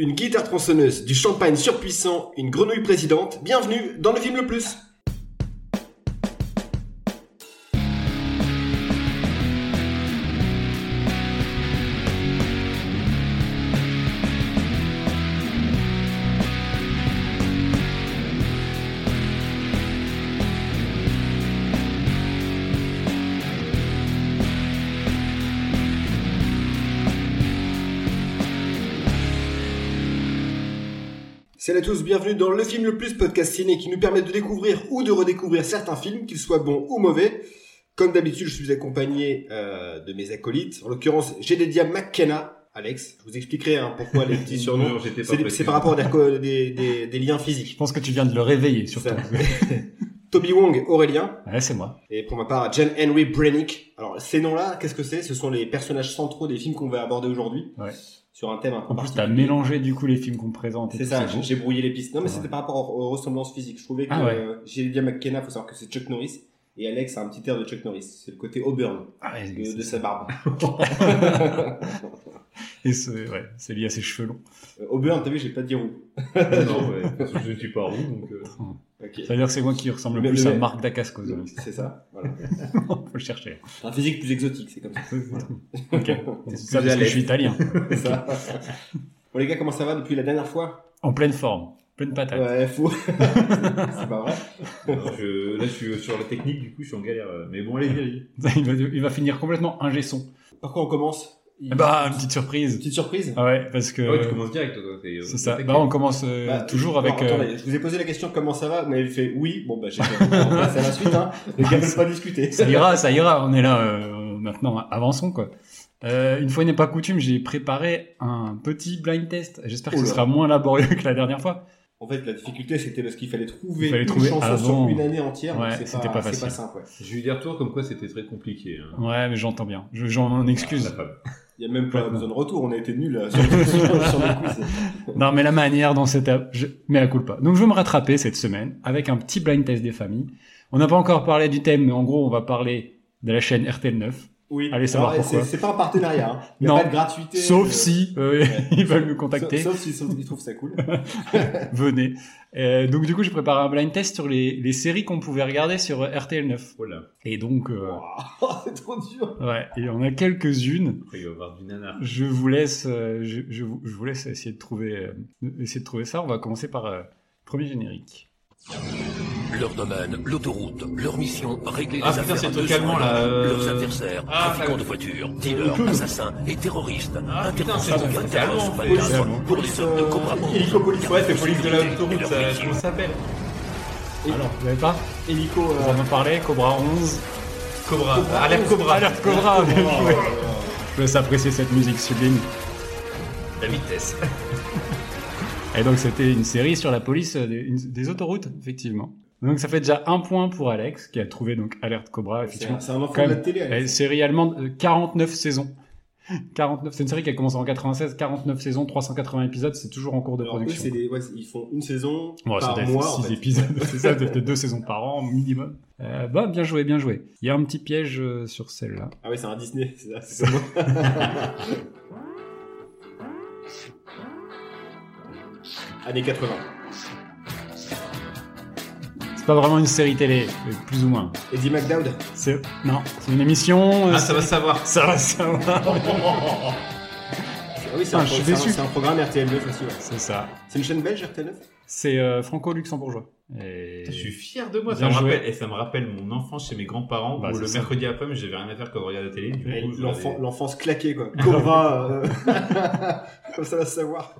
Une guitare tronçonneuse, du champagne surpuissant, une grenouille présidente. Bienvenue dans le film le plus. Salut à tous, bienvenue dans le film le plus podcast ciné qui nous permet de découvrir ou de redécouvrir certains films, qu'ils soient bons ou mauvais. Comme d'habitude, je suis accompagné euh, de mes acolytes. En l'occurrence, j'ai Jedediah McKenna. Alex, je vous expliquerai hein, pourquoi les petits surnoms. C'est par rapport à des, des, des- des liens physiques. Je pense que tu viens de le réveiller, surtout. Ça. Toby Wong, Aurélien. Ouais, c'est moi. Et pour ma part, Jen Henry Brennick. Alors, ces noms-là, qu'est-ce que c'est? Ce sont les personnages centraux des films qu'on va aborder aujourd'hui. Ouais. Sur un thème un peu En plus, t'as mélangé du coup les films qu'on présente. C'est ça, j'ai brouillé les pistes. Non, mais c'était par rapport aux, ressemblances physiques. Je trouvais que Ah ouais. euh, McKenna, faut savoir que c'est Chuck Norris. Et Alex a un petit air de Chuck Norris. C'est le côté Auburn Ah ouais, de, sa barbe. Et c'est ouais, c'est lié à ses cheveux longs. Euh, Auburn, t'as vu, j'ai pas dit roux. non, ouais, je ne suis pas roux, donc. euh, Ok. Ça veut dire que c'est moi qui ressemble le plus à Marc Dacascos. C'est ça. Voilà. Faut le chercher. Un physique plus exotique, c'est comme ça. Ok. C'est ça que je suis italien. C'est ça. bon les gars, comment ça va depuis la dernière fois? En pleine forme. Pleine patate. Ouais, faux. c'est pas vrai. je- là, je suis sur la technique, du coup, je suis en galère. euh, Mais bon, allez, allez. Il, va, il va finir complètement ingé son. Par quoi on commence? Il- Bah, une petite surprise. Petite surprise Ah ouais, parce que. Ah ouais, tu commences direct, toi. t'es- c'est ça. Bah, on commence euh, Bah, toujours avec. euh, attendez, je vous ai posé la question comment ça va, vous m'avez fait oui, bon bah j'ai fait on passe à la suite, hein. Les gars veulent pas discuter. Ça ira, ça ira. On est là euh, maintenant. Avançons quoi. Euh, une fois n'est pas coutume, j'ai préparé un petit blind test. J'espère que Oh ce sera moins laborieux que la dernière fois. En fait, la difficulté c'était parce qu'il fallait trouver Il fallait une trouver chanson avant. sur une année entière, Ouais, c'était pas, pas facile. pas simple. Ouais. J'ai eu des retours comme quoi c'était très compliqué. Hein. Ouais, mais j'entends bien. Je- J'en excuse. Ah, femme. Il y a même pas Ouais. besoin de retour, on a été nuls là, sur, sur, sur le. Non, mais la manière dont c'était, je mets la culpa. Donc, je vais me rattraper cette semaine avec un petit blind test des familles. On n'a pas encore parlé du thème, mais en gros, on va parler de la chaîne RTL9. Oui. Allez savoir Alors, pourquoi. C'est pas un partenariat, hein. Il y a Non. pas de gratuité. Sauf de- si euh, ils veulent me contacter, Sauf, sauf si sauf- ils trouvent ça cool. venez. Euh, donc, du coup, j'ai préparé un blind test sur les, les séries qu'on pouvait regarder sur euh, RTL9. Oh là. Et donc, euh, Oh, c'est trop dur. ouais, et on a quelques-unes. Il va y avoir du nanar. Je vous laisse, euh, je, je vous, je vous laisse essayer de trouver, euh, essayer de trouver ça. On va commencer par euh, premier générique. Leur domaine, l'autoroute, leur mission, régler Ah, les putain, affaires de soins, là, euh, leurs adversaires, Ah, trafiquants de voitures, dealers, assassins et terroristes, Ah, intervention c'est- c'est 24 heures sur allemand, c'est 24 allemand. pour les hommes de Cobra 11. Hélicopolice. Ouais, c'est police de l'autoroute, ça, comment ça s'appelle Et- Alors, vous n'avez pas Hélico. On Euh... va en parler. Cobra 11. Cobra. Alerte Cobra. Alerte Cobra. bien joué. Je vous laisse apprécier cette musique sublime. La vitesse. Et donc, c'était une série sur la police euh, des, une- des autoroutes, effectivement. Donc, ça fait déjà un point pour Alex, qui a trouvé donc Alerte Cobra, effectivement. c'est un enfant de la télé. Alex. série allemande, euh, 49 saisons. 49, c'est une série qui a commencé en 96, 49 saisons, 380 épisodes, c'est toujours en cours de Alors, eux, production. des, ouais, ils font une saison Bon, par mois. en 6 fait. épisodes, c'est ça, peut-être deux saisons par an, minimum. Euh, bah, bien joué, bien joué. Il y a un petit piège euh, sur celle-là. Ah oui, c'est un Disney. C'est ça, Années 80. C'est pas vraiment une série télé, plus ou moins. Eddie McDowd. C'est, non, c'est une émission. euh, Ah, ça va se savoir. Ça va, va. Ah oui, c'est Ah, un, je suis c'est un- déçu. c'est un programme RTL9 aussi. ouais. C'est ça. C'est une chaîne belge RTL9 C'est euh, franco-luxembourgeois. Et... Je suis fier de moi. Bien Ça me, joué. rappelle, et ça me rappelle mon enfance chez mes grands-parents Bah, où c'est le ça. mercredi après, j'avais rien à faire que de regarder la télé. Du coup, je L'enfant- regardais- L'enfance claquée, quoi. Cobra. euh, Comme ça va se savoir.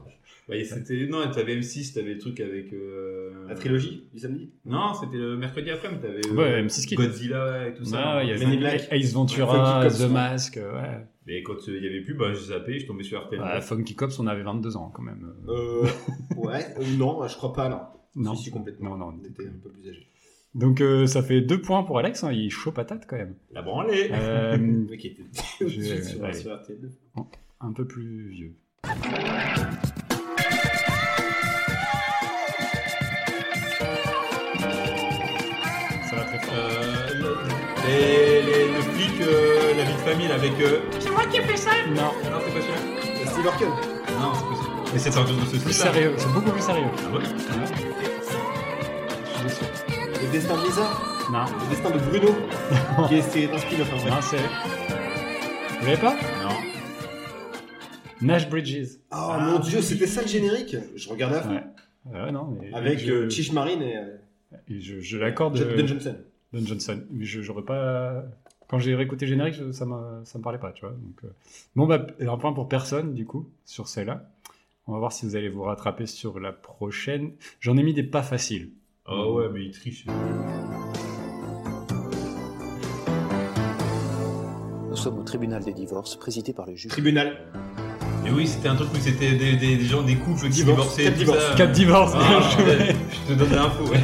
Ouais, c'était non, t'avais M6, t'avais le truc avec euh... La trilogie du samedi? Non, c'était le mercredi après, mais t'avais euh, Ouais, M6 Kids. Godzilla et tout ça. Ah, il y Men in avait Black. Ace Ventura, Cops, The. Mask, euh, ouais. Mais quand euh, il y avait plus, bah, j'ai zappé, je tombais sur RTL. Bah, Funky Cops, on avait 22 ans quand même. Euh, ouais, euh, non, je crois pas, non. Non. Si, si, complètement. Non, non. On était un peu plus âgé. Donc euh, ça fait deux points pour Alex, hein, il est chaud patate quand même. La branlée. Euh, de Je- suite sur, sur RTL9. un peu plus vieux. Les, les- le flic, euh, la vie de famille là, avec. Euh... Non. Non, c'est pas celui-là. Steve Urkel. Non, c'est pas celui-là. fait cette sorte de ce Plus sérieux, c'est beaucoup plus sérieux. Ah ouais Je suis déçu. Le destin de Lisa, Non, le destin de Bruno, qui est, c'est un spin-off en vrai. non, c'est. Vous l'avez pas? Non. Nash Bridges. Oh mon dieu, c'était ça le générique? Je regardais à fond. Ouais. Ouais, non, mais. Avec je, euh, Chish Marine et euh, et je, je l'accorde. Don euh, Johnson. Don Johnson. Mais je j'aurais pas. Quand j'ai réécouté le générique, ça ça me parlait pas, tu vois. Donc, euh, Bon, bah, un point pour personne, du coup, sur celle-là. On va voir si vous allez vous rattraper sur la prochaine. J'en ai mis des pas faciles. Oh ouais, mais il triche. Nous sommes au tribunal des divorces, présidé par le juge. Tribunal. Oui, c'était un truc où c'était des, des, des gens, des couples qui Divorce, divorçaient. quatre tout divorces. ça. Quatre divorces, Ah, bien joué. ouais, je te donne l'info, ouais.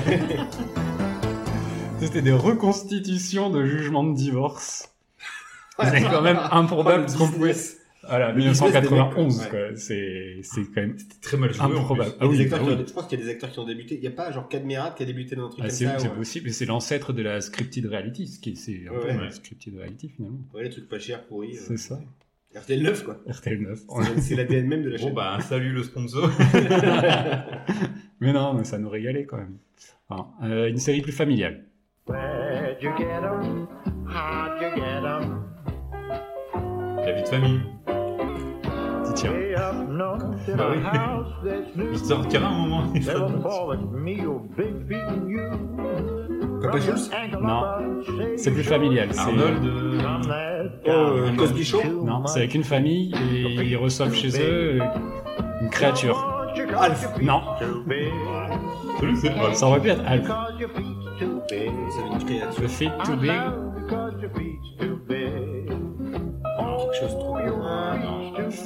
C'était des reconstitutions de jugements de divorce. Ouais. C'est quand même improbable le qu'on pouvait. Voilà, Le business des 1991, mecs, quoi. C'est, c'est quand même très mal joué. improbable. Il y a des oui, acteurs ah oui. ont- Je pense qu'il y a des acteurs qui ont débuté. Il n'y a pas genre Cadmerat qui a débuté dans un truc Ah, comme c'est, ça. c'est ouais. possible, mais c'est l'ancêtre de la scripted reality, ce qui est, c'est un peu Ouais. la scripted reality finalement. Ouais, les trucs pas chers, pourris. C'est euh. ça. RTL 9, quoi. RTL 9. C'est- l'ADN même de la Bon, chaîne. bah, salut le sponsor. Mais non, mais ça nous régalait quand même. Enfin, euh, une série plus familiale. La vie de famille. Tiens. Bah a oui. house that's Il new. sortira un moment. il. Papa Jules Non. C'est plus familial. c'est- Arnold. euh, Oh, euh, Cosby Show Non, c'est avec une famille et ils reçoivent chez eux euh, une créature. Alf. Non, c'est pas. ça aurait pu être Alf. C'est une créature. The too big.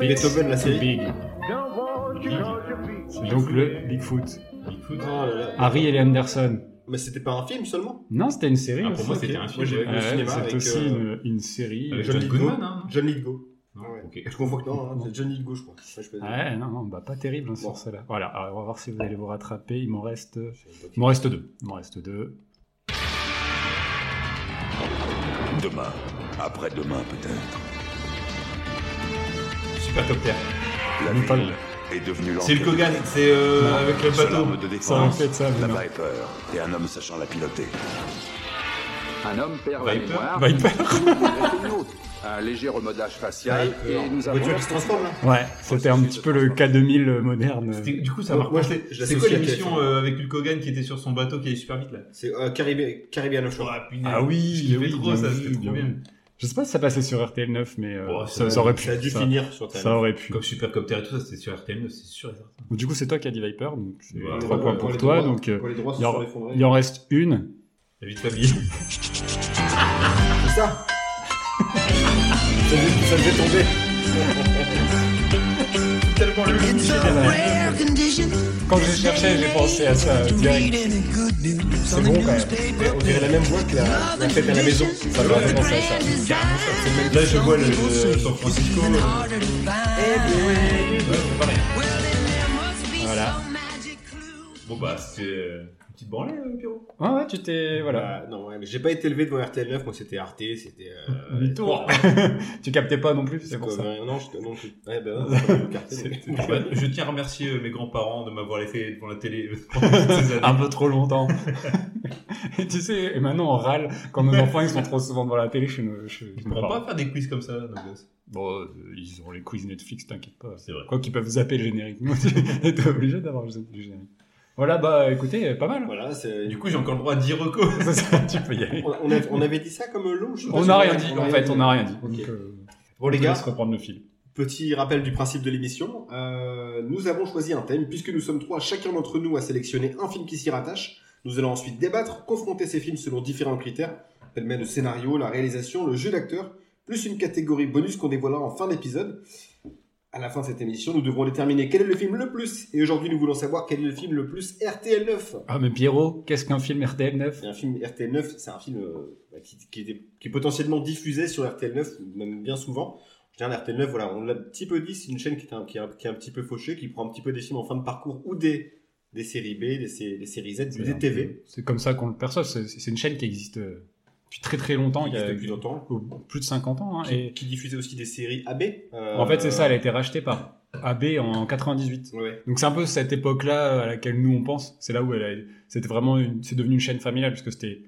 Beethoven, la série. Big. C'est donc le Bigfoot. Bigfoot. Oh là là. Harry et les Anderson. Mais c'était pas un film seulement? Non, c'était une série. Ah, pour aussi. moi, c'était un Moi, film. j'ai ouais. vu- Ouais, cinéma c'est aussi euh, une, une série. avec euh, John Lithgow. Goodman, hein, John Lithgow. Ouais. ok. Je confonds que non, hein, c'est John Lithgow, je crois. Ouais, je peux dire. Ouais, non, non, bah pas terrible hein, sur Bon. celle-là. Voilà, alors, on va voir si vous allez vous rattraper. Il m'en reste, il m'en reste deux. Il m'en reste deux. Demain. Après-demain, peut-être. Supercopter. La pas ville le- est devenue C'est le Kogan, c'est euh, avec le bateau. arme de Ça défense, en fait ça, mais la non. Viper, et un homme sachant la piloter. Un homme perd la Viper. mémoire, Viper. Un léger remodelage facial, Ouais, et nous avons... voiture qui se transforme là Ouais, c'était un petit peu le K2000 moderne. C'était- Du coup, ça marche. moi, je C'est quoi à l'émission TF1. euh, avec Hulk Hogan qui était sur son bateau qui allait super vite là C'est euh, Caribbean, Offshore. punaise. Ah oui, kiffais oui, trop ça, c'était trop bien. Je sais pas si ça passait sur RTL 9, mais euh, ça, ça- ça aurait pu. Ça a dû ça, finir sur ta ça aurait pu. Comme Supercopter et tout ça, c'était sur RTL, c'est sûr et certain. Du coup, c'est toi qui as dit Viper, donc c'est Ouais, trois ouais, points ouais, pour les toi. droits- Donc euh, il y en- il en reste une. La vie de famille. C'est ça ça devait tomber. Tellement le Quand j'ai cherché, j'ai pensé à ça direct. C'est bon quand même. Mais on dirait la même voix que la, la fête à la maison. Ça m'a fait penser à ça. Là, je vois le, San Francisco. euh, ouais, c'est pareil. Voilà. Bon, bah, c'était petite branlée, euh, Pierrot. Ouais, ouais, tu t'es. Voilà. Voilà. non, ouais, mais j'ai pas été élevé devant RTL 9, moi c'était Arte, c'était. Euh, Du tour. tu captais pas non plus, c'est pour ça. Euh, non, je, non, je, ouais, ben, Bah, je tiens à remercier euh, mes grands-parents de m'avoir laissé devant la télé années. Un peu trop longtemps. et tu sais, et maintenant on râle quand nos enfants ils sont trop souvent devant la télé chez nos, pourront parents. pas faire des quiz comme ça, nos gosses. Bon, euh, ils ont les quiz Netflix, t'inquiète pas. C'est vrai. Quoi qu'ils peuvent zapper le générique. T'es obligé d'avoir le générique. Voilà, bah écoutez, pas mal. Voilà, c'est. Du coup, j'ai encore le droit de dire reco. C'est ça, tu peux y aller. on, avait, on avait dit ça comme lot je sais pas On n'a rien dit, en fait, on n'a rien dit. Donc, euh, Bon, les gars, laisse reprendre le fil. Petit rappel du principe de l'émission. Euh, nous avons choisi un thème, puisque nous sommes trois, chacun d'entre nous a sélectionné un film qui s'y rattache. Nous allons ensuite débattre, confronter ces films selon différents critères, tels le scénario, la réalisation, le jeu d'acteur, plus une catégorie bonus qu'on dévoilera en fin d'épisode. À la fin de cette émission, nous devrons déterminer quel est le film le plus. Et aujourd'hui, nous voulons savoir quel est le film le plus RTL9. Ah, mais Pierrot, qu'est-ce qu'un film RTL 9 Et un film RTL9, c'est un film euh, bah, qui, qui, est, qui est potentiellement diffusé sur RTL9, même bien souvent. Je dirais RTL9, voilà, on l'a un petit peu dit, c'est une chaîne qui est, un, qui, est un, qui est un petit peu fauchée, qui prend un petit peu des films en fin de parcours ou des, des séries B, des, des séries Z, des TV. C'est comme ça qu'on le perçoit. C'est c'est une chaîne qui existe euh, depuis très très longtemps. Il y a existe depuis longtemps. au- plus de 50 ans. hein, Qui, et qui diffusait aussi des séries AB. euh, en fait, c'est ça, elle a été rachetée par AB en 98. Ouais. Donc c'est un peu cette époque-là à laquelle nous on pense. C'est là où elle a- c'était vraiment, une- c'est devenu une chaîne familiale puisque c'était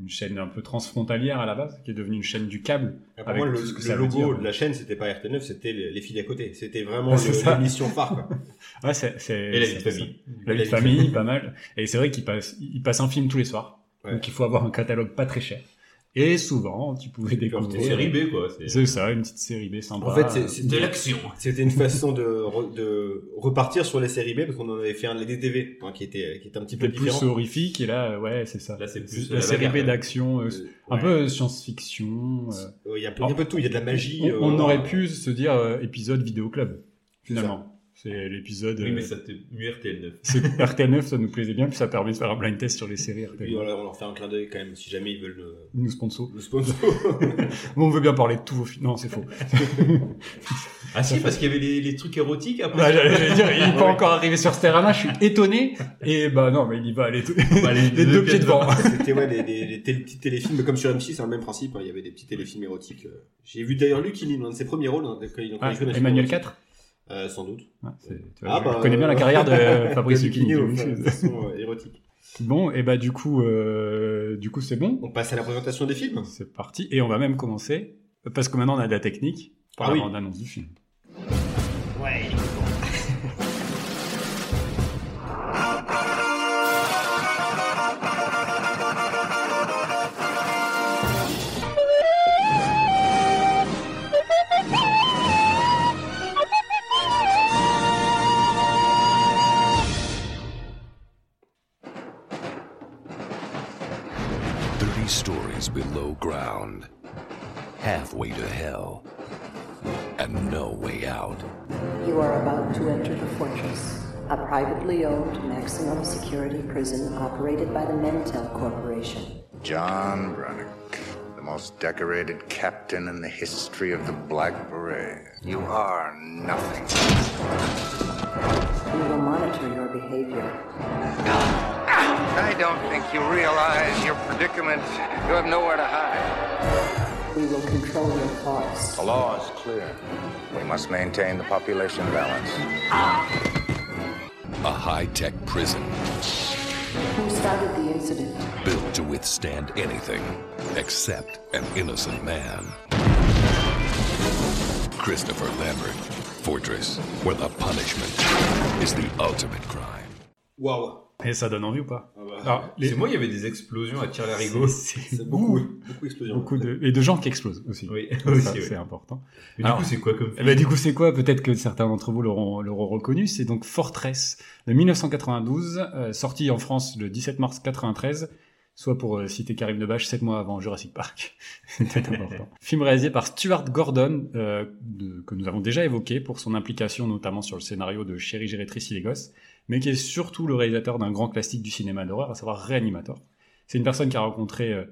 une chaîne un peu transfrontalière à la base, qui est devenue une chaîne du câble. Pour avec moi, le, logo de la chaîne, c'était pas RT9, c'était les, les filles d'à côté. C'était vraiment ça. l'émission phare, quoi. Ouais, c'est, c'est, Et la vie de famille. La vie de famille, pas mal. Et c'est vrai qu'il passe, il passe un film tous les soirs. Ouais. Donc il faut avoir un catalogue pas très cher. Et souvent, tu pouvais C'était découvrir. série B, quoi. c'est- ça, une petite série B sympa. En fait, c'est- De l'action. C'était une façon de, re- de repartir sur les séries B parce qu'on en avait fait un les DTV hein, qui était qui était un petit peu C'était plus différent. horrifique et là, ouais, c'est ça. Là, c'est plus la, la série bagarre, B d'action, euh, Euh, un ouais. peu science-fiction. euh. Ouais, Il y a un peu, il y a un peu de tout. Il y a de la magie. On, euh, on aurait pu se dire euh, épisode vidéo club, finalement. C'est l'épisode. Oui, euh, mais ça t'est mieux RTL9. c'est RTL9, ça nous plaisait bien, puis ça permet de faire un blind test sur les séries Et RTL9. puis voilà, on leur fait un clin d'œil quand même si jamais ils veulent le, Nous sponsor. le sponsor. Bon, on veut bien parler de tous vos films. Non, c'est faux. Ah si, parce qu'il y avait les, les trucs érotiques après. Bah, j'allais j'allais dire, il est pas encore arrivé sur ce terrain-là, je suis étonné. Et bah non, mais il y va, les, Bah, les- les les deux deux pieds devant. C'était ouais, des, des, des tél- petits téléfilms comme sur M6, c'est le même principe. hein, Il y avait des petits téléfilms érotiques. euh. J'ai vu d'ailleurs Lucky dans un de ses premiers rôles. hein, quand il- quand Ah, il jouait dans les Emmanuel films 4 Euh, sans doute. Ouais, tu Ah, je bah, connais bien la carrière de Fabrice Lucchini. Euh, érotique. Bon, et bah du coup, euh, du coup c'est bon. On passe à la présentation des films. C'est parti. Et on va même commencer, parce que maintenant on a de la technique, par Ah la oui. bande-annonce du film. Ouais. Privately owned maximum security prison operated by the Mentel Corporation. John Brunick, the most decorated captain in the history of the Black Beret. You are nothing. We will monitor your behavior. I don't think you realize your predicament. You have nowhere to hide. We will control your thoughts. The law is clear. We must maintain the population balance. A high-tech prison Who started the incident? built to withstand anything except an innocent man. Christopher Lambert, Fortress, where the punishment is the ultimate crime. Waouh. Et ça donne envie ou pas Ah bah, Alors, les- C'est moi, il y avait des explosions à tir larigot. c'est- beaucoup, beaucoup, beaucoup d'explosions. beaucoup de et de gens qui explosent aussi. Oui, aussi, c'est important. Mais du Alors, coup, c'est quoi comme Eh film ben, du coup, c'est quoi? Peut-être que certains d'entre vous l'auront l'auront reconnu. C'est donc Fortress de 1992, euh, sorti en France le 17 mars 93, soit pour euh, citer Karim Debache, 7 mois avant Jurassic Park. C'était important. Film réalisé par Stuart Gordon, euh, de- que nous avons déjà évoqué pour son implication notamment sur le scénario de Chérie, j'ai rétréci les gosses, mais qui est surtout le réalisateur d'un grand classique du cinéma d'horreur, à savoir Reanimator. C'est une personne qui a rencontré euh,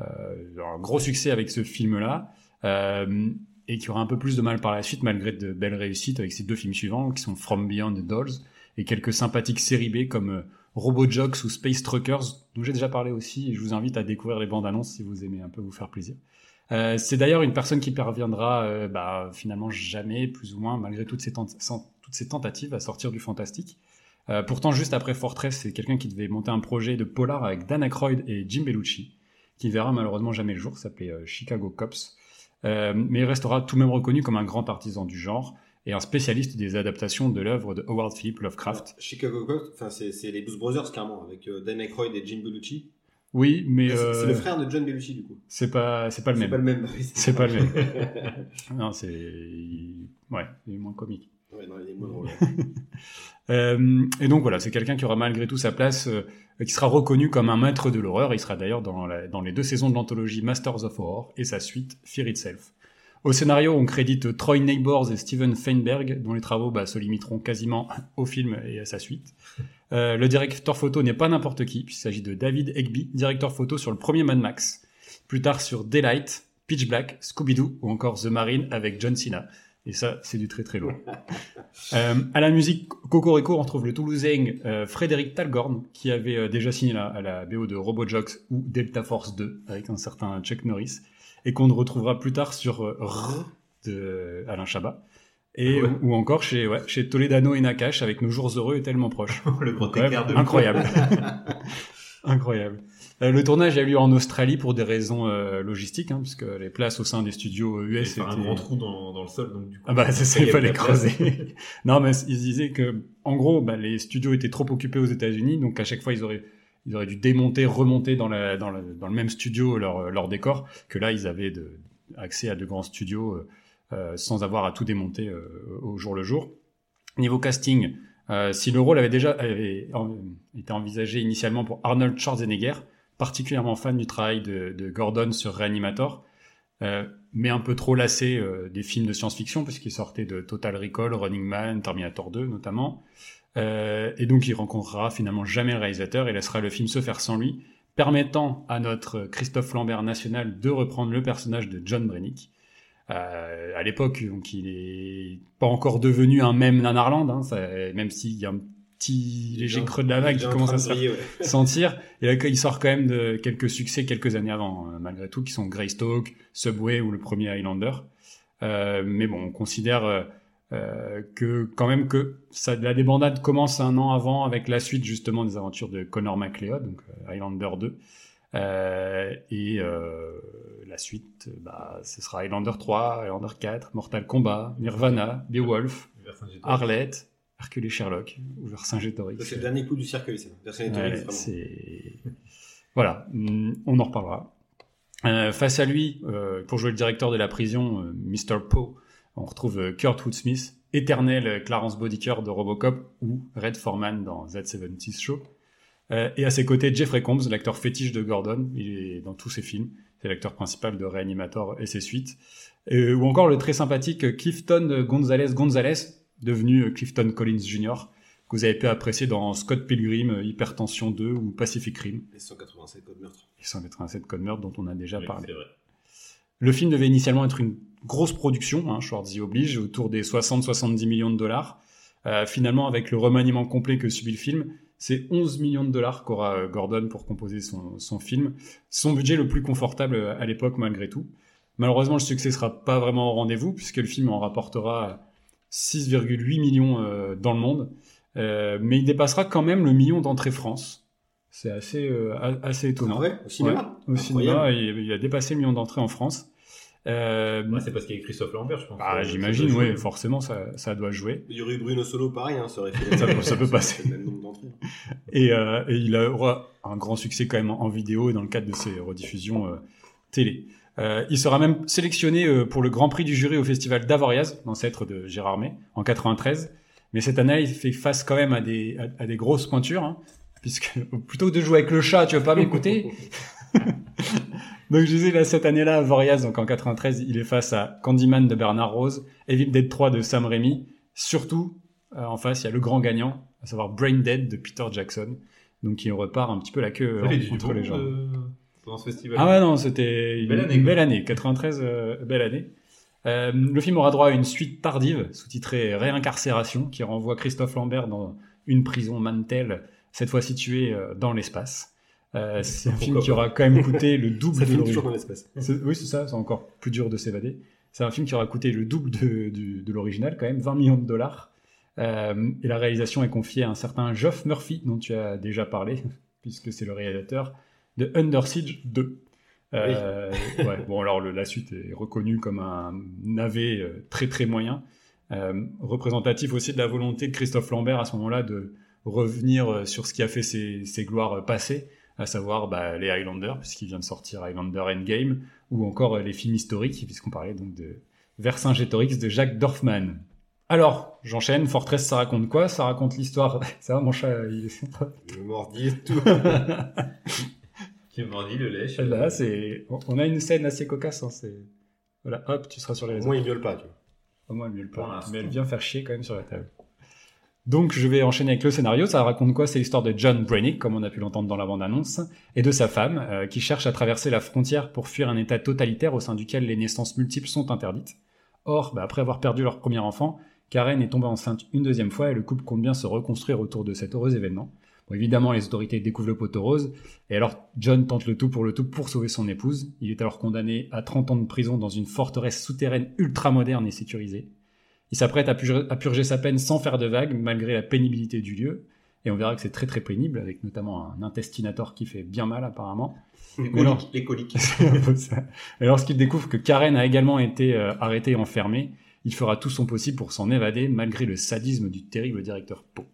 euh, un gros succès avec ce film-là. Euh, et qui aura un peu plus de mal par la suite malgré de belles réussites avec ses deux films suivants qui sont From Beyond et Dolls et quelques sympathiques séries B comme Robo Jocks ou Space Truckers dont j'ai déjà parlé aussi et je vous invite à découvrir les bandes annonces si vous aimez un peu vous faire plaisir. Euh, c'est d'ailleurs une personne qui parviendra euh, bah, finalement jamais plus ou moins malgré toutes ses, tentatives à sortir du fantastique. Euh, pourtant juste après Fortress c'est quelqu'un qui devait monter un projet de polar avec Dan Aykroyd et Jim Bellucci qui verra malheureusement jamais le jour, s'appelait Chicago Cops. Mais il restera tout de même reconnu comme un grand artisan du genre et un spécialiste des adaptations de l'œuvre de Howard Philip Lovecraft. Chicago Cop, enfin c'est c'est les Blues Brothers carrément avec euh, Dan Aykroyd et Jim Belushi. Oui, mais C'est euh, c'est le frère de John Belushi du coup. c'est pas c'est pas le C'est même. pas le même. C'est pas le même. non, c'est ouais, il est moins comique. Ouais, non, il est moins drôle. Euh, et donc voilà, c'est quelqu'un qui aura malgré tout sa place, euh, qui sera reconnu comme un maître de l'horreur. Il sera d'ailleurs dans les deux saisons de l'anthologie Masters of Horror et sa suite Fear Itself. Au scénario, on crédite Troy Neighbors et Steven Feinberg, dont les travaux bah, se limiteront quasiment au film et à sa suite. Euh, le directeur photo n'est pas n'importe qui, puisqu'il s'agit de David Egby, directeur photo sur le premier Mad Max. Plus tard sur Daylight, Pitch Black, Scooby-Doo ou encore The Marine avec John Cena. Et ça, c'est du très très lourd. Euh, à la musique Cocorico, on retrouve le Toulousain euh, Frédéric Talgorn, qui avait euh, déjà signé à la BO de Robojox ou Delta Force 2, avec un certain Chuck Norris, et qu'on retrouvera plus tard sur euh, R de Alain Chabat. Et Ouais. ou, ou encore chez ouais, chez Toledano et Nakash avec Nos jours heureux et tellement proches. Le écart de incroyable. incroyable. Euh, le tournage a eu lieu en Australie pour des raisons euh, logistiques, hein, puisque les places au sein des studios US un étaient- grand trou dans, dans le sol, donc du coup. ah bah c'est ça, il fallait creuser. non mais ils disaient que en gros bah, les studios étaient trop occupés aux États-Unis, donc à chaque fois ils auraient ils auraient dû démonter, remonter dans, le même studio leur, leur décor, que là ils avaient accès à de grands studios euh, euh, sans avoir à tout démonter euh, au jour le jour. Niveau casting, si le rôle avait déjà été envisagé initialement pour Arnold Schwarzenegger, particulièrement fan du travail de, de Gordon sur Reanimator, mais un peu trop lassé des films de science-fiction puisqu'il sortait de Total Recall, Running Man, Terminator 2 notamment. Euh, et donc il rencontrera finalement jamais le réalisateur et laissera le film se faire sans lui, permettant à notre Christophe Lambert national de reprendre le personnage de John Brennick. Euh, à l'époque, donc il est pas encore devenu un même Nanarland, hein, ça- même s'il y a un petit léger creux de la vague qui en commence à se briller, ouais. sentir. Et là, il sort quand même de quelques succès quelques années avant, euh, malgré tout, qui sont Greystoke, Subway ou le premier Highlander. Euh, mais bon, on considère euh, que quand même que ça, la débandade commence un an avant avec la suite justement des aventures de Connor McLeod, donc euh, Highlander 2. Euh, et euh, la suite, bah, ce sera Highlander 3, Highlander 4, Mortal Kombat, Nirvana, Beowulf. Arlette, Hercule et Sherlock, ou Vercingétorix. C'est le dernier coup du cercueil, ça. Ouais, voilà, mm, on en reparlera. Face à lui, pour jouer le directeur de la prison, Mr. Poe, on retrouve euh, Kurt Woodsmith, éternel euh, Clarence Bodicker de Robocop ou Red Foreman dans Z70 Show. Euh, et à ses côtés, Jeffrey Combs, l'acteur fétiche de Gordon, il est dans tous ses films. C'est l'acteur principal de Reanimator et ses suites. Euh, ou encore le très sympathique Clifton Gonzalez Gonzalez, devenu Clifton Collins Jr., que vous avez pu apprécier dans Scott Pilgrim, Hypertension 2 ou Pacific Rim, Les 187 codes meurtre. et 187 Code Meurtre dont on a déjà Oui, parlé. vrai. Le film devait initialement être une grosse production, hein, Schwarzy oblige, autour des 60-70 millions de dollars. Euh, finalement, avec le remaniement complet que subit le film, c'est 11 millions de dollars qu'aura euh, Gordon pour composer son, son film. Son budget le plus confortable euh, à l'époque malgré tout. Malheureusement, le succès sera pas vraiment au rendez-vous puisque le film en rapportera 6,8 millions euh, dans le monde. Euh, mais il dépassera quand même le million d'entrées France. C'est assez, assez étonnant. Vrai Au cinéma Ouais, au cinéma, il a dépassé le million d'entrées en France. Euh, Ouais, c'est parce qu'il y a Christophe Lambert, je pense. bah, Euh, J'imagine, oui, forcément, ça, ça doit jouer. Il y aurait eu Bruno Solo, pareil, hein, ça aurait fait. Ça peut- ça peut passer. C'est le même nombre d'entrées. Et, euh, et il aura un grand succès quand même en, vidéo et dans le cadre de ses rediffusions euh, télé. Euh, il sera même sélectionné euh, pour le Grand Prix du jury au festival d'Avoriaz, l'ancêtre de Gérard May, en 93. Mais cette année, il fait face quand même à des, à, à des grosses pointures, hein, puisque plutôt que de jouer avec le chat, tu veux pas m'écouter Donc je disais là cette année-là, Avoriaz, donc en 93, il est face à Candyman de Bernard Rose, Evil Dead 3 de Sam Raimi. Surtout, euh, en face, il y a le grand gagnant, à savoir Brain Dead de Peter Jackson. Donc il repart un petit peu la queue euh, entre les jambes. euh, dans ce festival. Ah ouais, non, c'était une Belle année, une quoi. belle année. 93, euh, belle année. Le film aura droit à une suite tardive, sous-titrée Réincarcération, qui renvoie Christophe Lambert dans une prison Mantel, cette fois située dans l'espace. Euh, c'est un Pourquoi film qui aura quand même coûté le double Ça de toujours dans l'espace. C'est- Oui, c'est ça, c'est encore plus dur de s'évader. C'est un film qui aura coûté le double de, l'original, quand même, 20 millions de dollars. Euh, et la réalisation est confiée à un certain Geoff Murphy, dont tu as déjà parlé, puisque c'est le réalisateur de Under Siege 2. Euh, ouais, bon, alors le- la suite est reconnue comme un navet très très moyen, représentatif aussi de la volonté de Christophe Lambert à ce moment-là de revenir sur ce qui a fait ses, ses gloires passées, à savoir bah, les Highlanders, puisqu'il vient de sortir Highlander Endgame, ou encore euh, les films historiques, puisqu'on parlait donc de Vercingétorix de Jacques Dorfman. Alors, j'enchaîne, Fortress, ça raconte quoi? Ça raconte l'histoire... Ça va, mon chat, il est... Tout. Qui m'en dit le lèche. Là, c'est... On a une scène assez cocasse, hein, c'est... Voilà, hop, tu seras sur les Au réseaux. moins, il miaule pas, tu vois. Au moins, elle miaule pas. l'instant. Mais elle vient faire chier quand même sur la table. Donc, je vais enchaîner avec le scénario. Ça raconte quoi C'est l'histoire de John Brennick, comme on a pu l'entendre dans la bande-annonce, et de sa femme, euh, qui cherche à traverser la frontière pour fuir un état totalitaire au sein duquel les naissances multiples sont interdites. Or, bah, après avoir perdu leur premier enfant, Karen est tombée enceinte une deuxième fois et le couple compte bien se reconstruire autour de cet heureux événement. Bon, évidemment, les autorités découvrent le poteau rose, et alors John tente le tout pour le tout pour sauver son épouse. Il est alors condamné à 30 ans de prison dans une forteresse souterraine ultra moderne et sécurisée. Il s'apprête à purger, à purger sa peine sans faire de vagues, malgré la pénibilité du lieu. Et on verra que c'est très très pénible, avec notamment un intestinator qui fait bien mal apparemment. Les coliques. Les coliques. Et lorsqu'il découvre que Karen a également été euh, arrêtée et enfermée, il fera tout son possible pour s'en évader malgré le sadisme du terrible directeur Poe.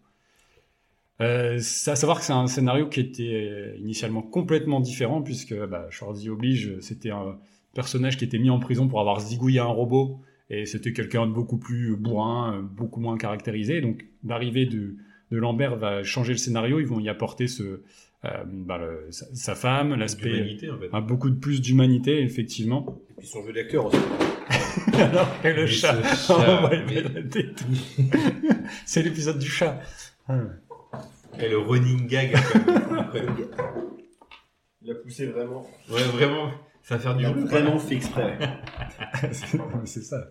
Euh, c'est à savoir que c'est un scénario qui était euh, initialement complètement différent puisque bah, Schwarzy oblige, c'était un personnage qui était mis en prison pour avoir zigouillé un robot et c'était quelqu'un de beaucoup plus bourrin, euh, beaucoup moins caractérisé. Donc l'arrivée de, de Lambert va changer le scénario, ils vont y apporter ce, euh, bah, le- sa, sa femme, l'aspect D'humanité, en fait. beaucoup de plus d'humanité effectivement. Et puis son jeu d'acteur aussi. Alors que le Mais chat, ce va y mais- c'est l'épisode du chat. Ah. Et le running gag. Il a poussé vraiment. ouais, vraiment. Ça va faire du vraiment fait exprès. C'est- ça.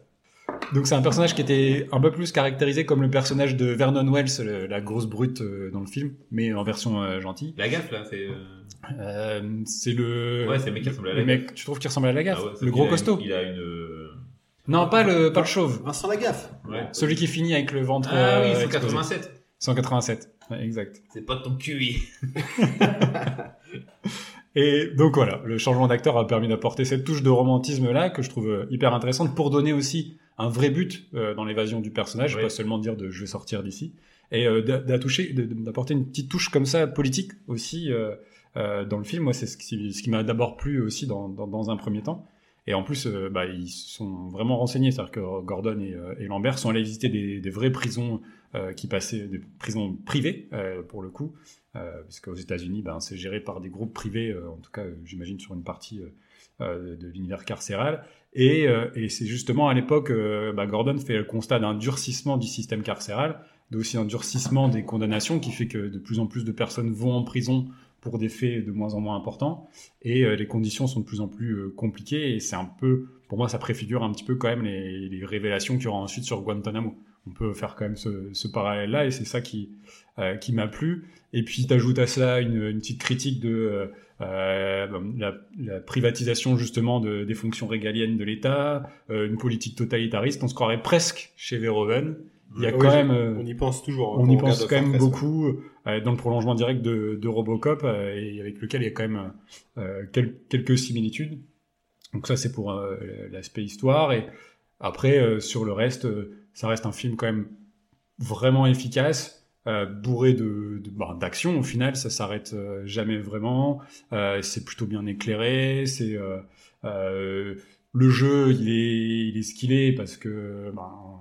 Donc c'est un personnage qui était un peu plus caractérisé comme le personnage de Vernon Wells, le- la grosse brute euh, dans le film, mais en version euh, gentille. La gaffe, là, c'est. euh, Euh, c'est le. Ouais, c'est le mec qui ressemble à la le mec, tu trouves qu'il ressemble à la gaffe? Ah ouais, Le gros costaud Il a une. Non, pas le, pas le chauve. Vincent Lagaffe. Ouais. Celui qui finit avec le ventre. Ah oui, euh, 187. explosé. 187, ouais, exact. C'est pas ton QI. Et donc voilà, le changement d'acteur a permis d'apporter cette touche de romantisme là que je trouve euh, hyper intéressante pour donner aussi un vrai but euh, dans l'évasion du personnage, pas seulement dire de je vais sortir d'ici, et euh, d'apporter une petite touche comme ça politique aussi euh, euh, dans le film. Moi, c'est ce qui, ce qui m'a d'abord plu aussi dans, dans, dans un premier temps. Et en plus, bah, ils sont vraiment renseignés, c'est-à-dire que Gordon et, et Lambert sont allés visiter des, des vraies prisons euh, qui passaient, des prisons privées euh, pour le coup, puisque aux États-Unis, ben, c'est géré par des groupes privés, euh, en tout cas, euh, j'imagine sur une partie euh, euh, de l'univers carcéral. Et, euh, et c'est justement à l'époque, euh, bah, Gordon fait le constat d'un durcissement du système carcéral, mais aussi un durcissement des condamnations, qui fait que de plus en plus de personnes vont en prison pour des faits de moins en moins importants, et euh, les conditions sont de plus en plus euh, compliquées, et c'est un peu, pour moi, ça préfigure un petit peu quand même les, les révélations qu'il y aura ensuite sur Guantanamo. On peut faire quand même ce, ce parallèle-là, et c'est ça qui, euh, qui m'a plu. Et puis, t'ajoutes à cela une, une petite critique de euh, euh, la, la privatisation justement de, des fonctions régaliennes de l'État, euh, une politique totalitariste. On se croirait presque chez Verhoeven. Il y a Oui, quand même, On y pense toujours. on quand y pense quand même beaucoup dans le prolongement direct de, de Robocop et avec lequel il y a quand même quel- quelques similitudes. Donc ça c'est pour l'aspect histoire et après sur le reste ça reste un film quand même vraiment efficace, euh, bourré de bah, d'action au final, ça s'arrête euh, jamais vraiment. Euh, c'est plutôt bien éclairé, c'est le jeu il est il est ce qu'il est parce que ben,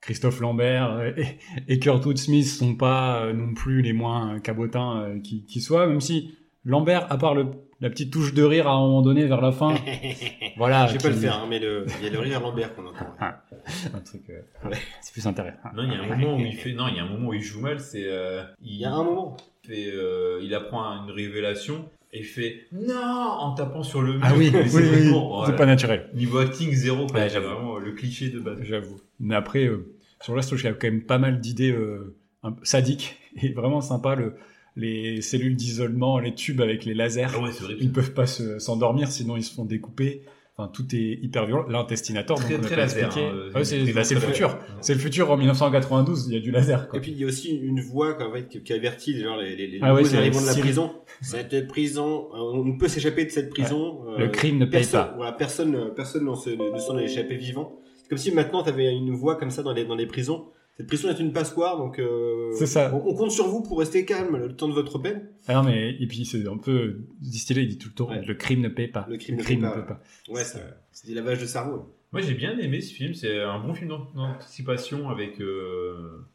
Christophe Lambert et, et Smith sont pas non plus les moins cabotins qui, qui soient, même si Lambert, à part le, la petite touche de rire à un moment donné vers la fin, voilà. Je vais pas le faire, hein, mais le- il y a le rire Lambert qu'on entend. un truc, euh, c'est plus intéressant. Non, il y a un moment où il fait. Non, il y a un moment où il joue mal. C'est. euh, Il y a un moment. fait, euh, il apprend une révélation et il fait non en tapant sur le mur. Ah oui, c'est oui, voilà. pas naturel. Niveau acting zéro. quoi. Ouais, c'est j'avoue. vraiment le cliché de base. J'avoue. Mais après, euh, sur le reste, il y a quand même pas mal d'idées euh, sadiques et vraiment sympa. Le, les cellules d'isolement, les tubes avec les lasers. Ah ouais, c'est vrai. Ils peuvent pas se- s'endormir, sinon ils se font découper. Enfin, tout est hyper violent. L'intestinator, donc Très- on a très pas laser, expliqué. hein, Ouais, c'est c'est bah, c'est le futur. laser. C'est le futur en 1992. Il y a du laser. Quoi. Et puis il y a aussi une voix qui, qui avertit genre, les, les, les Ah ouais, arrivants de la Siri. prison. Cette prison, euh, on ne peut s'échapper de cette prison. euh, Le crime ne paye personne, pas. Voilà, personne, euh, personne ne s'en est échappé vivant. C'est comme si maintenant tu avais une voix comme ça dans les, dans les prisons. Cette prison est une passoire, donc euh, ça. On, on compte sur vous pour rester calme le temps de votre peine. Ah non, mais et puis c'est un peu distillé. Il dit tout le temps Ouais. le crime ne paye pas. Le crime ne paye pas. Ouais, c'est des lavages de cerveau. Moi, j'ai bien aimé ce film. C'est un bon film d'an- d'anticipation avec euh,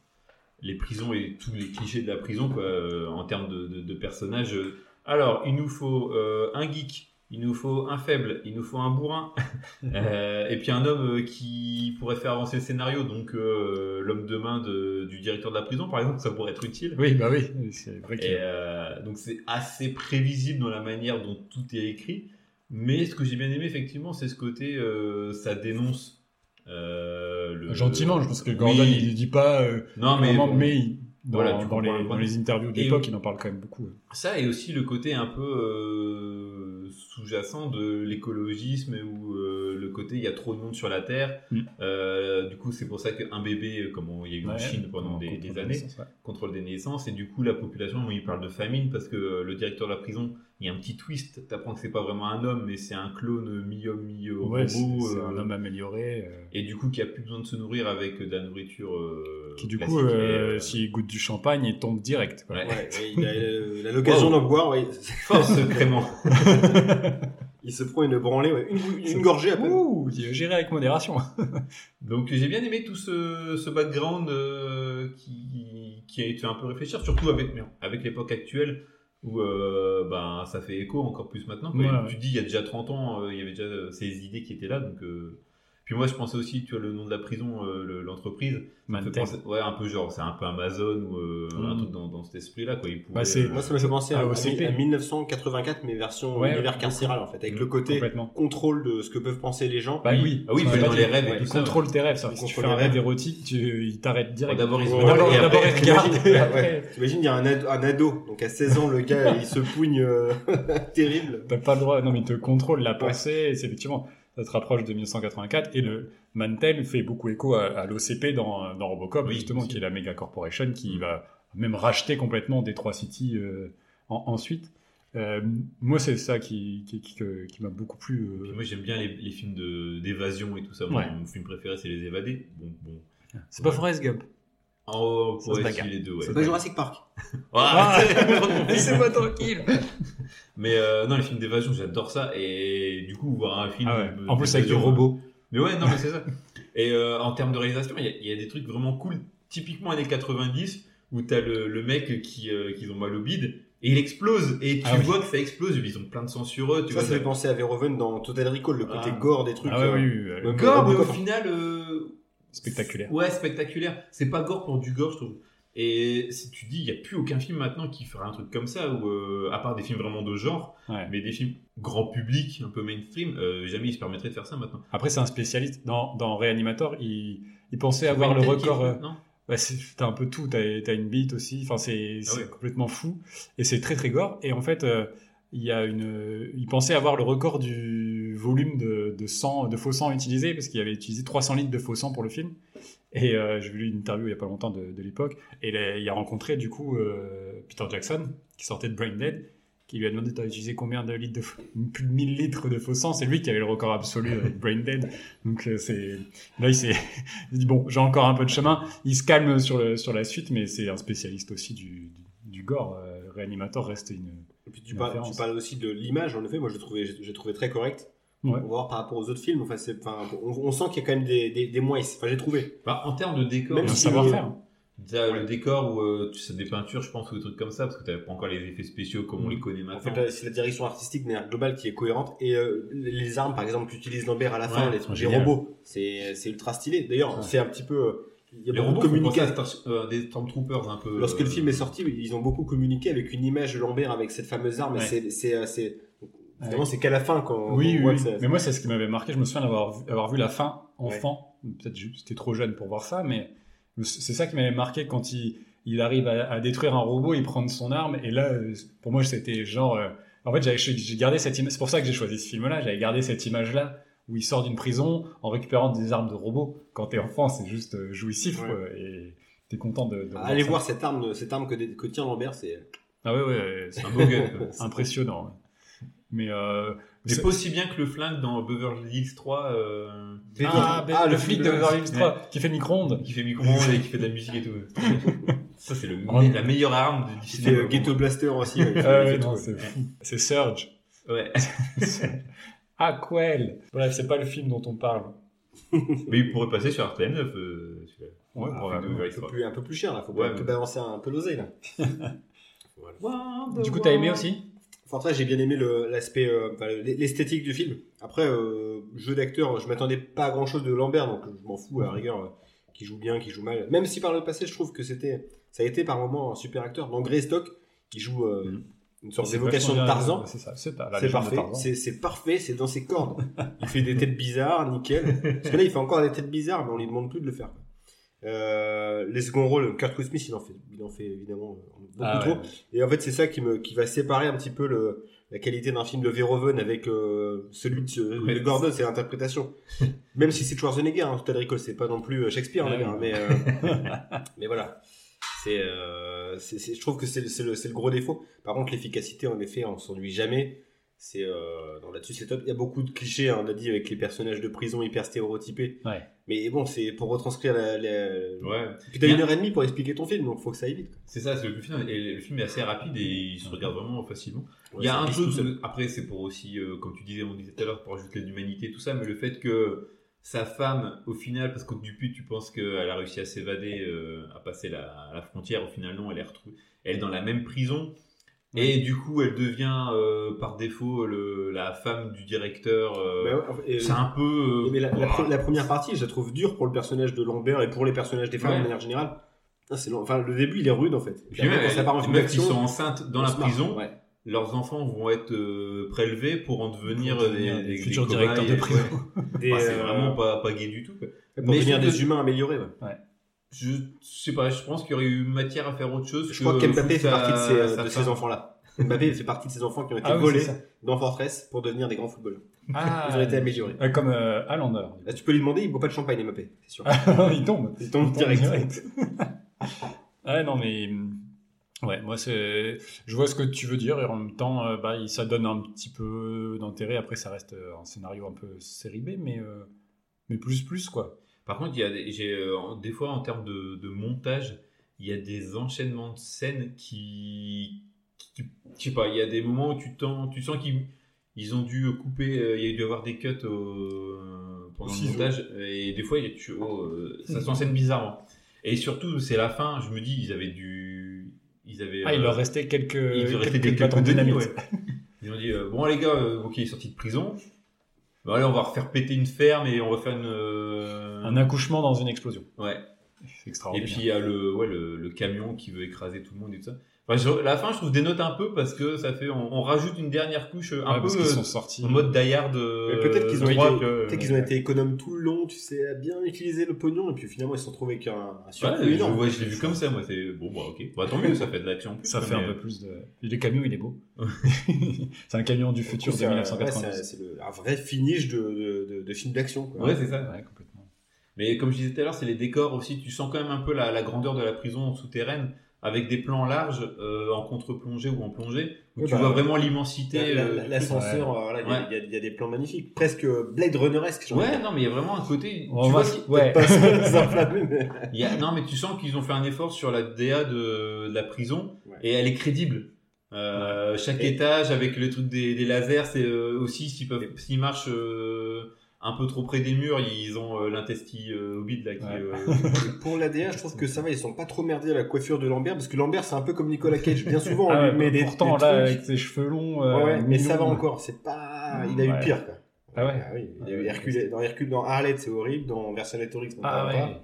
les prisons et tous les clichés de la prison quoi, euh, en termes de, de- de personnages. Alors, il nous faut euh, un geek, il nous faut un faible, il nous faut un bourrin, euh, et puis un homme euh, qui pourrait faire avancer le scénario. Donc, euh, l'homme de main de- du directeur de la prison, par exemple, ça pourrait être utile. Oui, bah oui. C'est vrai. Et euh, donc c'est assez prévisible dans la manière dont tout est écrit. Mais ce que j'ai bien aimé effectivement, c'est ce côté, ça dénonce. le... Gentiment, je pense que Gordon Oui. il dit pas. Non mais bon. mais il, Dans, Voilà, les, le point dans de les vue. interviews Et- d'époque, il en parle quand même beaucoup. Ça et aussi le côté un peu euh, sous-jacent de l'écologisme où euh, le côté il y a trop de monde sur la Terre. Mm. Euh, du coup, c'est pour ça qu'un bébé, comme on- il y a eu en Ouais, Chine pendant en des, années, naissance, ouais. contrôle des naissances, et du coup la population, il parle de famine parce que euh, le directeur de la prison, il y a un petit twist, t'apprends que c'est pas vraiment un homme, mais c'est un clone mi-homme, mi-robot. Ouais, c'est c'est euh, un homme amélioré. euh, et du coup qui a plus besoin de se nourrir avec de la nourriture euh, qui du coup, euh, euh, s'il goûte du champagne, il tombe direct. quoi. Ouais. Ouais, ouais, il a euh, l'occasion Wow. d'en boire, ouais. force secrètement. Il se prend une branlée, ouais. une, une gorgée à peine. Ouh, géré avec modération. Donc j'ai bien aimé tout ce, ce background euh, qui, qui a été un peu réfléchir, surtout avec, avec l'époque actuelle où euh, ben, ça fait écho encore plus maintenant. tu ouais. dis il y a déjà 30 ans, euh, il y avait déjà euh, ces idées qui étaient là. Donc, euh, Puis moi je pensais aussi, tu vois, le nom de la prison, euh, le- l'entreprise, penser- ouais, un peu genre, c'est un peu Amazon ou euh, un Mhm. truc dans, dans cet esprit-là. Quoi. Il pourrait, Bah, c'est- euh, Moi, ça m'a fait penser à, Ah, à, OCP. à 1984, mais version Ouais, univers carcéral, en fait, avec le côté Complètement. contrôle de ce que peuvent penser les gens. Bah oui, Ah oui, dans les rêves et tout ça. contrôle tes rêves. Ça. Si tu fais un les rêve rêves. érotique, tu, il t'arrête direct. D'abord, ils regardent. T'imagines, il y a un ado, un ado, donc à 16 ans, le gars, il se pougne euh, terrible. T'as pas le droit, non mais il te contrôle la pensée, c'est effectivement, ça te rapproche de 1984, et le Mantel fait beaucoup écho à, à l'OCP dans, dans Robocop, Oui, justement, aussi. qui est la méga corporation, qui Mm. va même racheter complètement Detroit City euh, en- ensuite. Euh, moi, c'est ça qui, qui, qui, que- qui m'a beaucoup plu. euh, moi j'aime bien les, les films d'évasion et tout ça. Moi, Ouais. Mon film préféré c'est Les Évadés. Bon, bon. C'est pas Forrest Gump. Ouais, bagarre. si, les deux, ouais. C'est pas Jurassic Park. Ah, Laissez-moi tranquille Mais euh, non, les films d'évasion, j'adore ça. Et du coup, voir un film. Ah ouais. En plus, avec des d'évasion, robots. Mais ouais, non, mais c'est ça. Et euh, en termes de réalisation, il y, a- il y a des trucs vraiment cool, typiquement années 90, où t'as le, le mec qui, euh, qui ont mal au bide, et il explose, et tu Ah oui. vois que ça explose, ils ont plein de sang sur eux, tu Ça, vois. ça fait penser à Verhoeven dans Total Recall, le côté Ah. gore des trucs. Ah ouais, euh, oui, oui, oui. même Gore, mais au final, euh, Spectaculaire. Ouais, spectaculaire. C'est pas gore pour du gore, je trouve. Et si tu dis, il n'y a plus aucun film maintenant qui fera un truc comme ça, ou euh, à part des films vraiment de genre, Ouais. mais des films grand public, un peu mainstream, euh, jamais il se permettrait de faire ça maintenant. Après, c'est un spécialiste. Dans, dans Reanimator, il, il pensait avoir le record. euh, Bah, t'as un peu tout, t'as as une bite aussi, enfin c'est Ah ouais. complètement fou et c'est très très gore et en fait euh, il pensait avoir le record du volume de, faux sang utilisé parce qu'il avait utilisé 300 litres de faux sang pour le film. Et euh, j'ai vu une interview il y a pas longtemps de, l'époque et il a, rencontré du coup euh, Peter Jackson qui sortait de Brain Dead qui lui a demandé t'as utilisé combien de litres de plus de 1000 litres de faux sang? C'est lui qui avait le record absolu avec Brain Dead. Donc euh, là il s'est dit bon j'ai encore un peu de chemin. Il se calme sur, la suite mais c'est un spécialiste aussi du, gore euh, Reanimator reste une Et puis tu parles, tu aussi de l'image, en effet. Moi, je l'ai trouvé, j'ai trouvé très correct. Ouais. On va voir par rapport aux autres films. Enfin, c'est, enfin, on, on sent qu'il y a quand même des, des, des moyens. Enfin, j'ai trouvé. Bah, en termes de décor, Même si savoir-faire t'as le décor où euh, tu sais des peintures, je pense, ou des trucs comme ça, parce que t'avais pas encore les effets spéciaux comme on les connaît En maintenant. fait, là, c'est la direction artistique manière globale qui est cohérente. Et euh, les armes, par exemple, qu'utilise Lambert à la fin, Ouais, les, les robots, c'est, c'est ultra stylé. D'ailleurs, Ouais. c'est un petit peu. Il y a les beaucoup robots communication. à Star- euh, des Stormtroopers un peu. Lorsque le euh, film est sorti, ils ont beaucoup communiqué avec une image de Lambert avec cette fameuse arme. Ouais. Et c'est, c'est, euh, c'est, qu'à la fin quand oui, on oui, voit oui. que ça- mais moi c'est ce qui m'avait marqué je me souviens d'avoir vu, avoir vu la fin enfant peut-être que j'étais trop jeune pour voir ça mais c'est ça qui m'avait marqué quand il, il arrive à, à détruire un robot il prend son arme et là euh, pour moi c'était genre euh, en fait j'avais- j'ai gardé cette image c'est pour ça que j'ai choisi ce film là j'avais gardé cette image là où il sort d'une prison en récupérant des armes de robots quand t'es enfant c'est juste euh, jouissif Ouais. quoi, et t'es content de, de Allez ça. voir cette arme, cette arme que, que tient Lambert, c'est. ah ouais ouais c'est Un beau impressionnant mais euh, c'est- pas aussi bien que le flingue dans Beverly Hills 3. euh, Ah, ben, Ah, le le flic de Beverly Hills 3 qui fait micro-ondes. qui fait micro-ondes et qui fait de la musique et tout. Ça, c'est le, Oh. la meilleure arme du cinéma. euh, Ghetto Blaster aussi. ouais, Ah il ouais, fait non, tout. c'est fou. C'est Surge. Ouais. Aquel. Bref, c'est pas le film dont on parle. Mais il pourrait passer sur RTL9. Euh, celui-là. Ouais, Ah, de un, peu plus, un peu plus cher là, faut Ouais, mais- balancer un peu l'oseille là. 3. Du coup, t'as aimé aussi? Fortress, j'ai bien aimé le- l'aspect, euh, enfin, l'esthétique du film. Après, euh, jeu d'acteur, je m'attendais pas à grand chose de Lambert, donc je m'en fous à la rigueur, euh, qui joue bien, qui joue mal. Même si par le passé, je trouve que c'était, ça a été par moment un super acteur. Dans Greystock, qui joue euh, Mhm. Une sorte d'évocation de Tarzan. C'est ça, c'est parfait, c'est parfait, c'est dans ses cordes. Il fait des têtes bizarres, nickel. Parce que là, il fait encore des têtes bizarres, mais on lui demande plus de le faire. Euh, les seconds rôles, Kurt Smith, il en fait, il en fait évidemment euh, beaucoup Ah, trop. ouais. Et en fait, c'est ça qui me, qui va séparer un petit peu le, la qualité d'un film de Verhoeven avec euh, celui de, Ouais. de Gordon, c'est l'interprétation. Même si c'est Schwarzenegger, hein, Recall, c'est pas non plus Shakespeare, Ah oui. hein, mais, euh, mais voilà. C'est, euh, c'est, c'est- je trouve que c'est, le- c'est le, c'est le gros défaut. Par contre, l'efficacité, en effet, on s'ennuie jamais. C'est, euh, non, là-dessus, c'est top. Il y a beaucoup de clichés, hein, on a dit, avec les personnages de prison hyper stéréotypés. Ouais. Mais bon, c'est pour retranscrire la, la... Ouais. Puis t'as Bien. une heure et demie pour expliquer ton film, donc faut que ça aille vite. quoi. C'est ça, c'est le film, et le film est assez rapide et il se regarde vraiment facilement. Ouais, il y a un truc, après c'est pour aussi, euh, comme tu disais, on disait tout à l'heure, pour ajouter de l'humanité, tout ça, mais le fait que sa femme, au final, parce qu'au début tu penses qu'elle a réussi à s'évader, euh, à passer la, la frontière, au final non, elle est retrouvée, elle est dans la même prison. Et du coup, elle devient euh, par défaut le, la femme du directeur. euh, Bah ouais, c'est un peu. Mais la, la ouah. pre- la première partie, je la trouve dure pour le personnage de Lambert et pour les personnages des femmes Ouais. de manière générale. Ah. Enfin, le début, il est rude en fait. Et Puis après, même, quand ça part en les film meufs qui sont enceintes dans la marre. Ouais. leurs enfants vont être euh, prélevés pour en devenir Pour des, devenir des, des des futurs directeurs de ouais. prison. Des, Bah, c'est euh, vraiment pas, pas gay du tout. quoi. Pour Mais devenir des que- humains améliorés. ouais. Je sais pas, je pense qu'il y aurait eu matière à faire autre chose. Je crois qu'Mbappé fait partie de ces, euh, de ces enfants-là. Mbappé fait partie de ces enfants qui ont été Ah volés dans Fortress pour devenir des grands footballeurs. Ah, Ils ont été améliorés. Ouais, comme euh, Highlander. Là, tu peux lui demander, il boit pas de champagne, Mbappé, c'est sûr. il tombe. Il tombe direct. ah non, mais. Ouais, moi, c'est. Je vois ce que tu veux dire, et en même temps, euh, bah, ça donne un petit peu d'intérêt. Après, ça reste euh, un scénario un peu série B, mais, euh, mais plus, plus, quoi. Par contre, il y a des, j'ai, euh, des fois, en termes de, de montage, il y a des enchaînements de scènes qui. qui- je sais pas, il y a des moments où tu, t'en- tu sens qu'ils ils ont dû couper, il y a dû avoir des cuts pendant le montage, et des fois, il y a- tu, oh, ça s'enchaîne bizarrement. Et surtout, c'est la fin, je me dis, ils avaient dû. Ils avaient, Ah, il euh, leur restait quelques. il devait rester quelques ouais. Ils ont dit euh, bon les gars, euh, ok il est sorti de prison. Allez on va refaire péter une ferme et on va faire une. euh, Un accouchement dans une explosion. Ouais. C'est Et extraordinaire. puis il y a le ouais le, le camion qui veut écraser tout le monde et tout ça. Enfin, je- la fin je trouve dénote un peu parce que ça fait on, on rajoute une dernière couche euh, un Ouais, peu euh, sont sortis. en mode Die-Hard. euh, peut-être qu'ils ont, été, que- peut-être qu'ils ont été économes tout le long, tu sais, à bien utiliser le pognon, et puis finalement ils se sont retrouvés avec un, un Ouais, surcoût je, énorme. ouais, je l'ai vu comme ça moi c'est bon bah ok bah tant mieux ça fait de l'action. Ça quoi, fait un peu plus de. Le camion, il est beau. c'est un camion du futur de C'est un- ouais, 1992. c'est- un vrai finish de, de, de, de film d'action. Ouais c'est ça. Ouais, complètement. Mais comme je disais tout à l'heure, c'est les décors aussi. Tu sens quand même un peu la, la grandeur de la prison souterraine avec des plans larges euh, en contre-plongée ou en plongée où Oui, tu bah, vois vraiment l'immensité. La- la- euh, la- L'ascenseur, euh, voilà, il y a- Ouais. il y, a- il y a des plans magnifiques, presque Blade Runner-esque. Ouais, non, mais il y a vraiment un côté. On tu va- vois ouais. Pas mais- y a- non, mais tu sens qu'ils ont fait un effort sur la DA de, de la prison Ouais. et elle est crédible. Euh, chaque Et- étage avec le truc des, des lasers, c'est euh, aussi s'ils peuvent, s'ils marchent euh, un peu trop près des murs, ils ont euh, l'intestin euh, hobbit là qui. Ouais. euh, Pour l'ADA, je trouve que ça va, ils sont pas trop merdés à la coiffure de Lambert, parce que Lambert, c'est un peu comme Nicolas Cage. Bien souvent, on Ah lui ouais, met des, pourtant, des là, trucs. avec ses cheveux longs. Ouais, euh, ouais, mais ça va encore. C'est pas. Il a eu Ouais. pire, quoi. Ah ouais oui. Il a Ah eu ouais. Hercule, dans Hercule, dans Harley, c'est horrible. Dans Versailles-Torix, non, Ah pas.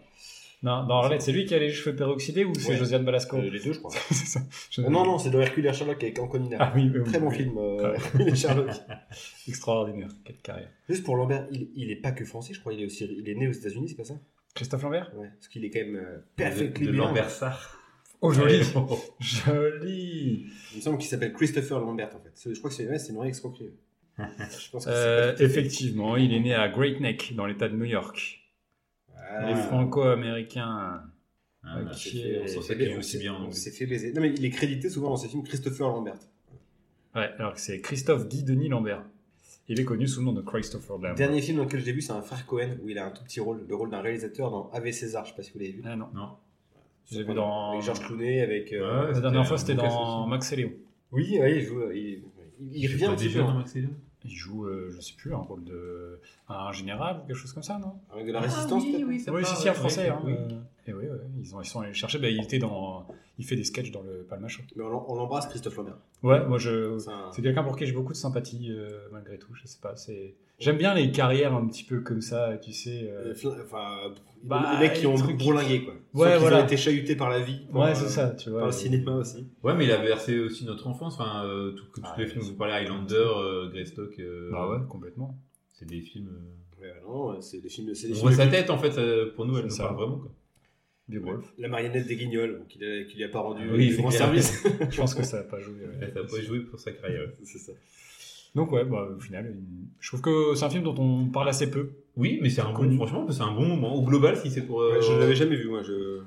Non, dans Arlette, c'est lui qui a les cheveux peroxydés ou c'est Ouais. Josiane Balasco Euh, les deux, je crois. C'est ça. Je- non, non, c'est dans Hercule et Sherlock avec Anconina. Ah oui, oui, Très oui, bon oui. film, euh. Hercule et Sherlock. Extraordinaire, quelle carrière. Juste pour Lambert, il, il est pas que français, je crois. Il est aussi, il est né aux États-Unis, c'est pas ça? Christophe Lambert? Ouais. Parce qu'il est quand même euh, de, de. Lambert Sarr. Oh, joli Ouais. Joli Il me semble qu'il s'appelle Christopher Lambert en fait. Je crois que c'est ouais, c'est une vraie escroquerie. Je pense que Euh, Effectivement, il est né à Great Neck, dans l'état de New York. Ah. Les franco-américains. Ah, Ok. bah, fait- C'est on s'est fait- aussi bien on fait baiser. Non mais il est crédité souvent dans ses films Christopher Lambert. Ouais, alors que c'est Christophe Guy Denis Lambert. Il est connu sous le nom de Christopher Lambert. Dernier film dans lequel je l'ai vu, c'est un frère Cohen où il a un tout petit rôle, le rôle d'un réalisateur dans Ave César. Je sais pas si vous l'avez vu. Ah non. Non. J'ai vu dans- Avec Georges Clooney, avec. euh, La dernière fois, c'était dans. Max et Léo. Oui, oui, il joue. Il, il- revient un petit peu. dans hein. Max et Léo Il joue, euh, je sais plus, un rôle de. un général ou quelque chose comme ça, non? Avec de la résistance. Ah oui, peut-être? oui, ça Oui, part, si, ouais, français. oui, hein, oui. euh, Et oui, ouais, ils, ont, ils sont allés le chercher. Bah, il était dans. Il fait des sketchs dans le Palmachot. Mais on l'em- on l'embrasse, Christophe Lambert. Ouais, moi je. C'est un- C'est quelqu'un pour qui j'ai beaucoup de sympathie euh, malgré tout. Je sais pas. C'est. J'aime bien les carrières un petit peu comme ça, tu sais. euh, Euh, Enfin, Bah, les mecs qui les ont bourlingué quoi. Ouais, voilà. ont été chahutés par la vie. par, Ouais, euh, c'est ça, tu vois. Par le euh, cinéma aussi. Ouais, mais il a versé aussi notre enfance. Enfin, euh, tout- tous Ah, les films, c'est- vous parlez Highlander, euh, Greystock. euh, Bah ouais, complètement. C'est des films. euh, Ouais, non, c'est des films. C'est des On films voit sa tête en fait, pour nous, elle nous ça. parle vraiment. Quoi. Beowulf. La marionnette des Guignols, qui lui a, qui lui a pas rendu Oui, grand service. Je pense que ça n'a pas joué. ouais. Ouais, Ça n'a pas joué pour sa carrière. c'est ça. Donc ouais, bah, au final, une- je trouve que c'est un film dont on parle assez peu. Oui, mais c'est un bon, franchement, c'est un bon moment. Au global, si c'est pour. euh, Ouais, je l'avais jamais vu, moi. Je...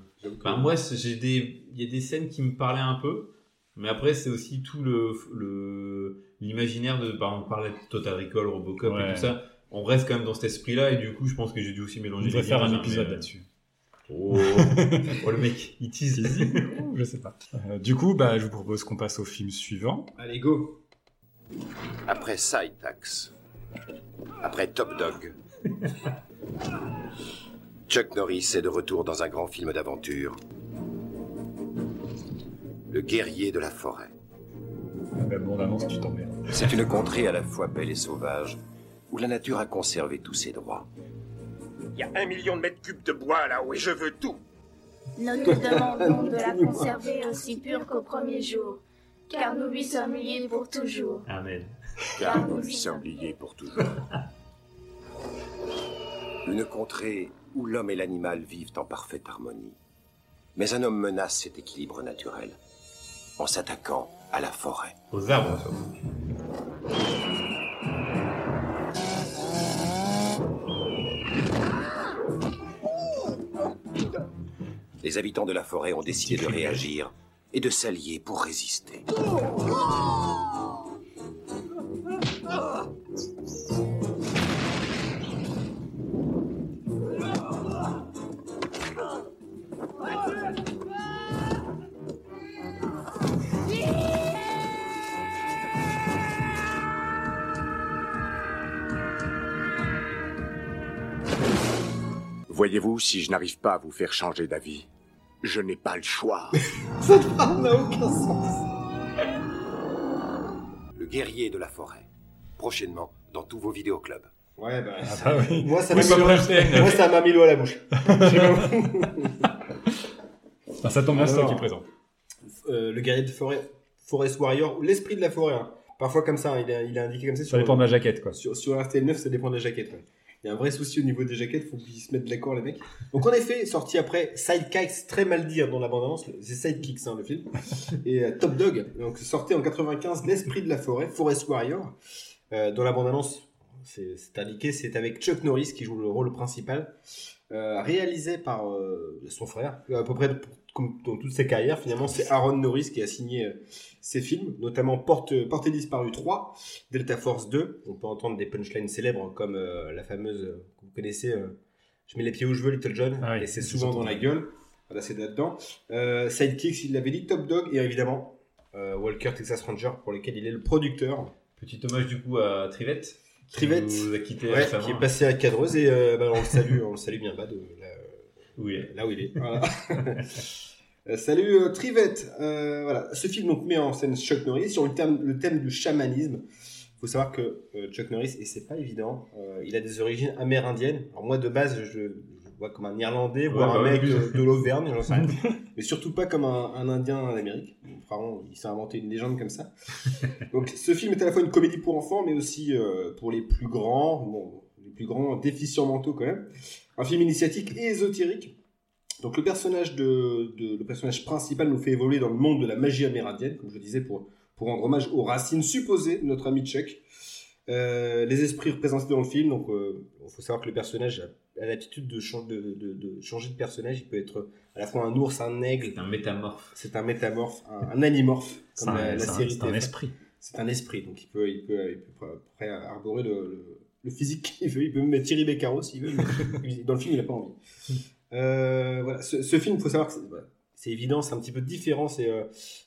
moi, j'ai des, il y a des scènes qui me parlaient un peu, mais après, c'est aussi tout le, le, l'imaginaire de, par exemple, on parlait de Total Recall, Robocop Ouais. et tout ça. On reste quand même dans cet esprit-là, et du coup, je pense que j'ai dû aussi On mélanger. devrait les faire un épisode mais- là-dessus. Oh. oh, le mec, il tease. Je sais pas. Euh, du coup, bah, je vous propose qu'on passe au film suivant. Allez, go. Après Tax, après Top Dog, Chuck Norris est de retour dans un grand film d'aventure. Le guerrier de la forêt. Tu t'emmerdes. C'est une contrée à la fois belle et sauvage, où la nature a conservé tous ses droits. Il y a un million de mètres cubes de bois là-haut et je veux tout. Nous te demandons de la conserver aussi pure qu'au premier jour, car nous lui sommes liés pour toujours. Amen. Car nous lui sommes liés pour toujours. Une contrée où l'homme et l'animal vivent en parfaite harmonie. Mais un homme menace cet équilibre naturel en s'attaquant à la forêt. Aux arbres, surtout. Les habitants de la forêt ont décidé de réagir et de s'allier pour résister. Voyez-vous, si je n'arrive pas à vous faire changer d'avis, je n'ai pas le choix. Cette phrase n'a aucun sens. Le guerrier de la forêt. Prochainement dans tous vos vidéoclubs. Ouais, bah, Ah bah oui. moi, ça Oui, m'a mis, prochaine. moi, ça m'a mis l'eau à la bouche. Je sais pas vous. Ah, ça tombe bien, c'est toi qui présente. Euh, le guerrier de forêt, Forest Warrior, ou l'esprit de la forêt. hein. Parfois comme ça, hein, il, est, il est indiqué comme ça. Ça dépend de la jaquette, quoi. Sur, sur RTL9, ça dépend de la jaquette. ouais. Il y a un vrai souci au niveau des jaquettes, faut qu'ils se mettent d'accord les mecs. Donc en effet, sorti après Sidekicks, très mal dire dans la bande-annonce, c'est Sidekicks hein, le film, et euh, Top Dog, donc sorti en 95, L'Esprit de la Forêt, Forest Warrior. Euh, dans la bande-annonce, c'est indiqué, c'est avec Chuck Norris qui joue le rôle principal, euh, réalisé par son frère, à peu près comme dans toute sa carrière, finalement c'est Aaron Norris qui a signé euh, ses films, notamment Porte, Portée disparue 3, Delta Force 2. On peut entendre des punchlines célèbres comme euh, la fameuse euh, que vous connaissez, euh, Je mets les pieds où je veux, Little John, Ah oui, et c'est souvent dans la gueule. Voilà, c'est là-dedans. Euh, Sidekicks, il l'avait dit, Top Dog, et évidemment euh, Walker Texas Ranger, pour lequel il est le producteur. Petit hommage du coup à Trivette. qui Trivette, nous a quitté ouais, récemment. qui est passé à Cadreuse, et euh, bah, on le salue, on le salue bien bas de Où il est. là où il est. Voilà. Euh, Salut euh, Trivette. Euh, voilà, ce film donc met en scène Chuck Norris sur le thème, le thème du chamanisme. Il faut savoir que Chuck Norris et c'est pas évident, il a des origines amérindiennes. Alors moi de base je, je vois comme un Irlandais, voire un bah, mec de, de l'Auvergne, j'en sais rien. mais surtout pas comme un, un Indien d'Amérique. Vraiment, il s'est inventé une légende comme ça. Donc ce film est à la fois une comédie pour enfants, mais aussi pour les plus grands, bon, les plus grands déficients mentaux quand même. Un film initiatique et ésotérique. Donc le personnage de, de- le personnage principal nous fait évoluer dans le monde de la magie amérindienne, comme je disais, pour, pour rendre hommage aux racines supposées de notre ami Chuck. Euh, les esprits représentés dans le film, donc il faut savoir que le personnage a, a l'habitude de, chan- de, de- de changer de personnage. Il peut être à la fois un ours, un aigle. C'est un métamorphe. C'est un métamorphe, un, un animorphe, C'est comme un- la, la c'est un- série c'est un TF1. esprit. C'est un esprit, donc il peut, il peut, il peut après arborer le, le, le physique qu'il veut. Il peut même mettre Thierry Beccaro s'il veut. mais dans le film, il n'a pas envie. Euh, voilà, ce, ce film, il faut savoir que c'est- voilà, évident, c'est un petit peu différent. C'est euh,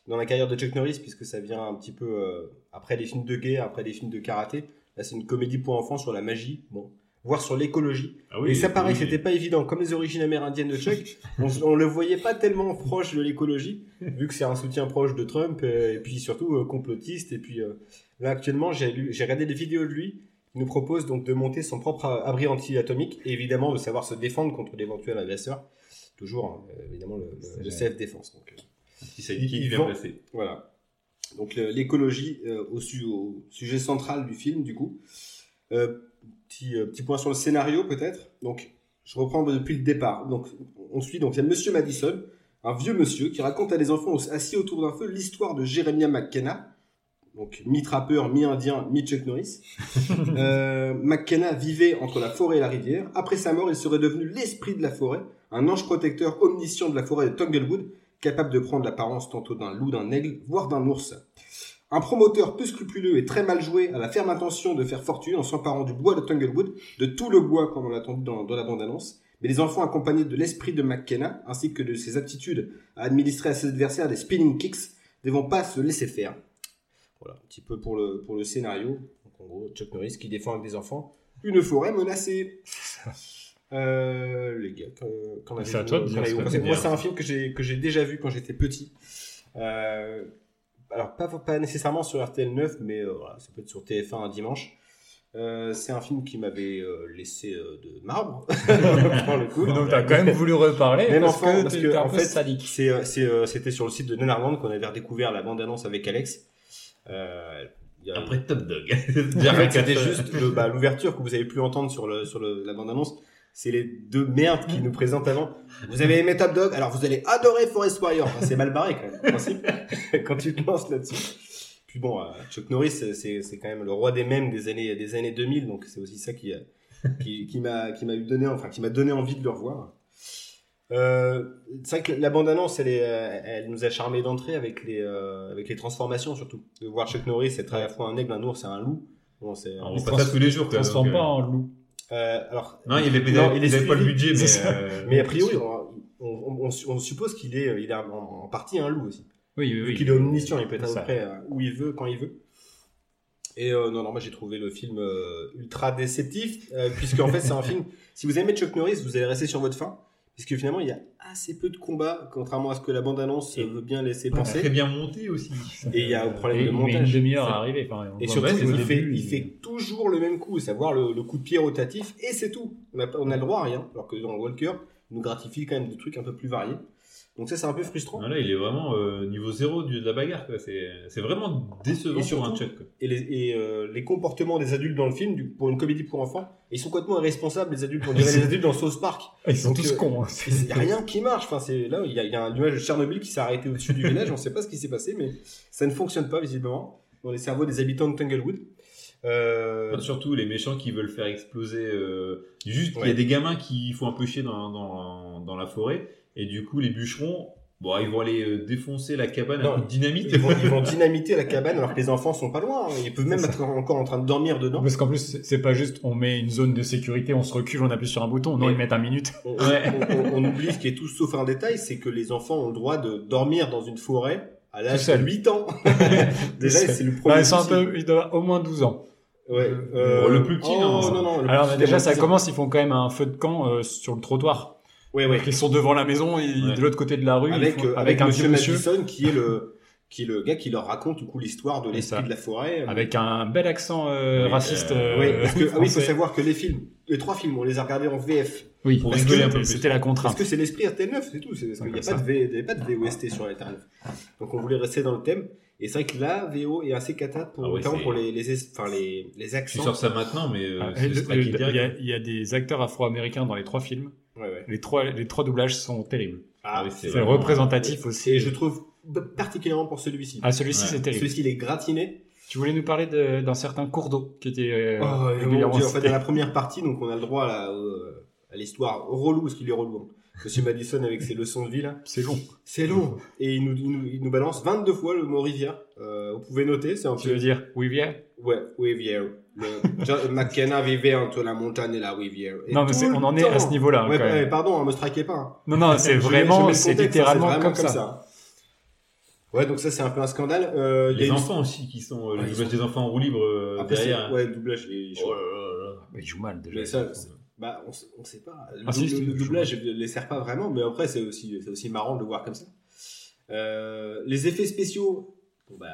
dans la carrière de Chuck Norris, puisque ça vient un petit peu euh, après les films de guerre, après les films de karaté. Là, c'est une comédie pour enfants sur la magie, bon, voire sur l'écologie. Ah oui, et ça, pareil, oui. c'était pas évident. Comme les origines amérindiennes de Chuck, on, on le voyait pas tellement proche de l'écologie, vu que c'est un soutien proche de Trump, et puis surtout complotiste. Et puis là, actuellement, j'ai regardé des vidéos de lui. Il nous propose donc de monter son propre abri anti-atomique et évidemment de savoir se défendre contre d'éventuels agresseurs. Toujours, hein, euh, évidemment, le, le- self-défense. Donc, euh, Petit sidekick il bien vend- placé. Voilà. Donc l'écologie euh, au, su- au sujet central du film, du coup. Euh, petit, euh, petit point sur le scénario, peut-être. Donc, je reprends depuis le départ. Donc, on suit donc il y a Monsieur Madison, un vieux monsieur qui raconte à des enfants assis autour d'un feu l'histoire de Jeremiah McKenna, donc mi-trappeur, mi-indien, mi-Chuck Norris. euh, McKenna vivait entre la forêt et la rivière. Après sa mort, il serait devenu l'esprit de la forêt, un ange protecteur omniscient de la forêt de Tanglewood, capable de prendre l'apparence tantôt d'un loup, d'un aigle, voire d'un ours. Un promoteur peu scrupuleux et très mal joué a la ferme intention de faire fortune en s'emparant du bois de Tanglewood, de tout le bois comme on l'a entendu dans, dans la bande-annonce. Mais les enfants accompagnés de l'esprit de McKenna, ainsi que de ses aptitudes à administrer à ses adversaires des spinning kicks, ne vont pas se laisser faire. Voilà, un petit peu pour le, pour le scénario. Donc, en gros, Chuck Norris qui défend avec des enfants une forêt menacée. Euh, les gars, qu'en C'est à toi de dire Moi, c'est un film que j'ai que j'ai déjà vu quand j'étais petit. Euh, alors, pas, pas nécessairement sur RTL 9, mais euh, voilà, ça peut être sur TF1 un dimanche. Euh, c'est un film qui m'avait laissé de marbre. pour le coup. Donc, t'as quand même voulu reparler Même parce enfant, que parce que en fait, c'était sur le site de Nenarland qu'on avait redécouvert la bande-annonce avec Alex. Euh, il y a- Après Top Dog. en fait, c'était juste bah, l'ouverture que vous avez pu entendre sur, le, sur le, la bande-annonce. C'est les deux merdes qui nous présentent avant. Vous avez aimé Top Dog, alors vous allez adorer Forest Warrior. Enfin, c'est mal barré quand même, en principe, quand tu te lances là-dessus. Puis bon, euh, Chuck Norris, c'est, quand même le roi des mèmes des années, des années 2000, donc c'est aussi ça qui, qui, qui m'a, qui m'a eu donné, enfin, qui m'a donné envie de le revoir. Euh, c'est vrai que la bande-annonce, elle, est, euh, elle nous a charmé d'entrée avec les, euh, avec les transformations surtout. De voir Chuck Norris être à la fois un aigle, un ours et un loup. Bon, c'est, On voit pas ça tous les jours. Il quoi, transforme pas en loup. euh, alors, Non, il avait- il non, avait- est il avait pas le budget, mais, euh, mais a priori, on, on, on- on suppose qu'il est, il est en, en partie un loup aussi. Oui, oui, oui. qu'il est omniscient, il peut être à peu près où il veut, quand il veut. Et euh, non, non, moi j'ai trouvé le film euh, ultra déceptif, euh, puisque en fait c'est un film. Si vous aimez Chuck Norris, vous allez rester sur votre faim, puisque finalement il y a assez peu de combats, contrairement à ce que la bande-annonce veut bien laisser Pas penser. très bien monté aussi. Et il y a un problème Et de il met montage. une demi-heure à arriver. Enfin, on Et surtout, au il, fait, début, il fait toujours le même coup, savoir le, le coup de pied rotatif, et c'est tout. On a, on a le droit à rien, alors que dans Walker, il nous gratifie quand même des trucs un peu plus variés. Donc ça, c'est un peu frustrant. Là, il est vraiment euh, niveau zéro de la bagarre. quoi. C'est c'est vraiment décevant Et pour un Chuck. quoi. et, les, et, euh, les comportements des adultes dans le film, du- pour une comédie pour enfants, ils sont complètement irresponsables, les adultes. On dirait les adultes dans South Park. Ils sont Donc, tous euh, cons. hein. Il n'y a rien qui marche. Enfin, c'est là, il y, y a un nuage de Tchernobyl qui s'est arrêté au-dessus du village. On ne sait pas ce qui s'est passé, mais ça ne fonctionne pas visiblement dans les cerveaux des habitants de Tanglewood. Euh, Enfin, surtout les méchants qui veulent faire exploser. euh, Juste, il y a des gamins qui font un peu chier dans, dans, dans la forêt. Et du coup, les bûcherons, bon, ils vont aller euh, défoncer la cabane Non, à coup de dynamite. Ils vont, ils vont dynamiter la cabane alors que les enfants sont pas loin. hein. Ils peuvent même être encore en train de dormir dedans. Parce qu'en plus, c'est- pas juste on met une zone de sécurité, on se recule, on appuie sur un bouton. Non, Mais- ils mettent un minute. On, on- on- on oublie ce qui est tout sauf un détail, c'est que les enfants ont le droit de dormir dans une forêt à l'âge de 8 ans. Déjà, c'est le premier. Bah, ils, sont un peu, ils doivent au moins 12 ans. Ouais. Bon, le plus petit, oh, non. non, non, Alors, déjà, ça 10 ans. commence, ils font quand même un feu de camp euh, sur le trottoir. Ouais, ouais. Ils sont devant la maison, et Ouais. de l'autre côté de la rue, ils Avec, font- euh, avec, avec, un Monsieur monsieur, Madison qui est le qui est le gars qui leur raconte du coup l'histoire de l'esprit de la forêt. avec un bel accent euh, raciste. euh, euh, oui, parce que ah oui, il faut savoir que les films, les trois films, on les a regardés en VF. Oui, Pour parce rigoler que un peu plus. C'était la Parce contrainte. que c'est l'esprit RTL9, c'est tout. C'est parce qu'il n'y a pas de, v, pas VOST sur RTL9. Donc on voulait rester dans le thème. Et c'est vrai que là, VO est assez cata pour, Ah ouais, pour les, les, es- enfin, les, les Tu accents. sors ça maintenant, mais euh, Ah, c'est et le- striké le- direct. Il y, a- il y a des acteurs afro-américains dans les trois films. Ouais, ouais. Les trois, les trois doublages sont terribles. Ah, oui, c'est représentatif aussi. Et je trouve particulièrement pour celui-ci. Ah, celui-ci, Ouais. c'est terrible. Celui-ci, il est gratiné. Tu voulais nous parler de- d'un certain cours d'eau qui était euh, Oh, régulièrement Dieu, en fait, dans la première partie, donc on a le droit là, euh, à l'histoire relou, parce qu'il est relou. hein. Monsieur Madison avec ses leçons de vie là. C'est long. C'est long. Et il nous, il nous, il nous balance 22 fois le mot rivière. Euh, vous pouvez noter, c'est un Tu peu... veux dire Rivière? Ouais, rivière. Le- John McKenna vivait entre la montagne et la rivière. Et Non, mais on en est à ce niveau-là, Ouais, quand ouais, même. pardon, hein, me strikez pas. hein. Non, non, c'est Je mets- je vraiment, c'est littéralement hein, comme ça. Ouais, donc ça c'est un peu un scandale. Euh, il y a Les une- enfants aussi qui sont euh, Ouais, le ils doublage sont- des enfants en roue libre euh, Après, c'est- derrière. ouais, le doublage. Oh là là là. Bah, il joue mal déjà. Mais ça, bah, on, s- on sait pas. Le, Ah, si, si, le- le je doublage ne les sert pas vraiment, mais après, c'est aussi, c'est aussi marrant de le voir comme ça. Euh, les effets spéciaux, bon, bah.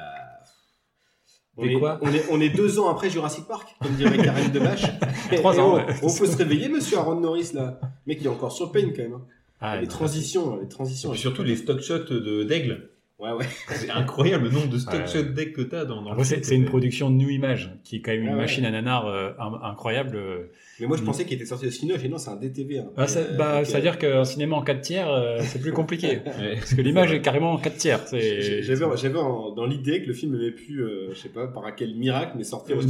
On est, quoi on, est, on est deux ans après Jurassic Park, comme dirait Karine Debache. Trois Et ans, on, ouais. on peut se réveiller, monsieur Aaron Norris, là. Le mec, il est encore sur pain, quand même. hein. Ah, les non, transitions, les Et transitions. puis surtout les stock shots de d'aigle. Ouais, ouais. C'est incroyable le nombre de stock Ouais. shot deck que t'as dans, dans Après, le c'est c'est une production de New Image, qui est quand même une Ah ouais. machine à nanar euh, in- incroyable. euh. Mais moi, je pensais qu'il était sorti au Cinoche et non, c'est un DTV. hein. Ah, ça, Euh, bah, ça veut dire qu'un cinéma en 4 tiers, euh, c'est plus compliqué. Ouais. Parce que l'image est carrément en 4 tiers. c'est- J'avais dans l'idée que le film avait pu, euh, je sais pas, par quel miracle, mais sortir au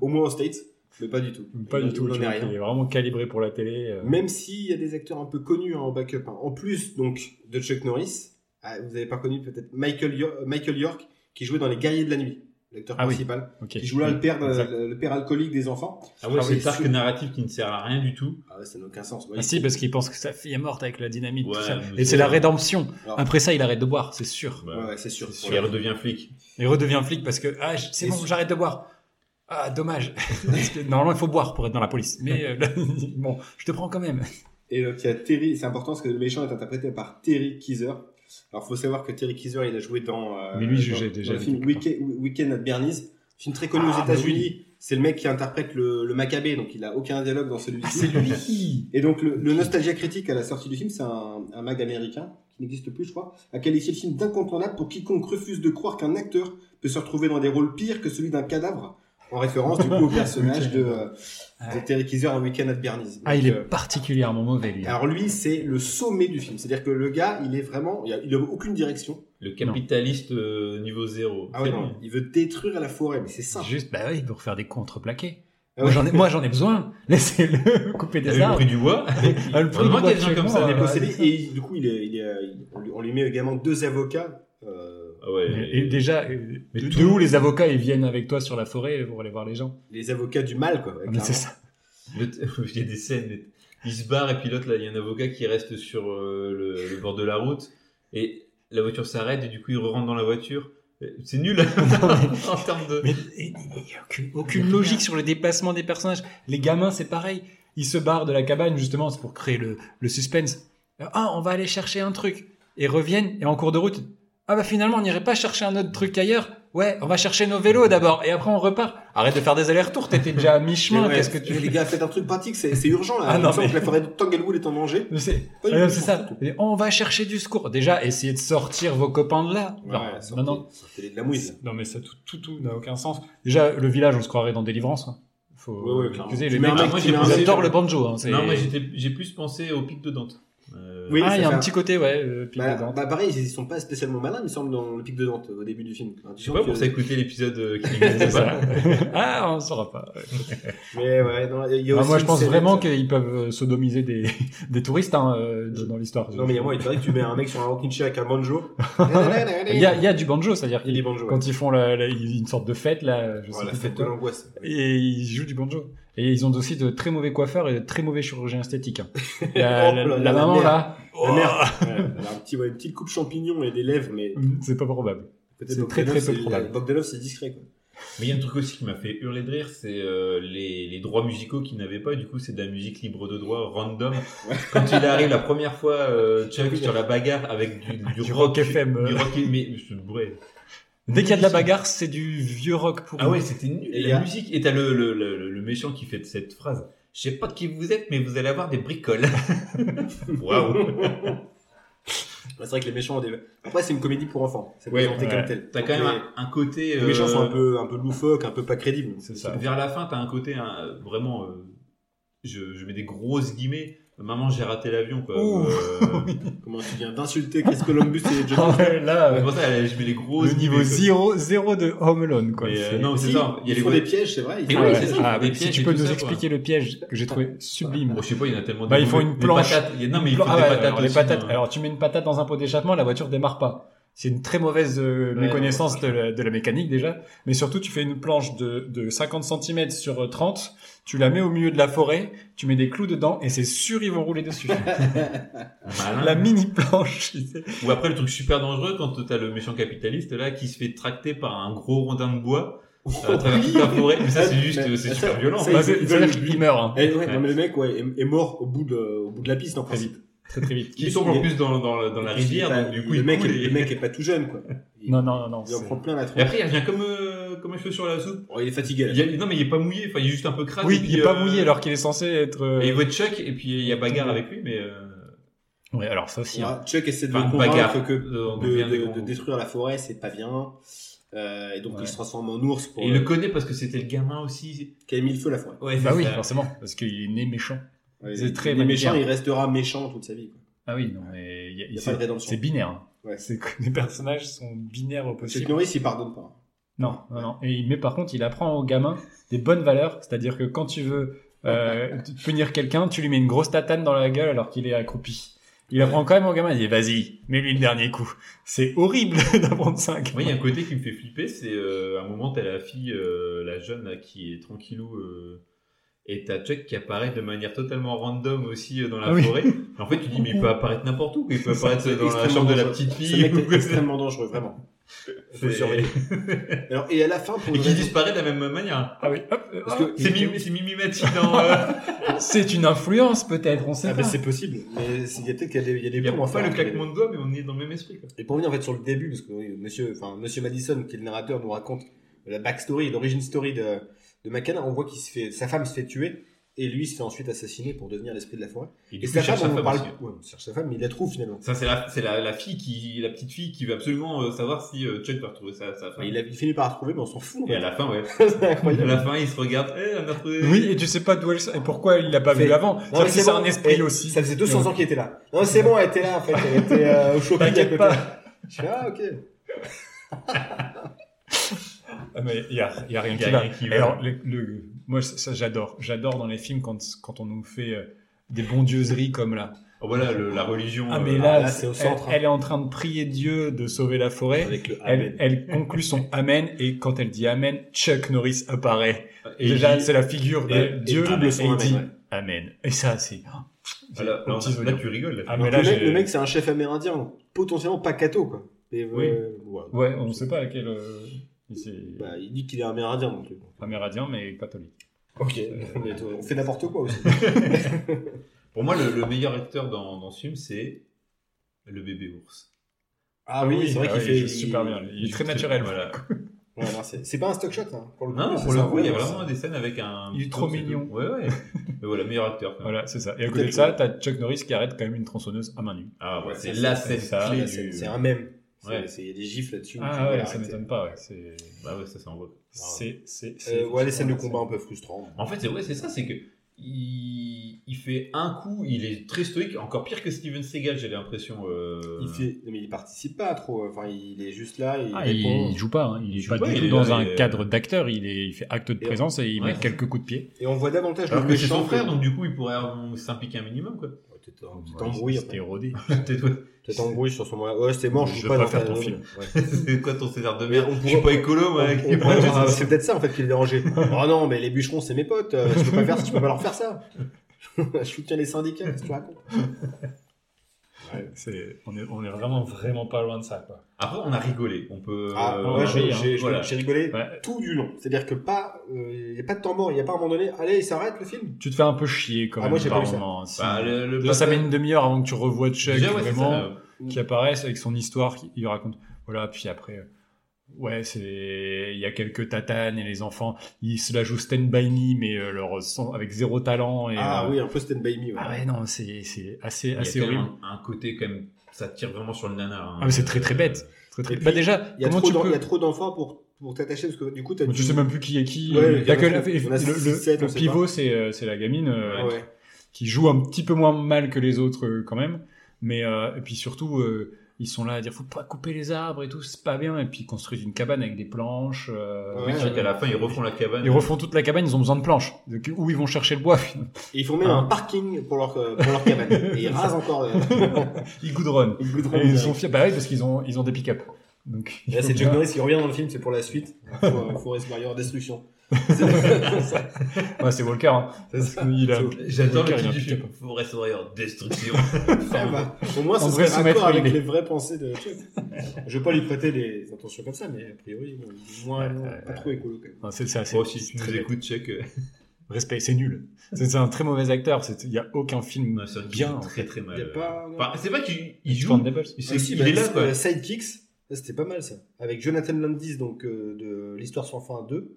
au moins aux States, mais pas du tout. Pas du tout. il est vraiment calibré pour la télé. euh. Même s'il y a des acteurs un peu connus hein, en backup. hein. En plus, donc, de Chuck Norris, ah, vous avez pas connu peut-être Michael, Yo- Michael York, qui jouait dans Les Guerriers de la Nuit, l'acteur Ah oui. principal, Ok. qui joue là le père, le, le père alcoolique des enfants. Ah ouais, Ah c'est oui, arc narratif qui ne sert à rien du tout. Ah ouais, ça n'a aucun sens. Ouais, Ah si, parce qu'il pense que sa fille est morte avec la dynamite. Ouais, tout ça. mais Et c'est- la rédemption. Alors- Après ça, il arrête de boire, c'est sûr. Bah, Ouais, ouais, c'est sûr. Il redevient flic. Il redevient flic parce que ah, c'est bon, j'arrête de boire. Ah, dommage. Parce que normalement, il faut boire pour être dans la police. Mais euh, bon, je te prends quand même. Et donc il y a Terry, c'est important parce que le méchant est interprété par Terry Kieser. Alors faut savoir que Terry Kieser, il a joué dans, euh, Mais lui, dans déjà le film. Weekend, Weekend at Bernie's, film très connu Ah, aux mais États-Unis. C'est le mec qui interprète le, le Maccabée, donc il a aucun dialogue dans celui-ci. Ah, c'est lui. Et donc le, le Nostalgia Critique à la sortie du film, c'est un, un mag américain qui n'existe plus, je crois, a qualifié le film d'incontournable pour quiconque refuse de croire qu'un acteur peut se retrouver dans des rôles pires que celui d'un cadavre, en référence du coup au personnage de, euh, de Terry Kieser dans Weekend at Bernie's. Ah, il est euh, particulièrement mauvais, lui. alors lui, c'est le sommet du film. C'est-à-dire que le gars, il est vraiment, il a, il a aucune direction. Le capitaliste euh, niveau zéro. Ah ouais, non, il veut détruire la forêt, mais c'est simple. Juste, bah oui, pour faire des contreplaqués. Ah Moi, ouais. j'en ai, moi, j'en ai besoin. Laissez-le couper des vu le arbres. prix du bois le prix du bois qu'il y a des gens comme ça, c'est ça. et du coup, il est, il est, il- on, lui, on lui met également deux avocats. Ah ouais. Et, et déjà, euh, Mais de, tout- de où les avocats ils viennent avec toi sur la forêt pour aller voir les gens les avocats du mal, quoi. Ah, c'est ça. Il y a des scènes, mais il se barre et puis l'autre, là, il y a un avocat qui reste sur euh, le, le bord de la route et la voiture s'arrête et du coup il rentre dans la voiture. C'est nul en termes de. Mais il n'y a aucune, aucune logique sur le déplacement des personnages. Les gamins, c'est pareil. Ils se barrent de la cabane, justement, c'est pour créer le, le suspense. Ah, on va aller chercher un truc. Et reviennent, et en cours de route, ah bah finalement, on n'irait pas chercher un autre truc ailleurs. Ouais, on va chercher nos vélos d'abord, et après on repart. Arrête de faire des allers-retours, t'étais déjà à mi-chemin, qu'est-ce que tu Les gars, faites un truc pratique, c'est c'est urgent là. Ah, non, mais- que la forêt de Tanglewood est en danger. C'est ça. Et on va chercher du secours. Déjà, essayez de sortir vos copains de là. Ouais, Genre, sortez, non, non. sortez de la mouise. Non, mais ça, tout, tout, tout n'a aucun sens. Déjà, le village, on se croirait dans Délivrance. hein. Faut, Ouais, ouais, les mecs, mec moi, pensé- j'adore le banjo. Hein, c'est- Non, moi j'ai plus pensé au pic de Dante. Euh, Oui, ah, il y a un un- petit côté, ouais. euh, pic Bah, de Dante. bah, pareil, ils sont pas spécialement malins, il me semble, dans le pic de Dante au début du film. Je sais pas pour ça écouter l'épisode euh, qui pas. ah, on ne saura pas. Mais ouais, non, il y a Ah, aussi moi, je pense vraiment qu'ils peuvent euh, sodomiser des, des touristes hein, euh, de- dans l'histoire. Non, mais il y a moi, il paraît que tu mets un mec sur un rocking chair avec un banjo. Il y a, il y a du banjo, c'est-à-dire Il y a qu'ils- du banjo, quand ils font la- la- une sorte de fête, là, je Oh, la fête de l'angoisse. Et ils jouent du banjo. Et ils ont aussi de très mauvais coiffeurs et de très mauvais chirurgiens esthétiques. hein. La, Oh la- là là, la la maman merde. là, La mère, ouais, elle a un petit, ouais, une petite coupe champignon et des lèvres, mais c'est pas probable. C'est très, très peu probable. Bogdanov, c'est discret, quoi. Mais il y a un truc aussi qui m'a fait hurler de rire, c'est euh, les, les droits musicaux qu'ils n'avaient pas. Du coup, c'est de la musique libre de droit, random. Quand il arrive la première fois, euh, Chuck sur la bagarre avec du, du, Du rock FM, du euh. rock, mais je suis bourré. Dès qu'il y a de la bagarre, c'est du vieux rock pour Ah ouais, c'était nul. Et la a- musique. Et t'as le, le, le, le méchant qui fait cette phrase. Je sais pas de qui vous êtes, mais vous allez avoir des bricoles. Waouh. C'est vrai que les méchants ont des... Après, c'est une comédie pour enfants. C'est Ouais, présenté ouais. comme tel. T'as quand même les- un, côté. Les méchants euh, sont un peu, un peu loufoques, un peu pas crédibles. C'est ça. Vers la fin, t'as un côté hein, vraiment. euh, je, je mets des grosses guillemets. Maman, j'ai raté l'avion, quoi. Ouh. Euh, Comment tu viens d'insulter Chris Columbus et Johnny Ah ouais, là, c'est euh, pour ça, je mets les grosses le niveau guillemets, quoi. zéro, zéro de Home Alone, quoi. Mais, euh, non, c'est Si, ça. Il y a les voix- des pièges, c'est vrai. ils des Ouais, c'est pièges. ça. ah, des mais si pièges tu peux nous ça, expliquer le piège que j'ai trouvé sublime. Bon, je sais pas, il y en a tellement. Bah, ils font une planche. patates. Il y a- Non, mais ils font Ah des ouais, patates. alors, les aussi, patates. hein. Alors, tu mets une patate dans un pot d'échappement, la voiture démarre pas. C'est une très mauvaise euh, Ouais, méconnaissance de la, de la mécanique déjà. Mais surtout, tu fais une planche de, de 50 cm sur euh, 30, tu la mets au milieu de la forêt, tu mets des clous dedans et c'est sûr ils vont rouler dessus. La mini planche. tu sais. Ou après, le truc super dangereux quand t'as le méchant capitaliste là qui se fait tracter par un gros rondin de bois euh, à travers toute la forêt. Mais ça, c'est juste, c'est super violent. ça, Bah, qu'il meurt hein, Eh, ouais, Ouais. non, mais le mec ouais, est, est mort au bout de, au bout de la piste en principe. Très très vite. Qui tombe en plus dans, dans, dans la rivière, donc du coup, le il mec, coule est, et- le mec est pas tout jeune quoi. Il, Non, non, non, non. il en prend plein la Et tronche. après, il revient comme, euh, comme un cheveu sur la soupe. Oh, il est fatigué. Là. Il y a- non, mais il est pas mouillé, enfin, il est juste un peu crade. Oui, et puis, il est pas euh, mouillé alors qu'il est censé être. euh, Et il voit Chuck, et puis il y a bagarre avec lui, mais. euh, Ouais, alors ça aussi. Hein. Chuck essaie de Enfin, le convaincre bagarre. que de, de- de détruire la forêt, c'est pas bien. Euh, et donc Ouais. il se transforme en ours pour Et il le connaît parce que c'était le gamin aussi. qui a mis le feu à la forêt. Ouais, Bah oui, ça. forcément, parce qu'il est né méchant. Ouais, C'est il- très il méchant, restera méchant toute sa vie. Quoi. Ah oui, non, mais il y a- Il y a c'est- pas de rédemption. C'est binaire. hein. Ouais. C'est que les personnages sont binaires au Chuck possible. Norris, il pardonne pas. Non, non, non. Et, il- mais par contre, il apprend au gamin des bonnes valeurs, c'est-à-dire que quand tu veux euh, punir quelqu'un, tu lui mets une grosse tatane dans la gueule alors qu'il est accroupi. Il apprend quand même au gamin, il dit vas-y, mets-lui le dernier coup. C'est horrible d'apprendre ça. Moi, il y a un côté qui me fait flipper, c'est euh, à un moment, t'as la fille, euh, la jeune là, qui est tranquillou, euh, et t'as Chuck qui apparaît de manière totalement random aussi euh, dans la Ah oui. forêt. En fait, tu dis, mais il peut apparaître n'importe où, il peut apparaître C'est dans la chambre de la petite fille. mec ou- extrêmement dangereux, vraiment. Faut le C'est- surveiller. Alors, et à la fin, pour Et qui raison- disparaît de la même manière. Ah oui, hop, euh, Parce que- C'est Mimi, c'est Mimi Mati dans. euh, c'est une influence peut-être, on sait Ah pas. ben c'est possible, mais c'est- il y a peut-être qu'il y a des, il y a des y pas faire le claquement de doigts, mais on est dans le même esprit. Quoi. Et pour revenir en fait sur le début, parce que oui, monsieur, enfin, monsieur Madison, qui est le narrateur, nous raconte la backstory, l'origine story de, de McKenna, on voit qu'il se fait, sa femme se fait tuer, et lui se fait ensuite assassiner pour devenir l'esprit de la forêt. Et Et, sa femme, sa on femme parle, ouais, on cherche sa femme, mais il la trouve finalement. Ça, c'est la, c'est la, la fille qui, la petite fille qui veut absolument euh, savoir si euh, Chuck va retrouver sa, sa femme. il, a, il finit par la retrouver, mais on s'en fout. Et à la fin, ouais. c'est À incroyable. la fin, il se regarde, eh, on a retrouvé. Oui, et tu sais pas d'où elle et pourquoi il l'a pas vu avant. Non, mais c'est bon, un esprit et aussi. Ça faisait 200 ans qu'il était là. Non, c'est bon, elle était là en fait, elle était euh, au shopping à T'inquiète pas. Je fais, ah ok. Ah, mais il y a, y a rien y qui a va. rien qui va. alors, le, le- moi, ça, ça, j'adore. J'adore dans les films quand, quand on nous fait euh, des bondieuseries comme là. Oh, voilà, le- la religion. Ah, euh, mais là, là, c'est au elle- centre, hein. Elle, est en train de prier Dieu de sauver la forêt. Avec le Elle, Amen. elle conclut son Amen et quand elle dit Amen, Chuck Norris apparaît. Et Déjà, c'est la figure de et- et Dieu double son et il Amen, dit ouais. Amen. Et ça, c'est. Ah, là, là, tu rigoles. là. Ah, Donc, mais là, le, mec, j'ai- le mec, c'est un chef amérindien, potentiellement pas catho, quoi. Et, Oui. euh, ouais. Ouais, on ne sait pas à quel. euh, Bah, il dit qu'il est amérindien non plus. amérindien, mais catholique. Ok. Mais toi, on fait n'importe quoi aussi. Pour moi, le, le meilleur acteur dans, dans ce film, c'est le bébé ours. Ah oui, c'est vrai ah qu'il fait il super bien. Il est très naturel. Voilà. Ouais, c'est pas un stock shot, hein, pour le coup. Non, pour le coup, il y a vraiment des scènes avec un. Il est trop mignon. tout. Ouais, ouais. Mais voilà, meilleur acteur. quand même. Voilà, c'est ça. Et à côté de ça, t'as Chuck Norris qui arrête quand même une tronçonneuse à main nue. Ah, ouais, c'est ça, la scène C'est c'est un mème. Ouais. Il y a des gifs là-dessus. Ah ouais, ça m'étonne pas, ouais. C'est, Bah ouais, ça, c'est en vogue. c'est, c'est, c'est- Euh, ouais, les scènes de combat un peu frustrantes. En fait, c'est vrai, c'est ça, c'est que il, il fait un coup, il est très stoïque, encore pire que Steven Seagal, j'ai l'impression. euh, Il fait, non, mais il participe pas trop. Enfin, il est juste là, il Ah, il, il joue pas, hein. il est joue pas pas, du tout dans là, un cadre d'acteur, il, est, il fait acte de Et- présence et il Ouais, met quelques coups de pied. Et on voit davantage Alors le que c'est son frère, que- donc du coup, il pourrait euh, s'impliquer un minimum, quoi. T'es- Tu t'embrouilles C'était rodé. Peut-être, sur son. Ouais, c'était mort, je vais pas pas dans faire ton film. Ouais. c'est quoi ton César de merde on Je suis pourrait- pas écolo, moi. Pourrait dire, C'est peut-être ça en fait qui le dérangeait. Oh non, mais les bûcherons, c'est mes potes. euh, Je peux pas faire ça, je peux pas leur faire ça. je soutiens les syndicats, qu'est-ce que tu racontes Ouais, on, est, on est vraiment, vraiment pas loin de ça, quoi. Après, on a rigolé. On peut. Ah, euh, ouais, j'ai hein. Voilà. rigolé Ouais. tout du long. C'est-à-dire que pas, il y a pas de tambour, il y a pas à un moment donné, allez, il s'arrête le film. Tu te fais un peu chier quand Ah, même moi, j'ai pas eu ça. Bah, le, le Là, ça met une demi-heure avant que tu revoies Chuck vraiment, ça, euh, qui apparaisse avec son histoire, qui il raconte. Voilà, puis après, euh, ouais, c'est, il y a quelques tatanes et les enfants, ils se la jouent Stand By Me, mais euh, leur son avec zéro talent et. Ah euh, oui, un peu Stand By Me. ouais. Ah ouais, non, c'est, c'est assez, il y a assez quand même horrible. un, un côté quand même. Ça tire vraiment sur le nanar. hein. Ah, mais c'est très très bête. Très, très... Et Bah puis, déjà, Il y a comment trop tu d'en- peux... il y a trop d'enfants pour, pour t'attacher parce que du coup, t'as du- Tu sais même plus qui est qui. Ouais, il y a que la... y a le, pivot, c'est, euh, c'est la gamine euh, ouais. qui joue un petit peu moins mal que les autres euh, quand même. Mais euh, et puis surtout, euh, ils sont là à dire faut pas couper les arbres et tout, c'est pas bien. Et puis ils construisent une cabane avec des planches. euh, Ouais, Oui, c'est vrai qu'à la fin, ils refont la cabane. Ils refont toute la cabane, ils ont besoin de planches. Donc, où ils vont chercher le bois finalement Et ils font même Hein. un parking pour leur, euh, pour leur cabane. Et ils rasent encore. euh, Ils goudronnent. Ils goudronnent Et ils sont fiers. Bah oui, parce qu'ils ont, ils ont des pick-up. Donc, Et Là, c'est Chuck Norris qui revient dans le film, c'est pour la suite. Faut, euh, Forest Warrior Destruction. Ouais, c'est Walker. Hein. J'adore le titre un du. Forest Warrior, destruction. Ah bah, au moins, ça serait raccord avec les vraies pensées de Chuck. Je vais pas lui prêter des intentions comme ça, mais a priori, moins, pas trop écolo quand même. Non, c'est, c'est assez. Moi aussi, si tu très nous écoutes, check. euh, Respect, c'est nul. C'est, c'est un très mauvais acteur. Il y a aucun film bien. très très mal. Il y a pas. Enfin, c'est pas qu'il il joue. Il, Ah, est là, quoi. Sidekicks, c'était pas mal ça. Avec Jonathan Landis, donc euh, de l'Histoire sans fin 2.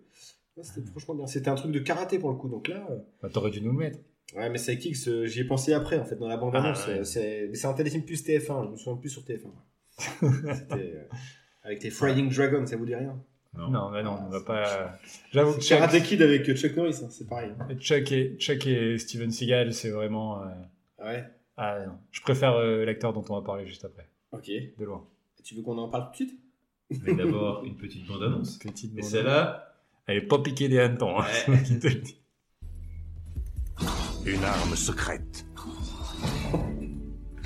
C'était franchement bien. C'était un truc de karaté pour le coup. Donc là, euh, Bah, t'aurais dû nous le mettre. Ouais, mais Psychics, euh, j'y ai pensé après, en fait, dans la bande-annonce. Ah, ouais. euh, c'est mais c'est un téléfilm plus TF1, je me souviens plus sur TF1. C'était euh, avec tes Flying Dragon, ça vous dit rien? Non, mais non, on va pas. J'avoue que C'est Karate Kid avec Chuck Norris, hein, c'est pareil. Chuck et, Chuck et Steven Seagal, c'est vraiment. euh, Ouais? Ah non. Je préfère euh, l'acteur dont on va parler juste après. Ok. De loin. Tu veux qu'on en parle tout de suite? Mais d'abord, une petite bande-annonce. Petite Et bande-annonce. celle-là, Elle est pas piquée des hannetons. hein, Ouais. c'est moi qui te le dis. Une arme secrète.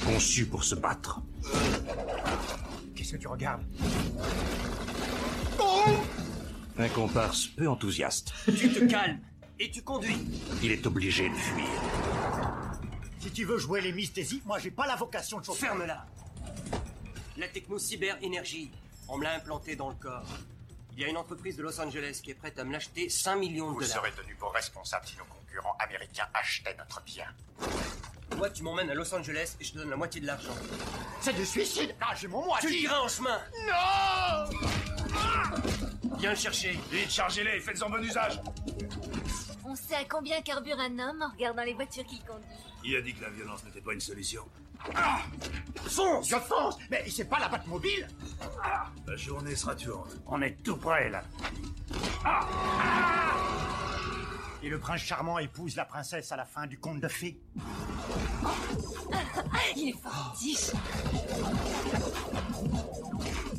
Conçue pour se battre. Qu'est-ce que tu regardes? Un comparse peu enthousiaste. Tu te calmes et tu conduis. Il est obligé de fuir. Si tu veux jouer les mysthésies, moi j'ai pas la vocation de chauffer. Ferme-la La techno-cyber-énergie, on me l'a implantée dans le corps. Il y a une entreprise de Los Angeles qui est prête à me l'acheter 5 millions de Vous dollars. serez tenu pour responsable si nos concurrents américains achetaient notre bien. Toi, tu m'emmènes à Los Angeles et je te donne la moitié de l'argent. C'est du suicide Ah, j'ai mon Tu moitié iras en chemin Non Viens le chercher Vite, chargez-les, faites-en bon usage On sait à combien carbure un homme en regardant les voitures qu'il conduit. Il a dit que la violence n'était pas une solution. Ah Fonce Je fonce Mais c'est pas la batte mobile La journée sera tuante. On est tout près, là. Ah Et le prince charmant épouse la princesse à la fin du conte de fées Il est fortiche.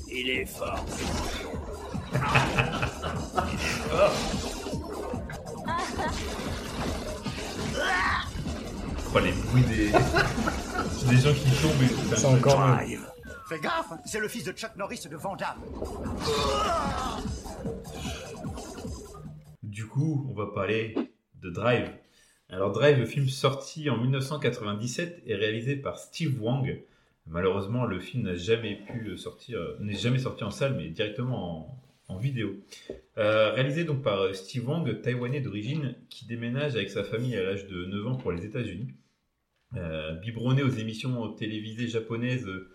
Il est fort. oh, les bruits des, des gens qui tombent et tout. C'est encore. Drive. Fais gaffe, c'est le fils de Chuck Norris et de Van Damme. Du coup, on va parler de Drive. Alors Drive, le film sorti en 1997 est réalisé par Steve Wang. Malheureusement, le film n'a jamais pu sortir, n'est jamais sorti en salle, mais directement en, vidéo. Euh, réalisé donc par euh, Steve Wang, taïwanais d'origine, qui déménage avec sa famille à l'âge de 9 ans pour les États-Unis. Euh, biberonné aux émissions télévisées japonaises, euh,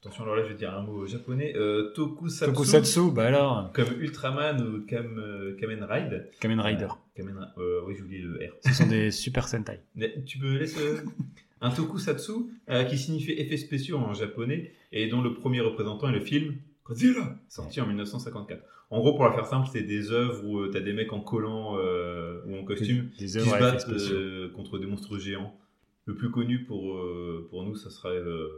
attention alors là je vais dire un mot japonais, Tokusatsu, Tokusatsu, bah alors. comme Ultraman ou Kam, Kamen Ride. Kamen Rider. Kamen oui, j'ai oublié le R. Ce sont des Super Sentai. Mais Tu peux laisser euh, un tokusatsu qui signifie effets spéciaux en japonais et dont le premier représentant est le film Godzilla, sorti en 1954. En gros, pour la faire simple, c'est des œuvres où tu t'as des mecs en collant euh, ou en costume Des qui se battent euh, contre des monstres géants. Le plus connu pour, euh, pour nous, ça serait euh,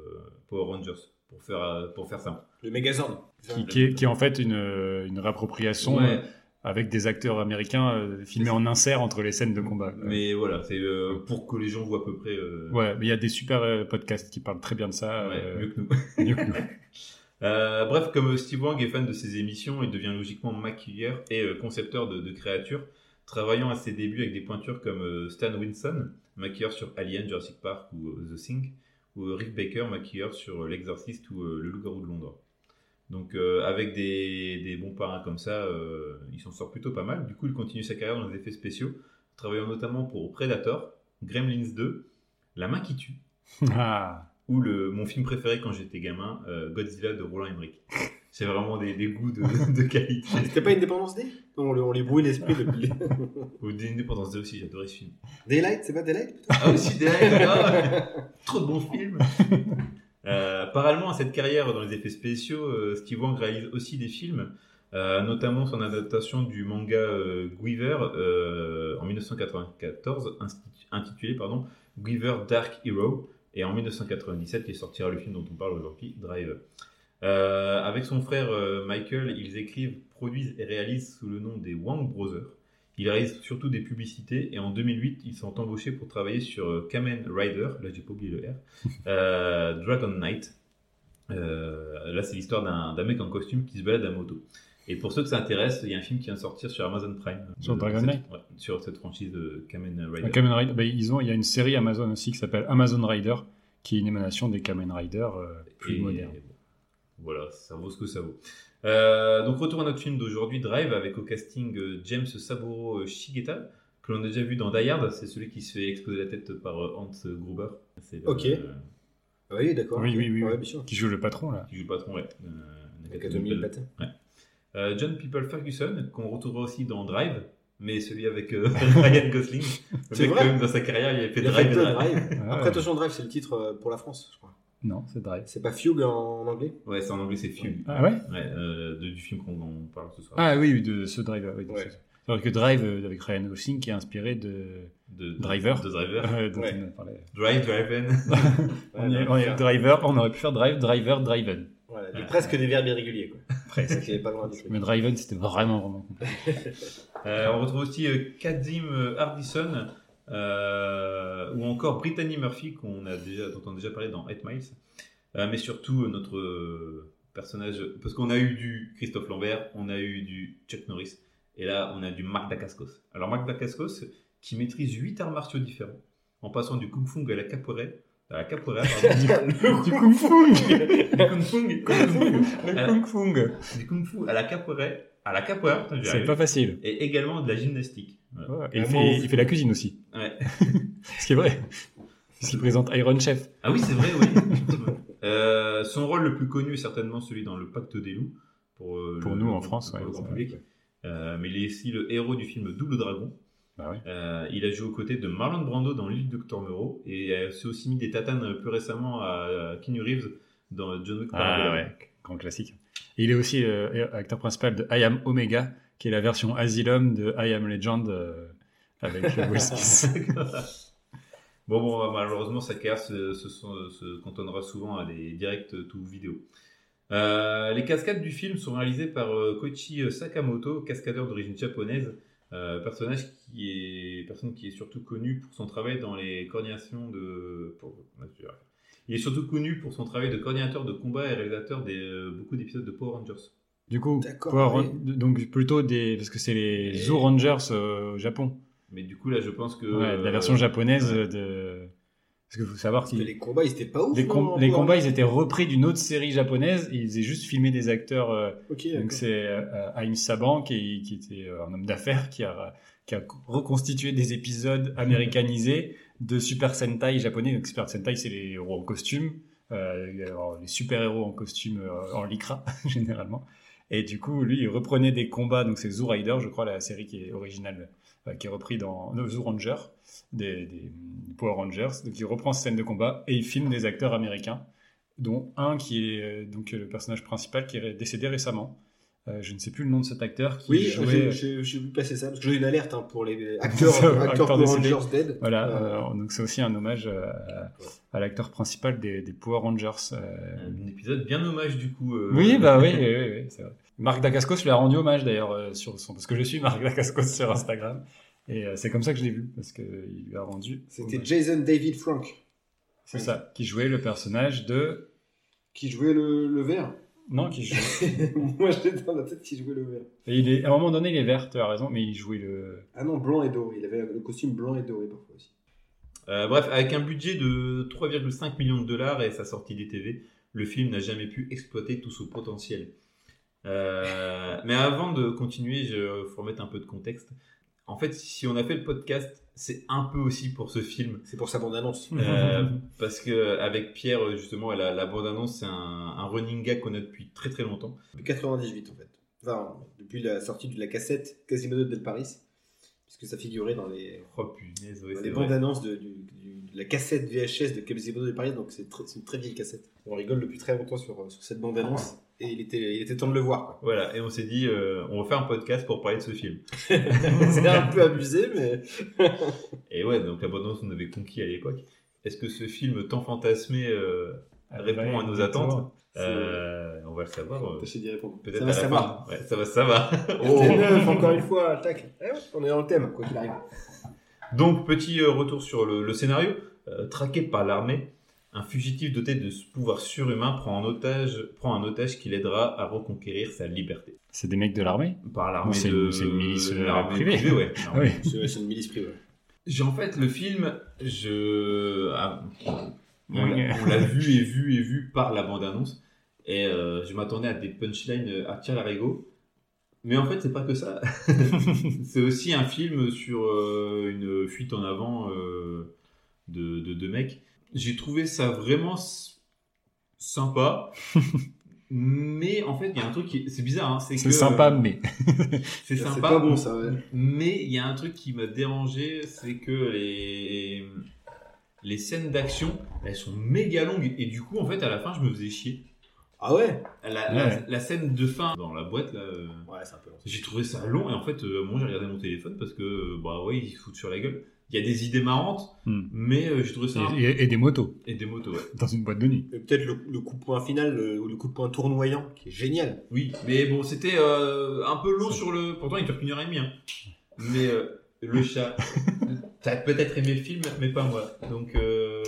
Power Rangers, pour faire, euh, pour faire simple. Le Megazord. Qui, qui est, qui est en fait une, euh, une réappropriation Ouais. euh, avec des acteurs américains euh, filmés en insert entre les scènes de combat. Mais voilà, c'est euh, pour que les gens voient à peu près. euh, Ouais, mais il y a des super euh, podcasts qui parlent très bien de ça. Ouais, euh, mieux que nous. mieux que nous. Euh, bref, comme Steve Wang est fan de ses émissions, il devient logiquement maquilleur et euh, concepteur de, créatures, travaillant à ses débuts avec des pointures comme euh, Stan Winston, maquilleur sur Alien, Jurassic Park ou The Thing, ou Rick Baker, maquilleur sur L'Exorciste ou Le Loup-garou de Londres. Donc avec des, bons parrains comme ça, il s'en sort plutôt pas mal. Du coup, il continue sa carrière dans les effets spéciaux, travaillant notamment pour Predator, Gremlins 2, La main qui tue, Ah. Ou le, mon film préféré quand j'étais gamin, euh, Godzilla de Roland Emmerich. C'est vraiment des, des goûts de, de qualité. C'était pas Indépendance Day? On, les- on les brouille l'esprit depuis. Ou d'Indépendance Day aussi, j'adorais ce film. Daylight, c'est pas Daylight plutôt Ah aussi, Daylight, ah, trop de bons films. Euh, parallèlement à cette carrière dans les effets spéciaux, euh, Steve Wang réalise aussi des films, euh, notamment son adaptation du manga euh, Guiver euh, en 1994, insti- intitulé pardon, Guiver Dark Hero, et en 1997 qui sortira le film dont on parle aujourd'hui, Drive. Euh, avec son frère euh, Michael, ils écrivent, produisent et réalisent sous le nom des Wang Brothers. Ils réalisent surtout des publicités et en 2008, ils sont embauchés pour travailler sur euh, Kamen Rider, là j'ai pas oublié le R, euh, Dragon Knight. Là c'est l'histoire d'un d'un mec en costume qui se balade à moto. Et pour ceux que ça intéresse, il y a un film qui vient de sortir sur Amazon Prime. Sur Euh, Dragon Knight ouais, Sur cette franchise de Kamen Rider. Un Kamen Rider, bah, ils ont, il y a une série Amazon aussi qui s'appelle Amazon Rider, qui est une émanation des Kamen Rider euh, plus Et modernes. bon, Voilà, ça vaut ce que ça vaut. Euh, donc retour à notre film d'aujourd'hui, Drive, avec au casting euh, James Saburo Shigeta, que l'on a déjà vu dans Die Hard, c'est celui qui se fait exploser la tête par Hans Gruber. C'est le- Ok. euh, Oui, d'accord. Oui, oui, oui. Ouais, bien sûr. Qui joue le patron là. qui joue le patron, ouais. Euh, Nakatomi Nakatomi Patin. Ouais. Euh, John People Ferguson, qu'on retrouvera aussi dans Drive, mais celui avec euh, Ryan Gosling. C'est vrai quand même, dans sa carrière, il a fait Il Drive. fait Drive. Drive. Après, attention, Drive, c'est le titre euh, pour la France, je crois. Non, c'est Drive. C'est pas Fugue en anglais? Ouais, c'est en anglais, c'est Fugue. Ah ouais? Euh, de- Du film qu'on on parle ce soir. Ah oui, de ce Drive. Oui, de Ouais. ce- C'est vrai que Drive euh, avec Ryan Gosling qui est inspiré de, De- Driver. de Driver. Euh, dont Ouais. on. Drive, Drive-In. on, on Driver, on aurait pu faire Drive, Driver, Driven. Voilà, des- presque des verbes irréguliers, quoi. Presque. Pas loin du truc. Mais Driven, c'était vraiment, vraiment compliqué. Euh, on retrouve aussi euh, Kazim euh, Hardison euh, ou encore Brittany Murphy qu'on a déjà, dont on a déjà parlé dans 8 Miles. Euh, mais surtout notre personnage, parce qu'on a eu du Christophe Lambert, on a eu du Chuck Norris, et là on a du Marc Dacascos. Alors Marc Dacascos qui maîtrise 8 arts martiaux différents, en passant du Kung Fu à la capoeira, à la capoeira, pardon. Du Kung Fu du Kung Fu, la- Kung Fu du Kung Fu à la capoeira, à la capoeira, C'est pas facile. Et également de la gymnastique. Voilà. Ouais, et il, fait, il fait la cuisine aussi. Ouais. Ce qui est vrai. Parce qu'il présente Iron Chef. Ah oui, c'est vrai, oui. Euh, son rôle le plus connu est certainement celui dans Le Pacte des loups. Pour, euh, Pour le- nous, en France, pour ouais, le grand public. vrai. Euh, mais il est aussi le héros du film Double Dragon. Bah Euh, il a joué aux côtés de Marlon Brando dans L'île du Docteur Moreau et s'est aussi mis des tatanes plus récemment à, Keanu Reeves dans John Wick. Ah ouais, grand classique. Et il est aussi euh, acteur principal de I Am Omega, qui est la version Asylum de I Am Legend euh, avec Will Smith. Bon, bon, malheureusement, sa carrière se, se, cantonnera souvent à des directs tout vidéo. Euh, les cascades du film sont réalisées par Koichi Sakamoto, cascadeur d'origine japonaise, euh, personnage qui est personne qui est surtout connu pour son travail dans les coordinations de. pour- il est surtout connu pour son travail de coordinateur de combat et réalisateur des euh, beaucoup d'épisodes de Power Rangers. Du coup, Power donc plutôt des. Parce que c'est les Zoo Rangers euh, au Japon. Mais du coup là, je pense que Ouais, de la version japonaise ouais. de. Parce qu'il faut savoir qu'ils. Les combats, ils étaient pas ouf. Les, com- combats, ils étaient repris d'une autre série japonaise. Et ils faisaient juste filmer des acteurs. euh, donc c'est euh, Aim Saban qui, qui était euh, un homme d'affaires qui a, qui a reconstitué des épisodes américanisés de Super Sentai japonais. Donc Super Sentai, c'est les héros en costume, euh, alors, les super héros en costume en lycra généralement. Et du coup, lui, il reprenait des combats. Donc c'est Zoo Rider, je crois, la série qui est originale, qui est repris dans no, Zoo Ranger, des, des Power Rangers. Donc il reprend cette scène de combat et il filme des acteurs américains dont un qui est euh, donc le personnage principal qui est décédé récemment. Euh, je ne sais plus le nom de cet acteur qui Oui, jouait. j'ai- vu passer ça parce que j'ai une alerte hein, pour les acteurs, Ça, acteurs acteur Power. Rangers dead. Voilà, Euh, euh, donc c'est aussi un hommage euh, à, à l'acteur principal des, des Power Rangers. euh. Un épisode bien hommage du coup. euh, Oui, bah oui, oui, oui, oui, c'est vrai. Marc Dacascos lui a rendu hommage d'ailleurs euh, sur son, parce que je suis Marc Dacascos sur Instagram et euh, c'est comme ça que je l'ai vu parce que il lui a rendu. C'était. Jason David Frank C'est ça, qui jouait le personnage de. qui jouait le, le vert. Non, qui jouait. Moi, j'étais dans la tête qui jouait le vert. Et il est, à un moment donné, il est vert, tu as raison, mais il jouait le. Ah non, blanc et doré. Il avait le costume blanc et doré parfois aussi. Euh, bref, avec un budget de 3,5 millions de dollars et sa sortie des TV, le film n'a jamais pu exploiter tout son potentiel. Euh, mais avant de continuer, je faut remettre un peu de contexte. En fait, si on a fait le podcast, c'est un peu aussi pour ce film. C'est pour sa bande-annonce. Euh, parce que avec Pierre, justement, la, la bande-annonce, c'est un, un running gag qu'on a depuis très très longtemps. Depuis 98 en fait. Enfin, depuis la sortie de la cassette Quasimodo del Paris. Puisque ça figurait dans les, Oh punaise, ouais, dans c'est les vrai. bandes annonces de, du- du- de la cassette VHS de Quasimodo del Paris. Donc c'est une très vieille cassette. On rigole depuis très longtemps sur, sur cette bande annonce. Et il était, il était temps de le voir. quoi. Voilà, et on s'est dit, euh, on va faire un podcast pour parler de ce film. c'est un peu abusé, mais. Et ouais, donc la bande-annonce on avait conquis à l'époque. Est-ce que ce film tant fantasmé euh, Ah, répond ouais, à nos attentes Euh, On va le savoir. euh, Tâchez d'y répondre. Peut-être Ça à va la savoir. fin. Ouais, ça va savoir. C'était neuf, encore une fois, tac. Eh ouais, on est dans le thème, quoi qu'il arrive. Donc, petit euh, retour sur le, le scénario. Euh, traqué par l'armée, un fugitif doté de ce pouvoir surhumain prend, en otage, prend un otage qui l'aidera à reconquérir sa liberté. C'est des mecs de l'armée? Par l'armée c'est de- une- milice, euh, privée? ouais. Oui. C'est une milice privée. J'ai en fait le film, je ah, on l'a vu et vu et vu par la bande annonce et euh, je m'attendais à des punchlines à tir larigot. Mais en fait, c'est pas que ça. c'est aussi un film sur euh, une fuite en avant euh, de, de deux mecs. J'ai trouvé ça vraiment sympa. Mais en fait, il y a un truc qui c'est bizarre, hein, c'est que C'est sympa, mais. c'est C'est sympa. pas bon, ça, ouais. Mais il y a un truc qui m'a dérangé, c'est que les les scènes d'action, elles sont méga longues et du coup, en fait, à la fin, je me faisais chier. Ah ouais? La, la- Ouais. la scène de fin dans la boîte là. Ouais, c'est un peu long. J'ai trouvé ça long et en fait, euh, moi j'ai regardé mon téléphone parce que euh, bah ouais, ils se foutent sur la gueule. Il y a des idées marrantes, Hmm. mais euh, j'ai trouvé ça Et, et- et des motos et des motos. Ouais. dans une boîte de nuit. Et peut-être le, le coup de poing final, le, ou le coup de poing tournoyant, qui est génial. Oui, mais bon, c'était euh, un peu long sur le. Pourtant, il dure qu'une heure et demie. Hein. Mais euh, le chat, t'as peut-être aimé le film, mais pas moi. Donc. Euh...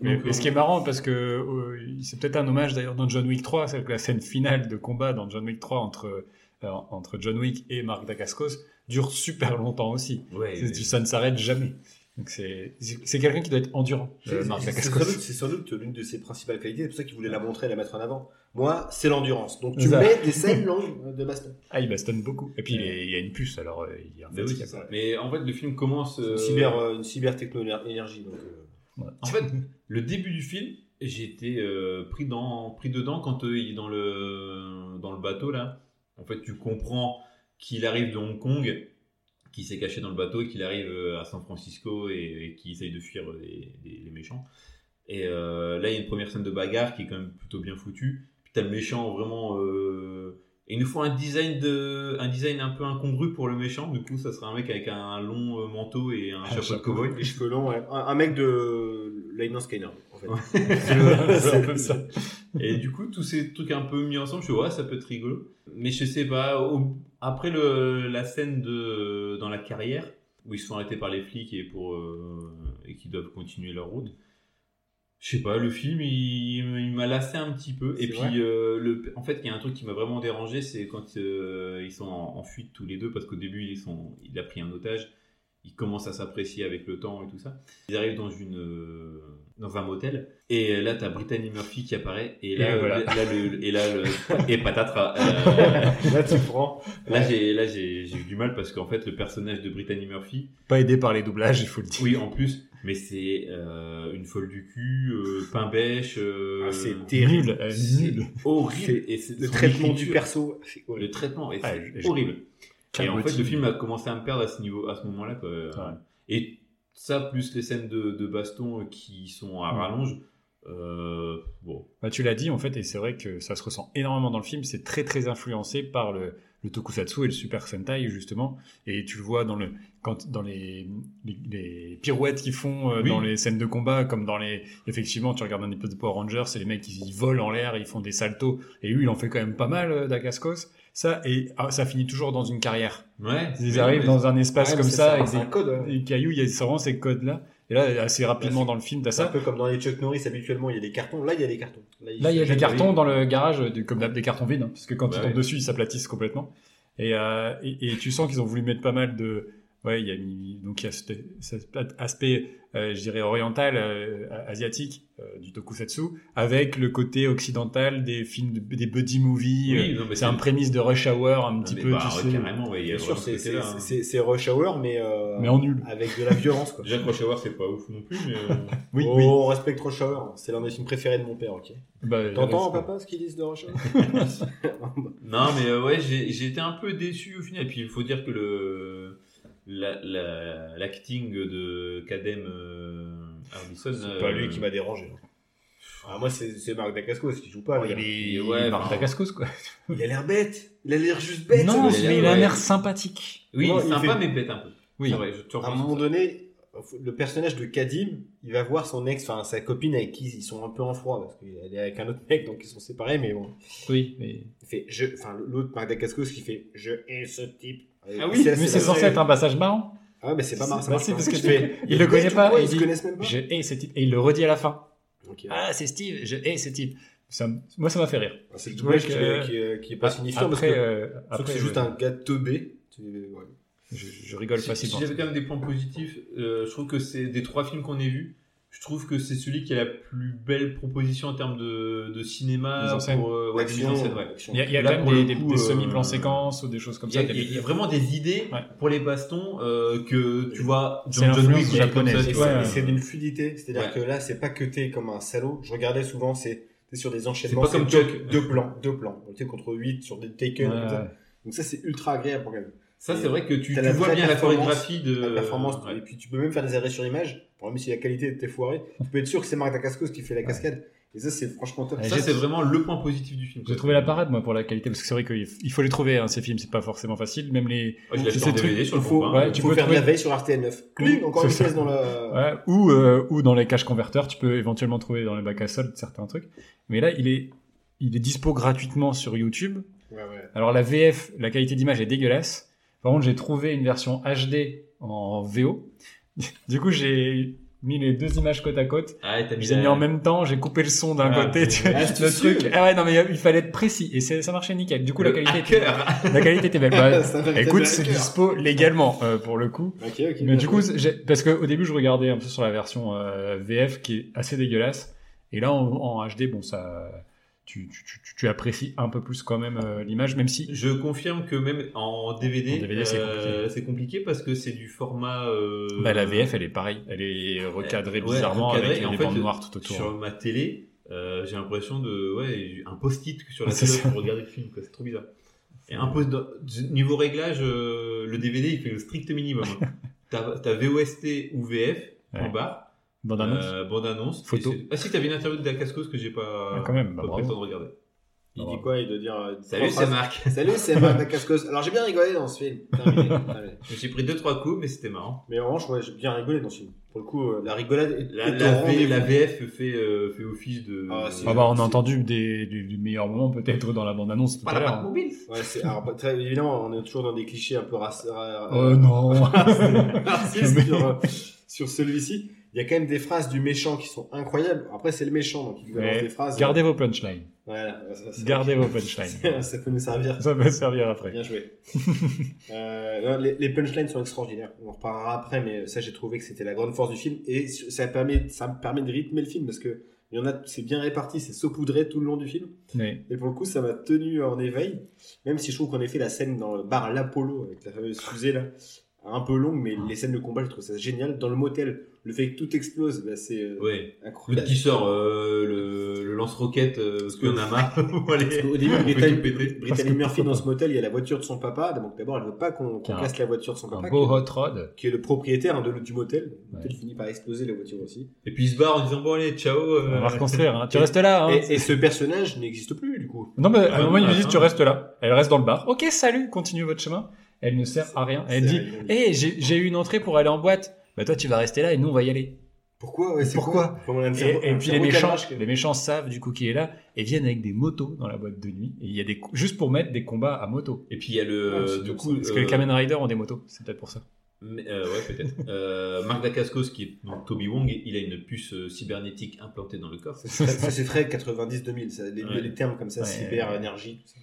Mais, donc, mais ce qui est marrant, parce que euh, c'est peut-être un hommage d'ailleurs dans John Wick 3, c'est que la scène finale de combat dans John Wick 3 entre, euh, entre John Wick et Mark Dacascos dure super longtemps aussi. Ouais, mais- Ça ne s'arrête jamais. Donc c'est quelqu'un qui doit être endurant, euh, C'est sans doute, c'est sans doute l'une de ses principales qualités, c'est pour ça qu'il voulait la montrer et la mettre en avant. Moi, c'est l'endurance. Donc tu Ça. mets des scènes longues de baston. Ah, il bastonne beaucoup. Et puis il, est- il y a une puce, alors euh, il y a un Mais oui, en fait, le film commence. C'est euh, Une cyber, euh, une cyber techno-énergie. Donc, En fait, le début du film, j'ai été euh, pris, dans, pris dedans quand il est dans le, dans le bateau là. En fait, tu comprends qu'il arrive de Hong Kong, qu'il s'est caché dans le bateau et qu'il arrive euh, à San Francisco et, et qu'il essaye de fuir les, les- les méchants. Et euh, là, il y a une première scène de bagarre qui est quand même plutôt bien foutue. Puis t'as le méchant vraiment. Euh... Et il nous faut un design de, un design un peu incongru pour le méchant. Du coup, ça sera un mec avec un long euh, manteau et un chapeau de cowboy. les cheveux longs, ouais. un, un mec de Lionel Skyner, en fait. c'est un peu ça. Et du coup, tous ces trucs un peu mis ensemble, je suis ouais, ça peut être rigolo. Mais je sais pas, au- après le, la scène de, dans la carrière, où ils se font arrêter par les flics et, pour, euh, et qui doivent continuer leur route, je sais pas, le film, il, il m'a lassé un petit peu. Et puis, euh, le, en fait, il y a un truc qui m'a vraiment dérangé, c'est quand euh, ils sont en, en fuite tous les deux, parce qu'au début, ils sont, il a pris un otage. Ils commencent à s'apprécier avec le temps et tout ça. Ils arrivent dans une euh, dans un motel et là t'as Brittany Murphy qui apparaît et là Et voilà. là le et là le et patatras euh, Là, tu prends. là j'ai là j'ai eu du mal parce qu'en fait le personnage de Brittany Murphy Pas aidé par les doublages, il faut le dire. oui en plus mais c'est euh, une folle du cul pain bêche Ah, c'est terrible. Nul, horrible et Le traitement du perso. le traitement et Ah, c'est je- horrible et en fait le film a commencé à me perdre à ce niveau à ce moment là quoi et ça plus les scènes de, de baston euh, qui sont à Mm. rallonge euh, bon Bah, tu l'as dit en fait, et c'est vrai que ça se ressent énormément dans le film. C'est très très influencé par le, le tokusatsu et le super sentai justement. Et tu le vois dans le quand dans les les, les pirouettes qu'ils font euh, Oui. dans les scènes de combat, comme dans les effectivement, tu regardes un épisode de Power Rangers, c'est les mecs ils volent en l'air, ils font des saltos. Et lui, il en fait quand même pas mal, euh, Dacascos. Ça et ah, ça finit toujours dans une carrière. ouais Ils arrivent mais- dans un espace Ouais, comme ça, ça, avec des, code, des cailloux, il y a vraiment ces codes là. Et là, assez rapidement dans le film, t'as C'est un ça. peu comme dans les Chuck Norris habituellement, il y a des cartons. Là, il y a des cartons. Là, il y a des cartons dans le garage, comme des cartons vides, hein, parce que quand Bah ils tombent ouais. dessus, ils s'aplatissent complètement. Et, euh, et, et tu sens qu'ils ont voulu mettre pas mal de. Ouais, il y a donc il y a cet, aspect, je dirais oriental, euh, asiatique euh, du tokusatsu, avec le côté occidental des films, de- des buddy movies. Oui, euh, c'est un prémisse de Rush Hour, un petit mais peu, bah, tu carrément ouais, Bien sûr, c'est ce hein. c'est- Rush Hour, mais, euh, Mais en nul. avec de la violence. Quoi. Déjà, Rush Hour, c'est pas ouf non plus, mais. euh, Oui, oh, oui. on respecte Rush Hour. C'est l'un des films préférés de mon père, ok. Bah, T'entends, papa, ce qu'ils disent de Rush Hour Non, mais euh, ouais, j'ai j'ai été un peu déçu au final. Et puis, il faut dire que le la- la- l'acting de Kadem euh, Hardison. C'est pas euh, lui qui m'a dérangé. Ah, moi, c'est Marc Dacascos qui joue pas. Oh, il est, Ouais, Marc Dacascos, quoi. Il a l'air bête. Il a l'air juste bête. non, mais il a un ouais. air sympathique. Oui, Non, il est il sympa, fait- mais bête un peu. Oui. Vrai, je te À un moment ça. donné, le personnage de Kadim, il va voir son ex, enfin sa copine avec qui ils sont un peu en froid parce qu'elle est avec un autre mec, donc ils sont séparés, mais bon. Oui, mais. Il fait, je, enfin l'autre Marc Dacascos qui fait, je hais ce type. Ah oui, Mais c'est censé être un passage marrant. Ah mais c'est pas marrant, Bah si, parce que Tu fais, il le connaît pas. il se dit, connaissent même pas. Je hais ce type. Et il le redit à la fin. Ah, c'est Steve, je hais ce type. Ça moi, ça m'a fait rire. Ah, C'est le doublage qui, est- qui, est- qui est pas signifiant parce Après, que, euh, sauf que après, c'est juste euh, un gars teubé. Ouais. Je, je rigole Si, facilement. si j'avais quand même des points positifs, euh, je trouve que c'est des trois films qu'on ait vus. Je trouve que c'est celui qui a la plus belle proposition en termes de, de cinéma. Mise en scène. Pour, euh, ouais, de mise en scène, ouais. Il y a, il y a Là, quand même pour des, des euh, semi-plans séquences ou des choses comme Il y, a, ça. il y a vraiment des idées Ouais. pour les bastons euh, que tu vois C'est dans John l'influence Wick, tu c'est- vois. c'est d'une fluidité, c'est-à-dire Ouais. que là, c'est pas que t'es comme un salaud. Je regardais souvent, c'est T'es sur des enchaînements. pas comme deux, deux plans, deux plans. Tu sais, contre 8 sur des Taken. Donc ça, c'est ultra agréable pour regarder. Ça, c'est vrai que tu, t'as tu vois bien la performance, chorégraphie de. La performance, Ouais. et puis tu peux même faire des arrêts sur image. Bon, même si la qualité était foirée, tu peux être sûr que c'est Marc Dacascos qui fait la cascade. Et ça, c'est franchement top. Ça, c'est vraiment le point positif du film. J'ai trouvé la parade, moi, pour la qualité, parce que c'est vrai qu'il faut les trouver, hein, ces films, c'est pas forcément facile. Même les. Ouais, je l'ai acheté ces en DVD sur le Il faut. Ouais, il tu faut peux faire de la trouver- veille sur RTL9. Cling, encore une C'est ça. pièce dans la. Ouais, ou, euh, ou dans les caches converteurs, tu peux éventuellement trouver dans les bacs à soldes certains trucs. Mais là, il est, il est dispo gratuitement sur YouTube. Ouais, ouais. Alors la VF, la qualité d'image est dégueulasse. Par contre, j'ai trouvé une version HD en VO. Du coup, j'ai mis les deux images côte à côte. Ah, Je mis les ai mis en même temps, j'ai coupé le son d'un Ah, côté, tu Ah, le truc. Ah ouais, non mais il fallait être précis et ça marchait nickel. Du coup, la qualité, était, la qualité était belle. Bah, écoute, c'est dispo légalement euh, pour le coup. Mais du coup, parce qu'au début, je regardais un peu sur la version euh, VF qui est assez dégueulasse. Et là, en, en HD, bon, ça, tu, tu, tu, tu apprécies un peu plus quand même euh, l'image, même si. Je confirme que même en DVD, En DVD, c'est euh, c'est compliqué parce que c'est du format. euh, Bah, la VF, elle est pareille. Elle est recadrée Ouais, bizarrement recadré, avec et en les fait, bandes noires tout autour. Sur ma télé, euh, j'ai l'impression de ouais un post-it sur la télé pour regarder le film. C'est trop bizarre. Et un post niveau réglage, le DVD il fait le strict minimum. hein. T'as VOST ou VF en Ouais. bas. Bande annonce. Euh, bande annonce. Photo. Ah si, t'avais une interview de Dacascos que j'ai pas. Ah, quand même, bah, pas pris le temps de regarder. Il dit quoi Il doit dire. euh, Salut, c'est. Marc. Salut, c'est Marc Dacascos. Alors j'ai bien rigolé dans ce film. Terminé, terminé. J'ai pris deux trois coups, mais c'était marrant. Mais en revanche, ouais, j'ai bien rigolé dans ce film. Pour le coup, euh, la rigolade est, La, la, V- VF fait, euh, fait office de. Ah, Ah bah, on a entendu des, des, des meilleurs moments peut-être dans la bande annonce tout Pas à la l'heure. mobile. Ouais, c'est, alors, pas- très évidemment, on est toujours dans des clichés un peu racistes. Oh non. racistes sur, euh, sur celui-ci. Il y a quand même des phrases du méchant qui sont incroyables. Après, c'est le méchant, donc il balance des phrases. Gardez vos punchlines. Voilà, ça, ça- Gardez vos punchlines. ça, peut nous servir. Ça peut servir après. Bien joué. euh, non, les, les punchlines sont extraordinaires. On en reparlera après, mais ça, j'ai trouvé que c'était la grande force du film. Et ça permet, ça me permet de rythmer le film parce que il y en a, c'est bien réparti, c'est saupoudré tout le long du film. Mais Et pour le coup, ça m'a tenu en éveil. Même si je trouve qu'en effet, la scène dans le bar l'Apollo, avec la fameuse fusée là, un peu longue, mais les scènes de combat, je trouve ça génial. Dans le motel, le fait que tout explose, bah, c'est euh, Ouais. incroyable. L'autre qui sort euh, le, le lance-roquette euh, parce en a marre. Qu'au début, Brittany. Brittany Murphy dans ce motel, il y a la voiture de son papa. Donc d'abord, elle veut pas qu'on qu'on Un- casse la voiture de son un papa. beau qui, hot rod. qui est le propriétaire hein, de, du motel. Le motel Ouais. finit par exploser la voiture aussi. Et puis il se barre en disant bon allez ciao. euh, On va reconstruire. Hein. Tu restes là. Hein. Et, et ce personnage n'existe plus du coup. Non, mais à Ah, un moment, il lui dit attends. Tu restes là. Elle reste dans le bar. Ok, salut, continuez votre chemin. Elle ne sert à rien. Elle dit. Hé, j'ai j'ai eu une entrée pour aller en boîte. Bah, toi, tu vas rester là et nous, on va y aller. Pourquoi? Ouais, c'est Pourquoi? quoi? Et, et puis les méchants, les méchants savent du coup qui est là et viennent avec des motos dans la boîte de nuit. Et il y a des juste pour mettre des combats à moto. Et puis il y a le Ah, c'est du coup Parce que les euh, Kamen Rider ont des motos. C'est peut-être pour ça. mais, euh, ouais peut-être. euh, Marc Dacascos qui est donc Toby Wong, il a une puce euh, cybernétique implantée dans le corps. Ça, c'est c'est très 90-2000, ça, les, Ouais. les termes comme ça, Ouais. cyber, énergie, tout ça.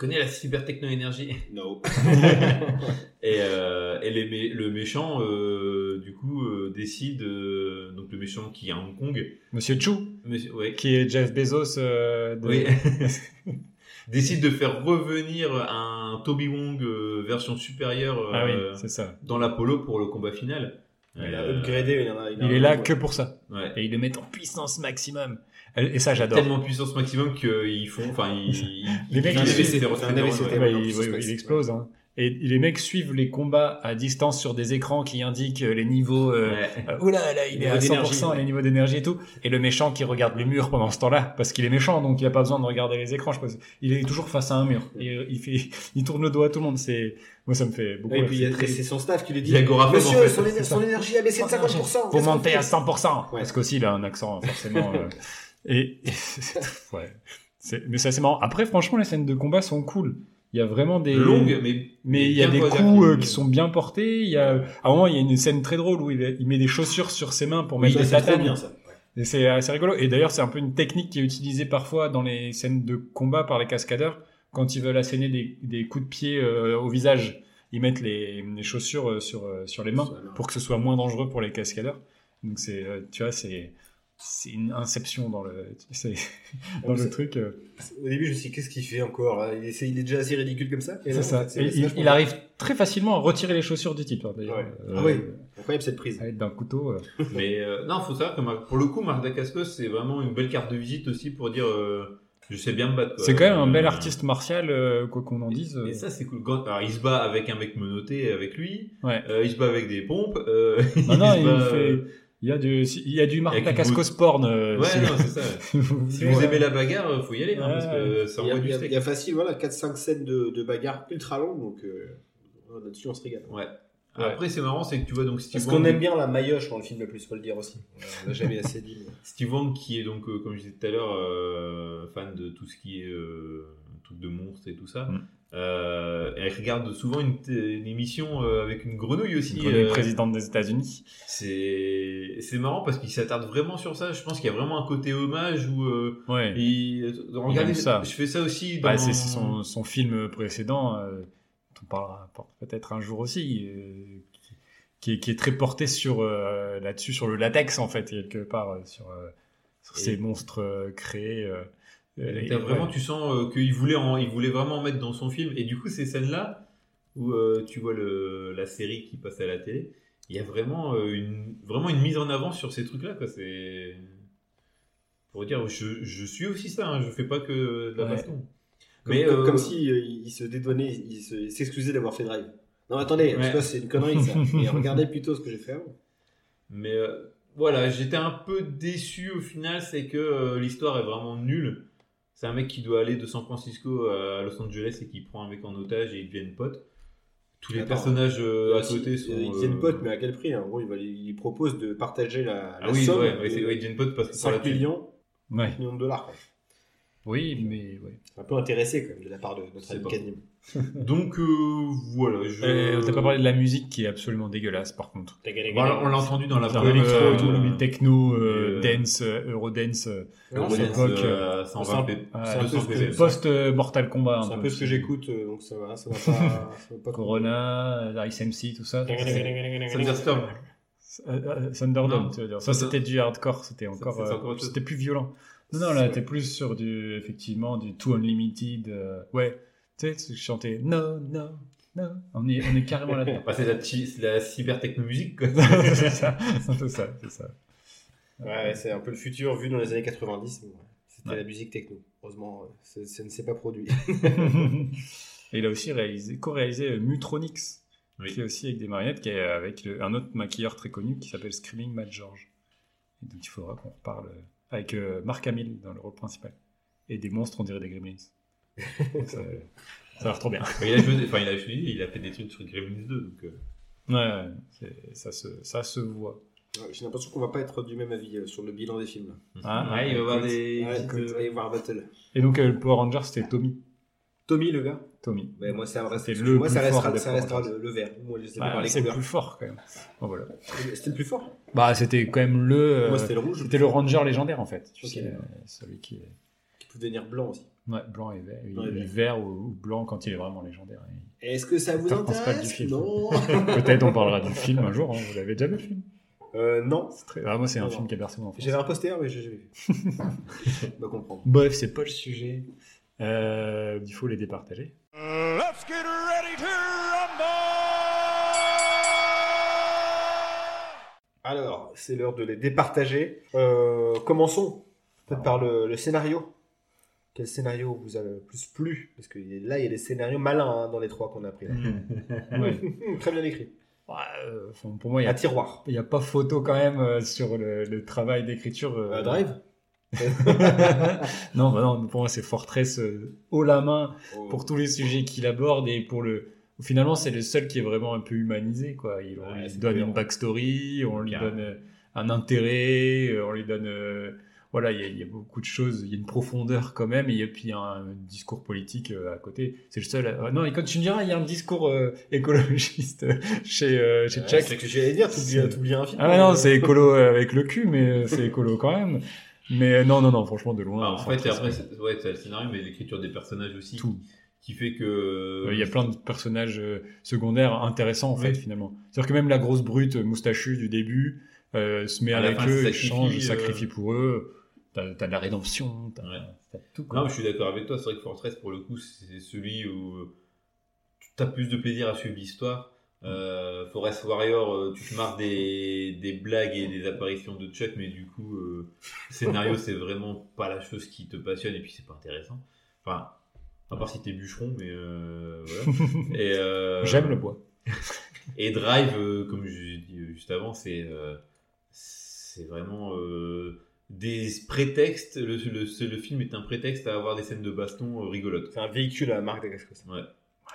Connais la cybertechno-énergie No. Et, euh, et les le méchant, euh, du coup, euh, décide, euh, donc le méchant qui est à Hong Kong, Monsieur Chu, monsieur- ouais, qui est Jeff Bezos. euh, de- oui, décide de faire revenir un Toby Wong euh, version supérieure Ah oui, c'est ça. dans l'Apollo pour le combat final. Il a upgradé, il en a, Il a est là ouais. que pour ça. ouais. Et ils le mettent en puissance maximum. Et ça, j'adore. Tellement puissance maximum qu'ils font, enfin, ils, ils, Les mecs, ils- ils- ils- c'est ils- un ils- AVC, ouais. Ouais, ouais, il, explose. Hein. Et les mecs suivent les combats à distance sur des écrans qui indiquent les niveaux. Euh, Ouais. euh, oula, là, il est à niveaux 100%, d'énergie. les niveaux d'énergie et tout. Et le méchant qui regarde les murs pendant ce temps-là, parce qu'il est méchant, donc il a pas besoin de regarder les écrans. Je pense. Il est toujours face à un mur. Et euh, il fait, il tourne le dos à tout le monde. C'est, moi, ça me fait beaucoup. Ouais, et puis C'est très- c'est son staff qui lui dit Monsieur, en fait. son, éner- énergie a baissé de 50%. Faut qu'est-ce qu'on monter à 100%. Ouais. Parce qu'aussi, il a un accent, forcément. euh, et, ouais. Mais c'est assez marrant. Après, franchement, les scènes de combat sont cool. Il y a vraiment des Longue, mais mais il y a des coups euh, qui sont bien portés. Il y a, à un moment, il y a une scène très drôle où il, il met des chaussures sur ses mains pour Oui, mettre des bien ça. Et c'est assez rigolo. Et d'ailleurs, c'est un peu une technique qui est utilisée parfois dans les scènes de combat par les cascadeurs quand ils veulent asséner des, des coups de pied euh, au visage. Ils mettent les, les chaussures euh, sur, sur les mains pour que ce soit moins dangereux pour les cascadeurs. Donc c'est, tu vois, c'est c'est une inception dans le dans le truc. euh, Au début, je me suis dit, qu'est-ce qu'il fait encore là il, est, il est déjà assez ridicule comme ça. Et C'est ça. il, arrive très facilement à retirer les chaussures du type. hein. Ouais. Euh, Ah oui, incroyable cette prise. Avec d'un couteau. euh. Mais euh, non, faut savoir que pour le coup, Marc Dacascos, c'est vraiment une belle carte de visite aussi pour dire euh, je sais bien me battre. quoi. C'est quand même un bel artiste martial, euh, quoi qu'on en dise. Et ça, c'est cool. Quand- Alors, il se bat avec un mec menotté avec lui. Ouais. Euh, il se bat avec des pompes. Euh, Non, non, se il bat, fait. Il y a du, il y a du Marc Dacascos porn. euh, Ouais, si- non, c'est ça. si vous vous aimez la bagarre, euh, faut y aller, hein, Ouais. parce que ça Il y, a, envoie du steak. il y a facile, voilà, 4-5 scènes de, de bagarre ultra longues, donc euh, là-dessus on se régale. Ouais. Après, c'est marrant, c'est que tu vois donc Steve Parce Wong- qu'on aime bien la maillotche dans le film le plus, faut le dire aussi. On l'a jamais assez dit. mais- Steve Wong, qui est donc, euh, comme je disais tout à l'heure, euh, fan de tout ce qui est euh, truc de monstres et tout ça, Mm. Euh, elle regarde souvent une, émission euh, avec une grenouille aussi. Une grenouille euh, présidente des États-Unis. C'est c'est marrant parce qu'il s'attarde vraiment sur ça. Je pense qu'il y a vraiment un côté hommage où euh, Ouais. il- Il regardez ça. Je fais ça aussi dans Bah, c'est c'est son, son film précédent, dont on parlera peut-être un jour aussi, qui, qui est, qui est très porté sur là-dessus, sur le latex en fait, quelque part, sur, sur Et- ces monstres créés. Euh, vraiment, ouais. tu sens euh, qu'il voulait, en- il voulait vraiment en mettre dans son film. Et du coup, ces scènes-là, où euh, tu vois le, la série qui passe à la télé, il y a vraiment, euh, une, vraiment une mise en avant sur ces trucs-là. C'est pour dire, je, je suis aussi ça, hein, je fais pas que de la Ouais. baston. Comme, Mais, comme, euh, comme si il se dédouanait, il se- il s'excusait d'avoir fait Drive. Non, attendez, Ouais. ça c'est une connerie ça. Et regardez plutôt ce que j'ai fait avant. Mais voilà, j'étais un peu déçu au final, c'est que l'histoire est vraiment nulle. C'est un mec qui doit aller de San Francisco à Los Angeles et qui prend un mec en otage et ils deviennent potes. Tous les Attends. personnages euh, à Si, côté sont. Ils euh, deviennent potes, mais à quel prix En gros, il, va, il propose de partager la, la Ah oui, somme. c'est- ouais, ils deviennent potes parce que pour 5 la thune. millions, Ouais. 5 millions de dollars. quoi. Oui, mais ouais. Un peu intéressé quand même de la part de notre ami pas Kadim. Donc euh, voilà. Je... Euh, on t'a pas parlé de la musique qui est absolument dégueulasse par contre. Voilà, on l'a entendu dans la première, électro, euh, tout, euh, techno, euh, euh, dance, euh, Eurodance, euh, Eurodance, à l'époque, euh, euh, 120 c'est un- p- ouais, 200 c'est un peu ppm. post Mortal Kombat. C'est un peu ce que j'écoute, donc ça va, ça va pas. ça va pas Corona, Ice MC, tout ça. Thunderstorm. Thunderdome, tu veux dire. Ça, c'était du hardcore, c'était encore, c'était plus violent. Non, non, là, t'es plus sur du, effectivement, du Too Unlimited. euh, ouais, tu sais, tu chantais No, no, no. On est, on est carrément là-dedans. Bah, c'est la, la cyber technomusique quoi. c'est ça, c'est un peu ça, c'est ça. Ouais, ouais, c'est un peu le futur vu dans les années 90. mais ouais, C'était Ouais. la musique techno. Heureusement, euh, ça, ne s'est pas produit. Et il a aussi réalisé, co-réalisé euh, Mutronix, Oui. qui est aussi avec des marionnettes, qui est avec le- un autre maquilleur très connu qui s'appelle Screaming Matt George. Et donc il faudra qu'on reparle euh, avec euh, Mark Hamill dans le rôle principal. Et des monstres, on dirait des gremlins. Donc, ça, ça a l'air trop bien. il, a joué, enfin, il, a joué, il a fait des trucs sur Gremlins 2. Donc, euh, Ouais, ça, se, ça se voit. Ouais, J'ai l'impression qu'on va pas être du même avis euh, sur le bilan des films. là. Ah, ouais, il va y avoir des. Ouais, petites, écoute, euh, allez voir Battle. Et donc euh, le Power Ranger, c'était Tommy. Tommy, le gars Tommy. Moi, ça reste, le moi, ça restera, ça restera le, le vert. Moi, je sais pas Bah, c'est le plus fort quand même. Bon, voilà. C'était le plus fort Bah, c'était quand même le. euh, Moi, c'était le rouge. C'était le Ranger légendaire en fait. Tu sais, euh, celui qui est. Qui peut devenir blanc aussi. Ouais, blanc et vert. Il est vert. ou, ou blanc quand il est vraiment légendaire. Est-ce que ça vous intéresse du film. Non Peut-être on parlera du film un jour. hein. Vous l'avez déjà vu le film Euh, non. Très- ah, Moi, c'est un Non, film qui a bercé mon enfance. J'avais un poster, mais j'ai jamais vu. On va comprendre. Bref, c'est pas le sujet. Euh, il faut les départager. Let's get ready to Alors, c'est l'heure de les départager. Euh, commençons peut-être par le, le scénario. Quel scénario vous a le plus plu? Parce que là, il y a des scénarios malins hein, dans les trois qu'on a pris. Ouais. Très bien écrit. Ouais, euh, pour moi, il y Un a, tiroir. il y a pas photo quand même euh, sur le, le travail d'écriture. euh, Euh, drive? non, bah non, pour moi, c'est Fortress euh, haut la main Oh. pour tous les sujets qu'il aborde et pour le. Finalement, c'est le seul qui est vraiment un peu humanisé, quoi. Il, on Ouais, lui donne une backstory, on lui donne euh, un intérêt, euh, on lui donne. euh, voilà, il y, a, il y a beaucoup de choses, il y a une profondeur quand même, et puis il y a un, discours politique à côté. C'est le seul. non, et quand tu me diras, il y a un discours euh, écologiste chez, euh, chez Chuck. c'est ce que j'allais dire, t'oublies un film. Ah non, c'est écolo avec le cul, mais c'est écolo quand même. Mais euh, non, non, non, franchement, de loin. Ah, en fait, après, c'est ouais, le scénario, mais l'écriture des personnages aussi. Tout. Qui fait que. Euh, Il y a plein de personnages euh, secondaires intéressants en fait finalement. C'est-à-dire que même la grosse brute euh, moustachue du début euh, se met À avec fin, eux, échange, sacrifie, sacrifie euh, pour eux. T'as as de la rédemption, t'as Ouais. tout. quoi. Non, je suis d'accord avec toi. C'est vrai que Fortress, pour le coup, c'est celui où t'as plus de plaisir à suivre l'histoire. Euh, Forest Warrior, euh, tu te marres des, des blagues et des apparitions de Chuck, mais du coup, euh, le scénario, c'est vraiment pas la chose qui te passionne et puis c'est pas intéressant. Enfin, à part si t'es bûcheron, mais euh, voilà. Euh, J'aime le bois. Et Drive, euh, comme j'ai dit juste avant, c'est euh, c'est vraiment euh, des prétextes. Le, le, le film est un prétexte à avoir des scènes de baston euh, rigolotes. C'est un véhicule à Marc Dacascos. Ouais.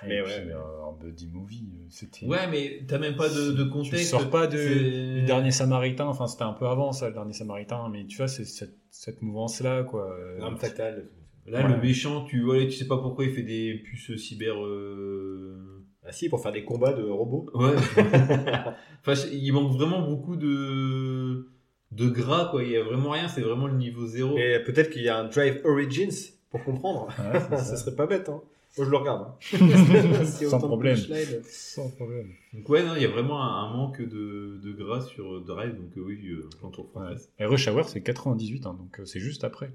Mais Et ouais, puis, mais- euh, en buddy movie, euh, c'était. Ouais, mais t'as même pas de, de Tu contexte. sors pas de, du dernier Samaritain, enfin c'était un peu avant ça, le dernier Samaritain, mais tu vois, c'est cette, cette mouvance-là, quoi. Euh, Arme fatale. Là, Ouais. le méchant, tu vois, tu sais pas pourquoi il fait des puces cyber. euh, Ah si, pour faire des combats de robots. Ouais. enfin, il manque vraiment beaucoup de de gras, quoi. Il y a vraiment rien. C'est vraiment le niveau zéro. Et peut-être qu'il y a un Drive Origins pour comprendre. Ouais, ça. serait pas bête. Hein. Moi, je le regarde. hein. Sans problème. Sans problème. Donc ouais, non, il y a vraiment un, un manque de, de gras sur Drive. Donc euh, oui, euh, j'en trouve Ouais. Fortress. Et Rush Hour, c'est 98, hein, donc euh, c'est juste après.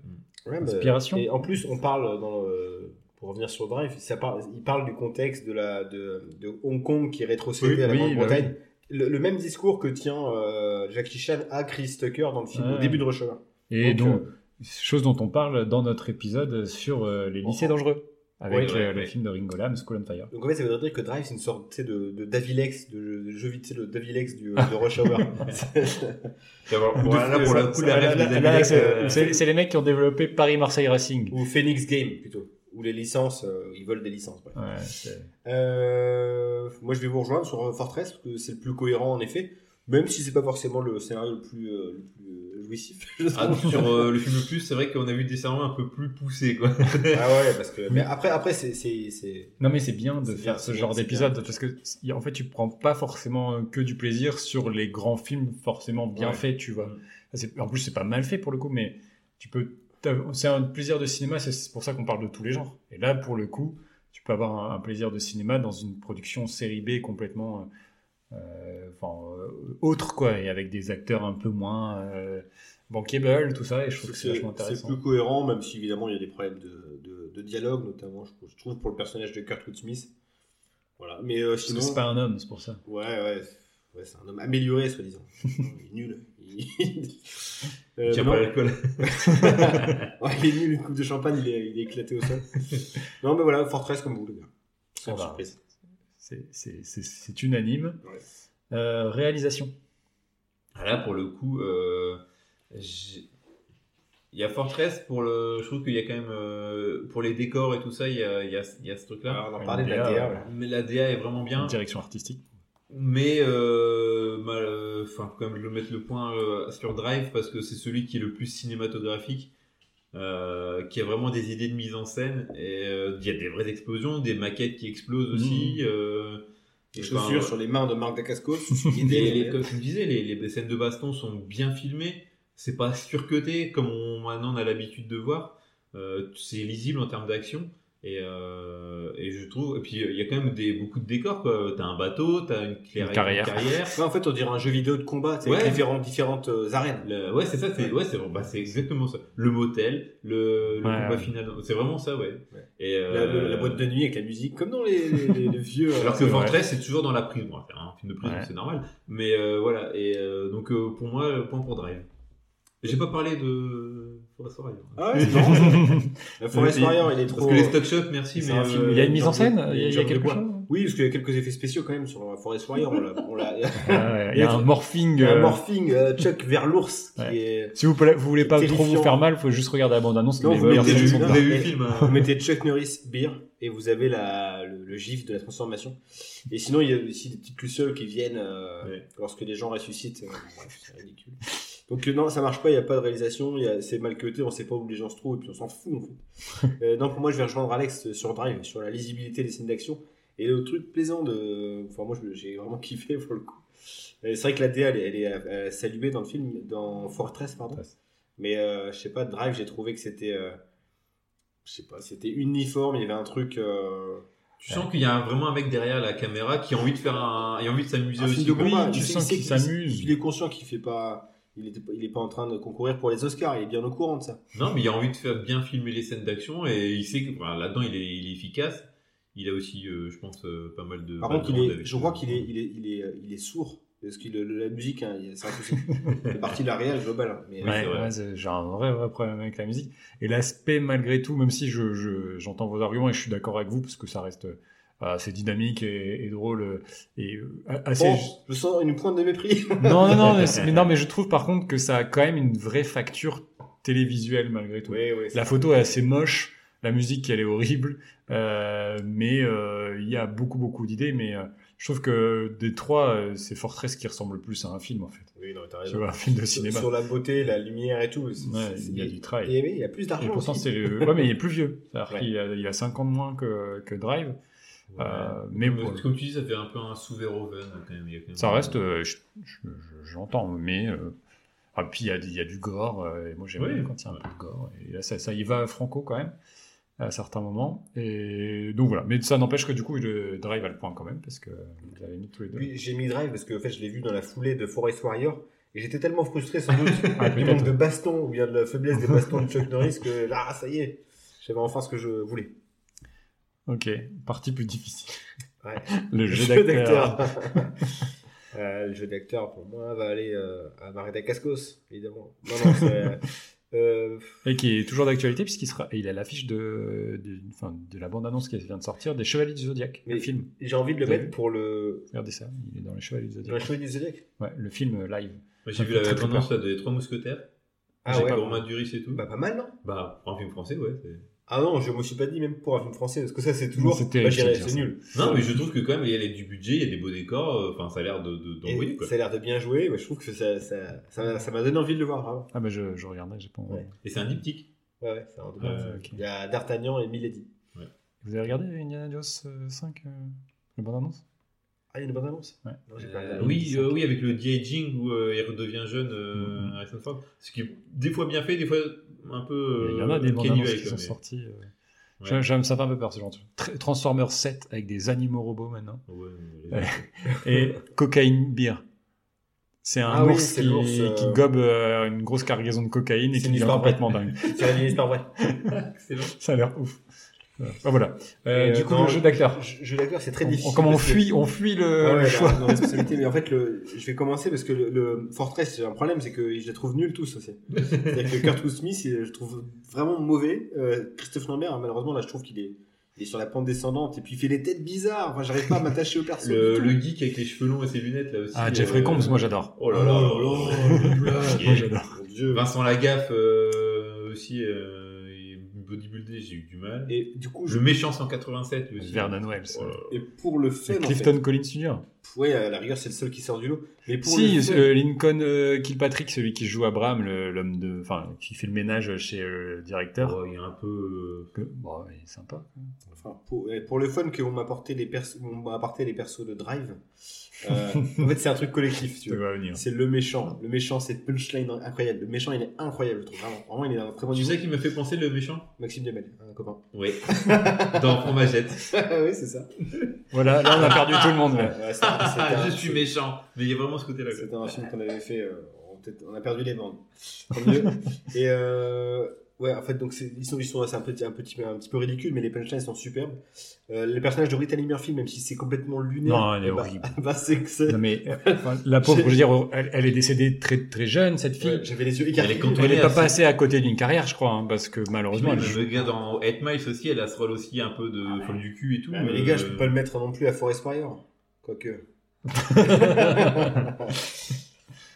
Ouais, mais- Inspiration. Et en plus, on parle dans le- pour revenir sur Drive, ça parle, il parle du contexte de la de, de Hong Kong qui est rétrocédé Oui, à la oui, Grande-Bretagne. bah le, le même discours que tient euh, Jackie Chan à Chris Tucker dans le film Ouais. au début de Rush Hour. Et Donc, donc, chose dont on parle dans notre épisode sur euh, les lycées dangereux, avec Ouais, ouais, le film de Ringo Lam, School on Fire. Donc en fait, ça voudrait dire que Drive, c'est une sorte de, de Davilex, de, jeu- de jeu vite, sais, le Davilex du, de Rush Hour. Voilà, là, pour la coup, la c'est euh, c'est- c'est les mecs qui ont développé Paris-Marseille Racing. Ou Phoenix Game, plutôt. Ou les licences, euh, ils volent des licences. Ouais, c'est- Euh, moi, je vais vous rejoindre sur Fortress, parce que c'est le plus cohérent, en effet. Même si c'est pas forcément le scénario le plus, euh, le plus jouissif. Ah, sur euh, le film le plus, c'est vrai qu'on a vu des scénarios un peu plus poussés, quoi. Ah ouais, parce que. Mais après, après c'est. c'est- c'est- Non mais c'est bien de faire bien, ce genre d'épisode parce que en fait tu prends pas forcément euh, que du plaisir sur les grands films forcément bien Ouais. faits tu vois. Mm. En plus c'est pas mal fait pour le coup mais tu peux c'est un plaisir de cinéma c'est- c'est pour ça qu'on parle de tous les genres. Et là pour le coup tu peux avoir un, un plaisir de cinéma dans une production série B complètement euh, enfin euh, autre quoi et avec des acteurs un peu moins euh, bankable tout ça et je trouve que c'est C'est vachement c'est intéressant. plus cohérent, même si évidemment il y a des problèmes de, de, de dialogue, notamment, je trouve- je trouve, pour le personnage de Kurtwood Smith. Voilà. Mais euh, sinon. c'est pas un homme c'est pour ça. Ouais, ouais. Ouais, c'est un homme amélioré, soi-disant. il est nul. Il, Euh, Tiens non. pas l'alcool. Ouais, il est nul, une coupe de champagne, il est, il est éclaté au sol. non, mais voilà, Fortress comme vous, les gars. Sans Ah bah, surprise. C'est- C'est c'est- c'est unanime. Ouais. Euh, réalisation. Ah, Là, pour le coup, euh, il y a Fortress pour le. Je trouve qu'il y a quand même. euh, pour les décors et tout ça, il y a, il y a, il y a ce truc-là. Alors, on en parlait de la DA, ouais. Mais la DA est vraiment bien. Direction artistique. Mais, euh, euh, enfin, faut quand même le mettre le point euh, sur Drive parce que c'est celui qui est le plus cinématographique, euh, qui a vraiment des idées de mise en scène. Et euh, il y a des vraies explosions, des maquettes qui explosent aussi. euh, Des et chaussures enfin, sur les mains de Marc Dacascos. les- les- comme tu me disais, les, les scènes de baston sont bien filmées. C'est pas surcuté comme on, maintenant on a l'habitude de voir. Euh, c'est lisible en termes d'action. Et, euh, et je trouve. Et puis il y a quand même des, beaucoup de décors. quoi. T'as un bateau, t'as une, clairière- Une carrière. carrière. Ouais, en fait, on dirait un jeu vidéo de combat, Ouais. avec différentes, différentes euh, arènes. Le- ouais, c'est ça, c'est ouais, c'est bah, c'est exactement ça. Le motel, le, le Ouais, combat ouais. final, c'est vraiment ça, ouais. Ouais. Et La, euh, le- la boîte de nuit avec la musique, comme dans les, les, les- les vieux. Alors que vrai. Fortress, c'est toujours dans la prison. Bon, c'est un film de prison, Ouais. c'est normal. Mais euh, voilà. Et euh, donc euh, pour moi, point pour Drive. J'ai pas parlé de Forest Warrior. Ah ouais. La Forest Parce Warrior, il est trop. Parce que les stock shots, merci, mais un film, euh, Il y a une mise en scène Il y a, il y a quelque chose Oui, parce qu'il y a quelques effets spéciaux quand même sur euh, Forest Warrior. On l'a, Ah ouais, Il y a un morphing. un euh, morphing euh, Chuck vers l'ours qui Ouais. est. Si vous, voulez- vous voulez pas trop vous faire mal, faut juste regarder la bande-annonce. Non, vous mettez, le- film, vous Chuck Norris Beer et vous avez la, le, le gif de la transformation. Et sinon, il y a aussi des petites lucioles qui viennent euh, Ouais. lorsque les gens ressuscitent. Euh, bref, c'est ridicule. Donc euh, non, ça marche pas, il n'y a pas de réalisation, c'est mal cuté, on sait pas où les gens se trouvent et puis on s'en fout en fait. Euh, non, pour moi, je vais rejoindre Alex sur Drive, sur la lisibilité des scènes d'action. Et le truc plaisant de... Enfin, moi, j'ai vraiment kiffé pour le coup. Euh, C'est vrai que la DA, elle, est- elle est euh, saluée dans le film, dans Fortress, pardon. Fortress. Mais euh, je sais pas, Drive, j'ai trouvé que c'était... euh, je sais pas, c'était uniforme, il y avait un truc... euh, Tu sens qu'il y a vraiment un mec derrière la caméra qui a envie de faire un, il a envie de s'amuser aussi. film de quoi. combat. tu Il sait- sens qu'il- s'amuse. Il est conscient qu'il fait pas... Il est, il est pas en train de concourir pour les Oscars, il est bien au courant de ça. Non, mais il a envie de faire bien filmer les scènes d'action et il sait que là-dedans il est, il est efficace. Il a aussi, euh, je pense, euh, pas mal de. Par contre, je crois qu'il est, il est, il est, il est sourd. Parce que le- la musique, hein, c'est un souci. C'est partie de la réelle globale. hein, Mais, Ouais, ouais, c'est- j'ai un vrai, vrai problème avec la musique. Et l'aspect, malgré tout, même si je, je- j'entends vos arguments et je suis d'accord avec vous, parce que ça reste euh, assez dynamique et, et drôle euh, et euh, assez. Bon, je sens une pointe de mépris. non, non, non, mais, c'est- mais non, mais je trouve par contre que ça a quand même une vraie facture télévisuelle malgré tout. Oui, oui, c'est la photo est assez moche, la musique elle est horrible, euh, mais euh, il y a beaucoup beaucoup d'idées. Mais euh, je trouve que des trois, c'est Fortress qui ressemble le plus à un film en fait. Oui, non, t'as Tu raison. vois, un film de Sur- cinéma. Sur la beauté, la lumière et tout. c'est- Ouais, c'est- il y a du travail. Et il y a plus d'argent. Pourtant, c'est le... ouais, mais il est plus vieux. Ouais. qu'il a, il a 5 ans de moins que, que Drive. Euh, mais Comme, bon, comme tu dis, ça fait un peu un sous Verhoeven quand même. Il y a quand même- ça reste, euh, je, je- je- je l'entends, mais. euh, ah, puis il y a, il y a du gore, euh, et moi j'aime Oui. bien quand il y a un peu de gore. Et là, ça, ça y va franco quand même, à certains moments. Et donc voilà. Mais ça n'empêche que du coup, le Drive a le point quand même, parce que vous avez mis tous les deux. J'ai mis Drive parce que en fait, je l'ai vu dans la foulée de Forest Warrior. Et j'étais tellement frustré sans doute Ah, du manque de baston ou bien de la faiblesse des bastons de Chuck Norris que là, ça y est, j'avais enfin ce que je voulais. Ok, partie plus difficile. Ouais. Le jeu d'acteur. Euh, le jeu d'acteur, pour moi, va aller euh, à Marita Cascos, évidemment. Non, non, c'est. euh, Et qui est toujours d'actualité, puisqu'il sera, il a l'affiche de, de, enfin, de la bande-annonce qui vient de sortir des Chevaliers du Zodiac, le Mais film. J'ai envie de le mettre pour le. Regardez ça, il est dans les Chevaliers du Zodiac. Dans les Chevaliers du Zodiac? Ouais, le film euh, live. J'ai vu la là, des Trois Mousquetaires. Ah J'ai ouais. pas Romain Duris et tout. Bah, pas mal, non? Bah, pour un film français, ouais. Ah non, je me suis pas dit même pour un film français, parce que ça, c'est toujours. C'était- bah, c'est nul. Non, mais je trouve que quand même, il y a du budget, il y a des beaux décors, euh, enfin, ça a l'air de, quoi. ça a l'air de bien jouer, mais je trouve que ça, ça, ça, ça m'a donné envie de le voir, vraiment. Ah bah je, je regardais, j'ai pas. Ouais. Et c'est un diptyque. Ouais, ouais, c'est un Euh, ok. Il y a D'Artagnan et Milady. Vous avez regardé Indiana Jones euh, 5, euh, le bande-annonce? Ah, il y a une bonne annonce Ouais. Non, j'ai pas Euh, oui, euh, oui, avec le de-aging où euh, il redevient jeune. Harrison Ford. Ce qui est des fois bien fait, des fois un peu. euh, Il y en a des bandes annonces qui sont mais- sorties. euh, Ouais. j'aime- ça fait un peu peur ce genre de truc. Tr- Transformers 7 avec des animaux robots maintenant. Ouais, Et Cocaine Beer. C'est un Ah ours, qui, euh, gobe euh, une grosse cargaison de cocaïne et C'est qui une devient histoire complètement dingue. C'est une histoire vraie. Excellent. Ça a l'air ouf. Voilà. Ah, voilà. Euh, du coup, non, le jeu d'acteur. Jeu jeu d'acteur, c'est très On- difficile. Comment on que- fuit, on fuit le, Ah ouais, le la- choix. mais en fait, le, je vais commencer parce que le, le Fortress, j'ai un problème, c'est que je les trouve nuls tous aussi. C'est-à-dire que Kurt Smith, je trouve vraiment mauvais. Euh, Christophe Lambert, malheureusement, là, je trouve qu'il est, il est sur la pente descendante et puis il fait des têtes bizarres. Enfin, j'arrive pas à m'attacher au perso. Le, le geek avec les cheveux longs et ses lunettes là aussi. Ah, Jeffrey euh, Combs, moi j'adore. Oh là là, Oh là là, doublage. Moi j'adore. Vincent Lagaffe euh, aussi, euh, bodybuildé, j'ai eu du mal. Et du coup, je... Le méchant 187 lui aussi. Vernon Wells. Oh là là. et pour le fun, C'est en Clifton fait, Collins Jr. ouais, à la rigueur, c'est le seul qui sort du lot. Mais pour Si, le fun, euh, Lincoln euh, Kilpatrick, celui qui joue Abraham, le- l'homme de, enfin, qui fait le ménage chez euh, le directeur. Oh, il est un peu. euh, Que- bon, il est sympa. Enfin, pour, pour le fun que on m'a apporté les persos, on m'a apporté les persos de Drive. Euh, en fait, c'est un truc collectif. Tu vois. C'est le méchant. Le méchant, c'est punchline incroyable. Le méchant, il est incroyable, je trouve. Vraiment, vraiment il est un très bon Tu sais qui me fait penser le méchant? Maxime Demel, un copain. Oui. Dans Fromagette. oui, c'est ça. Voilà, là on a perdu tout le monde. Ouais, un- je suis méchant. Mais il y a vraiment ce côté-là. C'était un film qu'on avait fait. euh, on, a perdu les bandes. Tant mieux. Et euh, ouais, en fait, donc ils sont, ils sont c'est un petit, un petit, un petit peu ridicule, mais les punchlines sont superbes. Euh, les personnages de Brittany Murphy, même si c'est complètement lunaire. Non, elle est bah- horrible. bah, c'est que c'est. Non, mais euh, enfin, la pauvre, je veux dire, elle, elle est décédée très très jeune, cette fille. Ouais, J'avais les yeux Elle écartés. est contente. elle n'est est pas assez- passée à côté d'une carrière, je crois, hein, parce que malheureusement, Même elle le gars dans 8 Miles aussi, elle a ce rôle aussi un peu de folle du cul et tout. Ah, mais les gars, je euh, peux pas le mettre non plus à Forest Warrior. Quoique.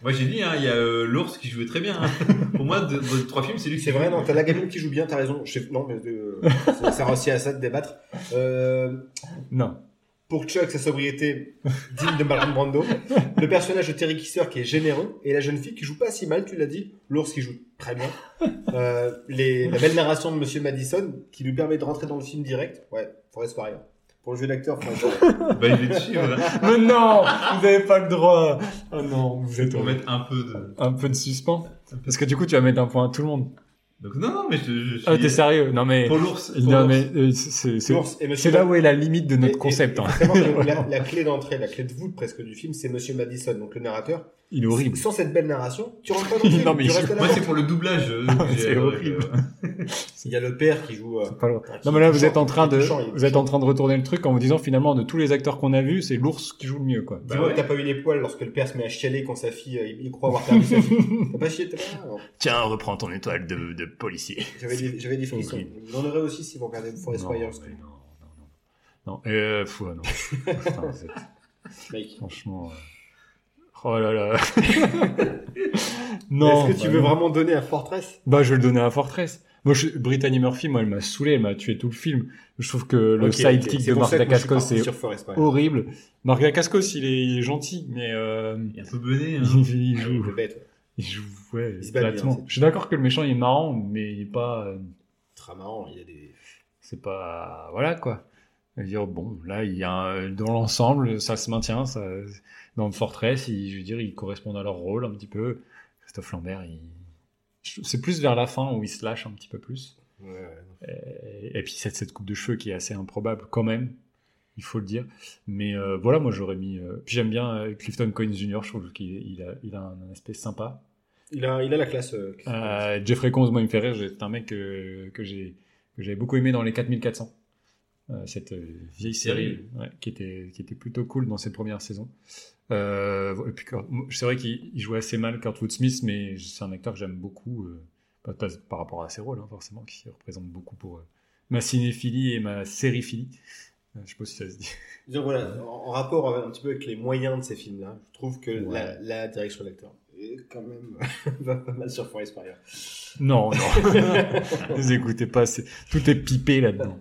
Moi j'ai dit, hein, il y a euh, l'ours qui jouait très bien. hein. Pour moi, de, de trois films, c'est lui qui C'est vrai, joue. non, t'as la gamine qui joue bien, t'as raison. Je sais- Non, mais euh, ça sert aussi à ça de débattre. Euh, Non. pour Chuck, sa sobriété digne de Marlon Brando. Le personnage de Terry Kisser qui est généreux. Et la jeune fille qui joue pas si mal, tu l'as dit. L'ours qui joue très bien. Euh, les, la belle narration de Monsieur Madison qui lui permet de rentrer dans le film direct. Ouais, Forest Warrior. Pour le jeu d'acteur, Warrior. Bah, il est dessus, voilà. Mais non, vous n'avez pas le droit. Oh non, vous êtes Pour mettre un peu de. un peu de suspens. Parce que du coup, tu vas mettre un point à tout le monde. Donc, non, non, mais je, je suis. Ah, t'es sérieux? Non, mais. Pour l'ours. Non, mais euh, c'est c'est- là où est la limite de notre et- concept. et hein. la, la clé d'entrée, la clé de voûte presque du film, c'est Monsieur Madison, donc le narrateur, Il est horrible. Sans cette belle narration, tu rentres pas dans le film. Non, mais tu je- Moi, c'est pour le doublage. euh, j'ai c'est adoré, horrible. euh, Il y a le père qui joue. euh, Pas loin. enfin, qui- Non mais là vous êtes en train de chante, vous êtes en train de retourner le truc en vous disant finalement de tous les acteurs qu'on a vus c'est l'ours qui joue le mieux quoi. Tu vois que t'as pas eu les poils lorsque le père se met à chialer quand sa fille, euh, il croit avoir perdu sa fille. T'as pas chié, t'as pas. non. Tiens reprends ton étoile de, de policier. J'avais des, j'avais des. Horrible. Vous en aurez aussi si vous regardez Forest Non, Fires. non, non, non. Non, euh, fou, non. Franchement. Oh là là. non. Est-ce que tu bah veux non. vraiment donner à Fortress? Bah, je vais le donner à Fortress. Moi, je, Brittany Murphy, moi, elle m'a saoulé, elle m'a tué tout le film. Je trouve que le Ok, ok. sidekick de Marc Dacascos, Forest Fires. horrible. Marc Dacascos, il est, il est gentil, mais euh, Il est un peu bené. Hein. il, joue, est bête. il joue, ouais, Il se bat bien, platement. c'est- Je suis d'accord que le méchant, il est marrant, mais il est pas, euh, Très marrant, il y a des. c'est pas, voilà, quoi. Dire, bon, là, il y a un- dans l'ensemble, ça se maintient, ça, dans Fortress, il, je veux dire, ils correspondent à leur rôle un petit peu. Christophe Lambert, il, c'est plus vers la fin où il se lâche un petit peu plus. Ouais, ouais. Et, et puis cette, cette coupe de cheveux qui est assez improbable quand même, il faut le dire. Mais euh, voilà, moi j'aurais mis. euh, Puis j'aime bien euh, Clifton Coins Jr. Je trouve qu'il il a, il a un, aspect sympa. Il a, il a la classe. euh, Euh, Jeffrey Combs, moi il me fait rire. C'est un mec que, que j'ai que j'avais beaucoup aimé dans les 4400. Euh, cette euh, vieille série ouais, qui était qui était plutôt cool dans ses premières saisons. Euh, et puis Kurt- moi, c'est vrai qu'il il jouait assez mal Kurtwood Smith, mais c'est un acteur que j'aime beaucoup euh, par rapport à ses rôles hein, forcément, qui représente beaucoup pour euh, ma cinéphilie et ma sériphilie. Je sais pas si ça se dit. Disons voilà, en, en rapport un petit peu avec les moyens de ces films-là, je trouve que Ouais. la, la direction d'acteur est quand même va pas mal sur Forest Fires. Non, non. Vous écoutez pas, c'est- tout est pipé là-dedans.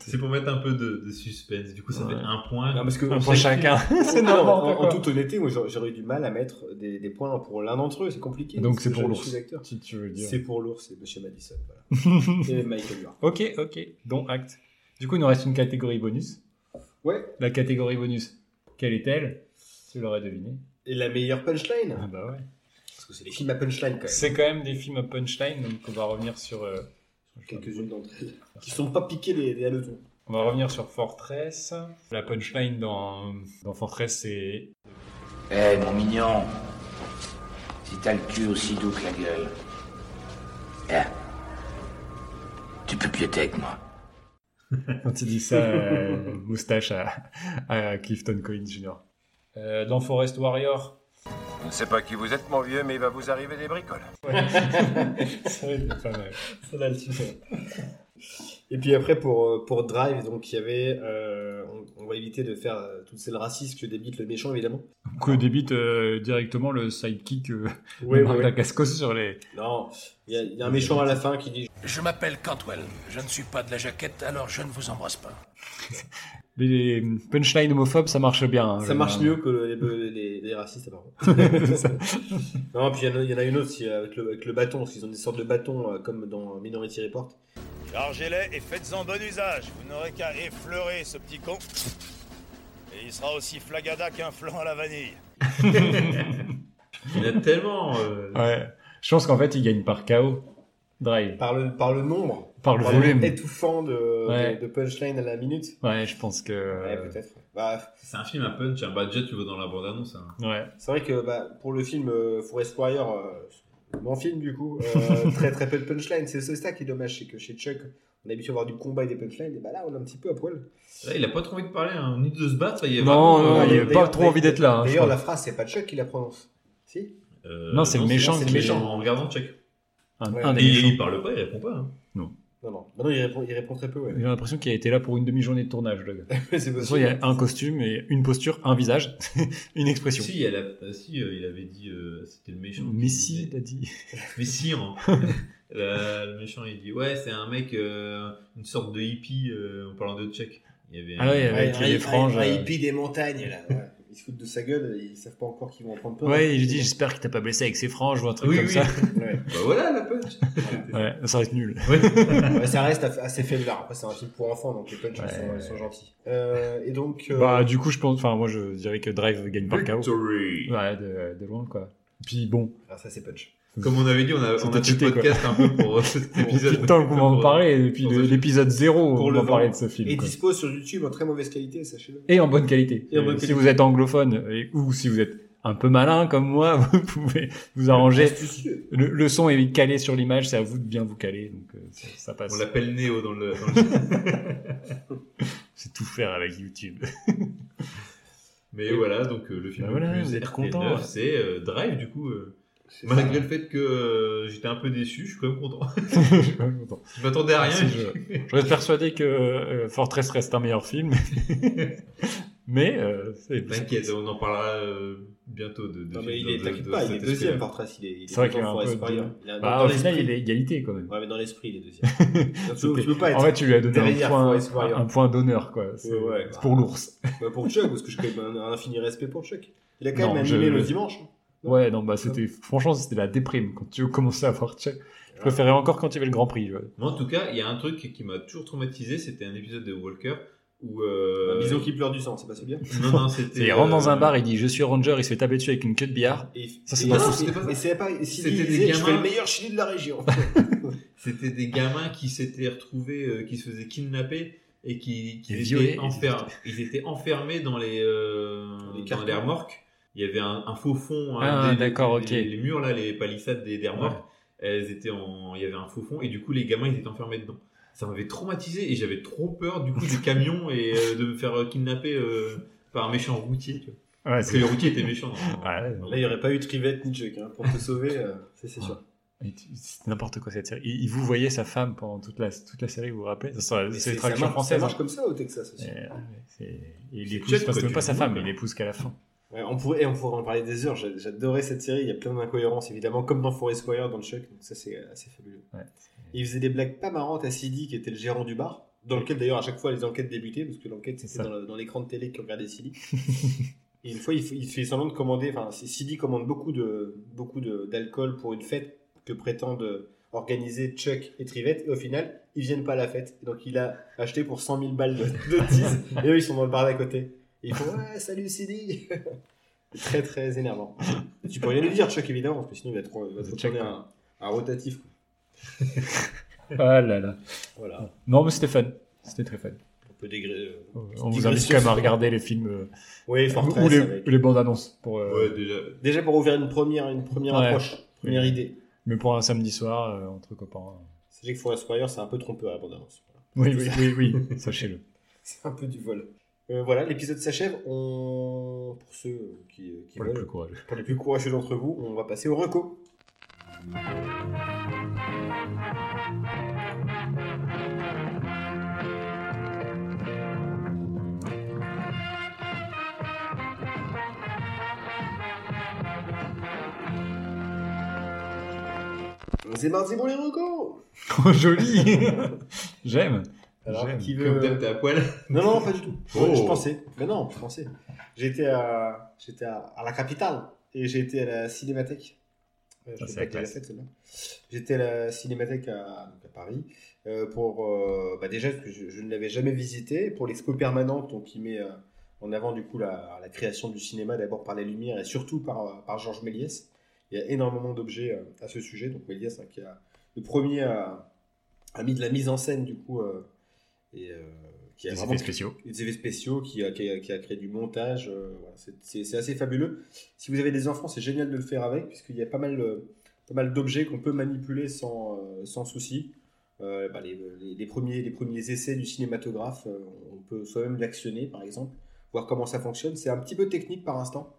C'est pour mettre un peu de, de suspense. Du coup, ça Ouais. fait un point. Non, parce que Un point chacun. C'est Non, en, toute honnêteté, moi j'aurais du mal à mettre des, des points pour l'un d'entre eux, c'est compliqué. Donc c'est pour l'ours, si tu veux dire. C'est pour l'ours, c'est Monsieur Madison. Voilà. et Michael York. Ok, ok, donc acte. Du coup, il nous reste une catégorie bonus. Ouais. La catégorie bonus, quelle est-elle? Tu l'aurais deviné. Et la meilleure punchline Ah bah ouais. Parce que c'est des films à punchline quand même. C'est quand même des films à punchline, donc on va revenir sur. euh, Quelques-unes d'entre elles. Qui sont pas piquées des, des hannetons. on va revenir sur Fortress. La punchline dans, dans Fortress, c'est. Eh, mon mignon, si t'as le cul aussi doux que la gueule, eh, tu peux piéter avec moi. Quand il dit ça, euh, moustache à, à Clifton Collins Jr. Euh, dans Forest Warrior. Je ne sais pas qui vous êtes, mon vieux, mais il va vous arriver des bricoles. Ça va être pas mal. Ça là, le titre. Et puis après pour euh, pour Drive donc il y avait euh, on, on va éviter de faire euh, toutes ces racistes que débite le méchant évidemment. Que débite euh, directement le sidekick euh, Ouais, de Marc ouais, ouais. Sur les. Non, il y, a- il y a un méchant à la fin qui dit Je m'appelle Cantwell. Je ne suis pas de la jaquette, alors je ne vous embrasse pas. Les punchlines homophobes, ça marche bien. hein, ça marche mieux que les, les, les racistes apparemment. C'est ça. non puis il y, en a- il y en a une autre aussi, avec le, avec le bâton parce qu'ils ont des sortes de bâtons euh, comme dans Minority Report. Chargez-les et faites-en bon usage. Vous n'aurez qu'à effleurer ce petit con. Et il sera aussi flagada qu'un flan à la vanille. Il y en a tellement. euh, Ouais. Je pense qu'en fait, il gagne par KO. Drive. Par le par le nombre, Par le volume. étouffant de, Ouais. de, de punchline à la minute. Ouais, je pense que. Ouais, peut-être. Bah, C'est un film à punch, un budget, tu vois dans la bande-annonce. hein. Ouais. C'est vrai que bah, pour le film euh, Forest Warrior, euh, mon film du coup, euh, très très peu de punchline. C'est ça qui est dommage, c'est que chez Chuck, on a l'habitude d'avoir du combat et des punchlines, et bah là on est un petit peu à poil. Là, il a pas trop envie de parler, hein, ni de se battre. Il est Non, vraiment, non, euh, il avait pas trop envie d'être là. hein, D'ailleurs, la phrase, c'est pas Chuck qui la prononce. Si? Euh, Non, c'est le méchant c'est qui- le méchant en regardant Chuck. Un, Ouais. un des Et méchants. il parle pas, il répond pas. hein. Non. Non, non. Bah non, il répond, il répond très peu, ouais. J'ai l'impression qu'il a été là pour une demi-journée de tournage, le gars. De c'est toute façon, il y possible. a un costume et une posture, un visage, une expression. Si, elle a- euh, si euh, il avait dit euh, c'était le méchant. qui Mais si, disait- il a dit. Mais si, hein. Le, le méchant il dit ouais c'est un mec, euh, une sorte de hippie euh, en parlant de Chuck. Il y avait Ah ouais, un- avec un, les franges, un hippie des montagnes, là. Ouais. Ils se foutent de sa gueule, ils savent pas encore qu'ils vont en prendre plein. Ouais, il lui dit j'espère qu'il t'a pas blessé avec ses franges ou un truc Oui, comme oui. ça. Ouais. Bah voilà la punch. Ouais, ça reste nul. Ouais, ça reste assez faible. Après, c'est un film pour enfants, donc les punchs ils sont, ils sont gentils. Euh, et donc. euh, Bah, du coup, je pense, enfin, moi, je dirais que Drive gagne par KO. Ouais, de, de loin, quoi. Puis bon. ah, ça, c'est punch. Comme on avait dit, on a, on a fait le quoi. podcast un peu pour euh, cet épisode. Putain, qu'on va en parler depuis l'épisode 0, Pour on va parler de ce film. Et quoi. dispo sur YouTube en très mauvaise qualité, sachez-le. Et en bonne qualité. Et en bonne si qualité. vous êtes anglophone et- ou si vous êtes un peu malin comme moi, vous pouvez vous arranger. Le, le son est calé sur l'image, c'est à vous de bien vous caler, donc euh, ça, ça passe. On l'appelle Néo dans le. C'est tout faire avec YouTube. Mais voilà, donc euh, le film Bah le voilà, plus vous êtes RTL9, content. c'est euh, Drive, du coup. euh, C'est malgré ça. le fait que euh, j'étais un peu déçu, je suis quand même content. Je m'attendais à rien. Si, je, je reste persuadé que euh, Fortress reste un meilleur film. Mais euh, T'inquiète, on en parlera euh, bientôt de, de Non, mais il est, t'inquiète pas, il est deuxième. Fortress, il est, il est C'est vrai qu'il a un peu. Il a- Bah, dans au final, l'esprit- il est égalité quand même. Ouais, mais dans l'esprit, il est deuxième. tu, peux, C'était- tu peux pas être en fait, tu lui as donné un point, un point d'honneur, quoi. C'est Ouais, ouais. c'est pour l'ours. Bah, pour Chuck, parce que j'ai quand même un, un infini respect pour Chuck. Il a quand Non, même je- animé le dimanche. hein. Non Ouais, non, bah c'était, franchement, c'était la déprime quand tu commençais à voir Chuck. Je préférais encore quand il y avait le Grand Prix. Moi, en tout cas, il y a un truc qui m'a toujours traumatisé, c'était un épisode de Walker où. Euh... Un bison qui pleure du sang, c'est pas. Non, non, c'était. Il rentre dans un euh, bar, il dit Je suis Ranger, il se fait taper dessus avec une queue de billard. Et, Ça, c'est et- c'était c'est pas, des disait, je fais gamins. le meilleur chili de la région. C'était des gamins qui s'étaient retrouvés, euh, qui se faisaient kidnapper et qui, qui Et étaient, violés. enfer- ils étaient enfermés dans les, euh, Les dans les remorques. Il y avait un, un faux fond. Ah, hein, d'accord, ok. Les, les murs là, les palissades des, des remorques, elles étaient en, il y avait un faux fond et du coup les gamins ils étaient enfermés dedans. Ça m'avait traumatisé et j'avais trop peur du coup du camion et euh, de me faire kidnapper euh, par un méchant routier. tu vois. Ouais, Parce que les routiers étaient méchants. dans- Ouais, Là, il n'y aurait pas eu de Trivette ni Chuck hein, pour te sauver, euh, c'est sûr. C'est n'importe quoi cette série. Il, il vous voyait sa femme pendant toute la, toute la série, vous vous rappelez? Ça, c'est- les ça traductions marche, ça françaises. marche hein. comme ça au Texas aussi. Et, ouais, c'est- et il épouse, parce que pas sa femme, il épouse qu'à la fin. Ouais, on pourrait, et on pourrait en parler des heures. J'a- J'adorais cette série. Il y a plein d'incohérences, évidemment, comme dans Forest Warrior, dans le Chuck. Donc ça, c'est euh, assez fabuleux. Ouais. Et il faisait des blagues pas marrantes à Sidi, qui était le gérant du bar, dans lequel d'ailleurs à chaque fois les enquêtes débutaient, parce que l'enquête c'était dans, l'écran de télé qui regardait Sidi. Et une fois, il, fait- il fait semblant de commander. Enfin, Sidi commande beaucoup de beaucoup de- d'alcool pour une fête que prétendent organiser Chuck et Trivette. Et au final, ils viennent pas à la fête. Donc il a acheté pour 100 000 balles de, de tease. et eux, ils sont dans le bar d'à côté. Et ils font Ouais, salut Sidi C'est très très énervant. Tu peux rien lui dire, Chuck, évidemment, parce que sinon il va te, va un, un rotatif. quoi. Ah là là. Voilà. Non, mais c'était fun. C'était très fun. On peut dégrader. On vous invite quand même à regarder les films euh, Oui, ou les, avec- les bandes annonces. Pour, euh, Ouais, déjà. Déjà pour ouvrir une première, une première Ouais. approche, première idée. Mais pour un samedi soir, euh, entre copains. Sachez que Forest c'est un peu trompeur la bande-annonce. Oui, oui, oui, oui, sachez-le. C'est un peu du vol. Euh, voilà, l'épisode s'achève. On... Pour ceux qui, qui Pour les veulent, plus courageux. pour les plus courageux d'entre vous, on va passer au reco. C'est mardi pour les recos Oh, joli J'aime. Alors, qui veut... Comme t'es à poil. Non, non, pas du tout. Oh. Je pensais. Mais non, je pensais. J'étais à, j'étais à, à la capitale et j'ai été à la cinémathèque. Ah, c'est la à fête, celle-là. J'étais à la cinémathèque à, à Paris euh, pour euh, bah déjà parce que je, je ne l'avais jamais visité pour l'expo permanente donc qui met euh, en avant du coup la, la création du cinéma d'abord par les lumières et surtout par, par Georges Méliès. Il y a énormément d'objets à ce sujet donc Méliès hein, qui a le premier a, a mis de la mise en scène du coup et qui a Des effets spéciaux. des effets spéciaux, qui a, qui a, qui a créé du montage. euh, voilà, c'est- assez fabuleux. Si vous avez des enfants, c'est génial de le faire avec, puisqu'il y a pas mal, euh, pas mal d'objets qu'on peut manipuler sans, euh, sans souci. Euh, bah, les, les- les premiers, les premiers essais du cinématographe, euh, on peut soi-même l'actionner, par exemple, voir comment ça fonctionne. C'est un petit peu technique par instant,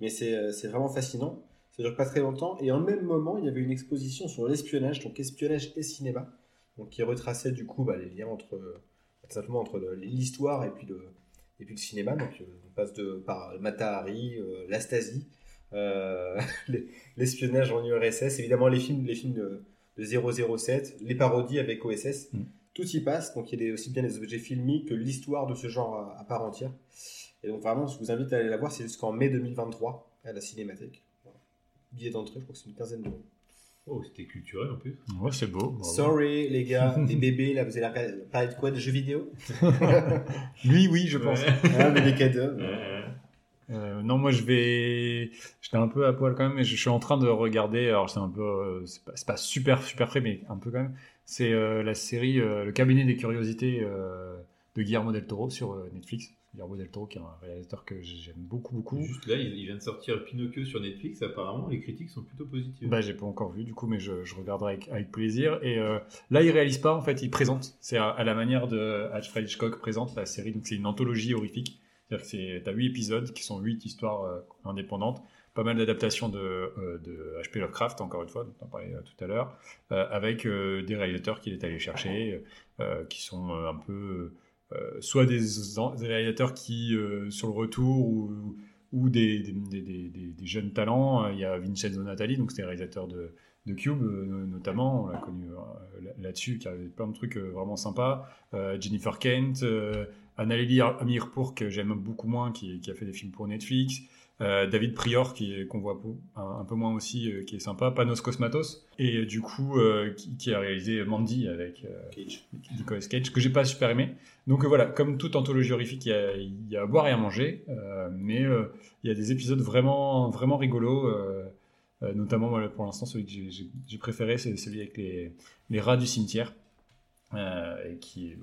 mais c'est vraiment fascinant. Ça dure pas très longtemps. Et en même moment, il y avait une exposition sur l'espionnage, donc espionnage et cinéma, donc qui retraçait du coup bah, les liens entre, simplement entre l'histoire et puis le, et puis le cinéma. Donc euh, on passe de, par Mata Hari, euh, la Stasi, euh, les- l'espionnage en URSS, évidemment les films, les films de, de 007, les parodies avec OSS. Mm. Tout y passe, donc il y a aussi bien des objets filmiques que l'histoire de ce genre à, à part entière. Et donc vraiment, je vous invite à aller la voir, c'est jusqu'en mai 2023 à la Cinémathèque. Voilà. Billet d'entrée, je crois que c'est une quinzaine d'euros. Oh, c'était culturel en plus. Ouais, c'est beau. bravo. Sorry les gars, les bébés, là, vous allez regarder- parler de quoi De jeux vidéo? Lui, oui, je pense. Ouais. Ah, mais les cadeaux. Ouais. Euh, non, moi je vais. J'étais un peu à poil quand même, mais je suis en train de regarder. Alors c'est un peu, euh, c'est pas, c'est pas super super frais, mais un peu quand même. C'est euh, la série euh, Le cabinet des curiosités euh, de Guillermo del Toro sur euh, Netflix. Guillermo del Toro, qui est un réalisateur que j'aime beaucoup, beaucoup. Juste là, il, vient de sortir Pinocchio sur Netflix. Apparemment, les critiques sont plutôt positives. Bah, j'ai pas encore vu, du coup, mais je, je regarderai avec, avec plaisir. Et euh, là, il réalise pas, en fait, il présente. C'est à, à la manière de Alfred Hitchcock présente la série. Donc, c'est une anthologie horrifique. C'est-à-dire que c'est, t'as huit épisodes qui sont huit histoires euh, indépendantes. Pas mal d'adaptations de, euh, de H.P. Lovecraft, encore une fois, dont on parlait euh, tout à l'heure, avec des réalisateurs qu'il est allé chercher, qui sont un peu soit des, réalisateurs qui, euh, sur le retour, ou, ou des, des, des- jeunes talents. Euh, Il y a Vincenzo Natali, donc c'est réalisateur de, de Cube, euh, notamment, on l'a connu euh, là- là-dessus, qui a plein de trucs euh, vraiment sympas. Euh, Jennifer Kent, euh, Annalili Amirpour, que j'aime beaucoup moins, qui a fait des films pour Netflix. Euh, David Prior, qui est- qu'on voit un, un peu moins aussi, euh, qui est sympa. Panos Cosmatos, et euh, du coup, qui, qui a réalisé Mandy avec euh, Nicolas Cage, que j'ai pas super aimé. Donc voilà, comme toute anthologie horrifique, il y a, il y a à boire et à manger, mais il y a des épisodes vraiment, vraiment rigolos. euh, notamment, moi, pour l'instant, celui que j'ai- préféré, c'est celui avec les, les rats du cimetière, euh, et qui,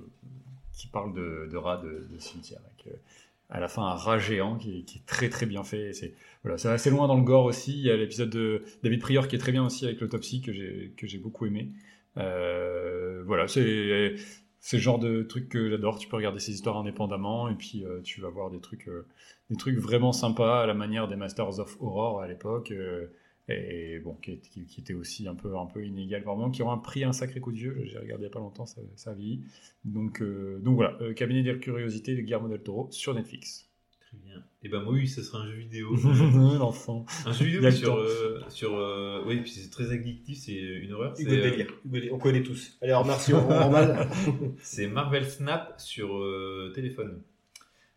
qui parle de, de rats de, de cimetière. Avec, euh, à la fin, un rat géant qui, est- très très bien fait. C'est voilà, c'est assez loin dans le gore aussi. Il y a l'épisode de David Prior qui est très bien aussi avec l'autopsie que j'ai que j'ai beaucoup aimé. Euh, voilà, c'est c'est le genre de truc que j'adore. Tu peux regarder ces histoires indépendamment et puis euh, tu vas voir des trucs, euh, des trucs vraiment sympas à la manière des Masters of Horror à l'époque. Et bon, qui, qui, qui étaient aussi un peu, un peu inégal par qui ont pris un sacré coup de vieux. J'ai regardé il n'y a pas longtemps, ça, ça vieillit. Donc, euh, donc voilà, euh, Cabinet des curiosités de Guillermo del Toro sur Netflix. Très bien. Et ben moi, oui, ce sera un jeu vidéo. L'enfant. Un jeu vidéo sur, euh, sur euh, oui, puis c'est très addictif, c'est une horreur. Hugo c'est, euh, Délire. Hugo Délire. On connaît tous. Allez, alors merci, on c'est Marvel Snap sur euh, téléphone.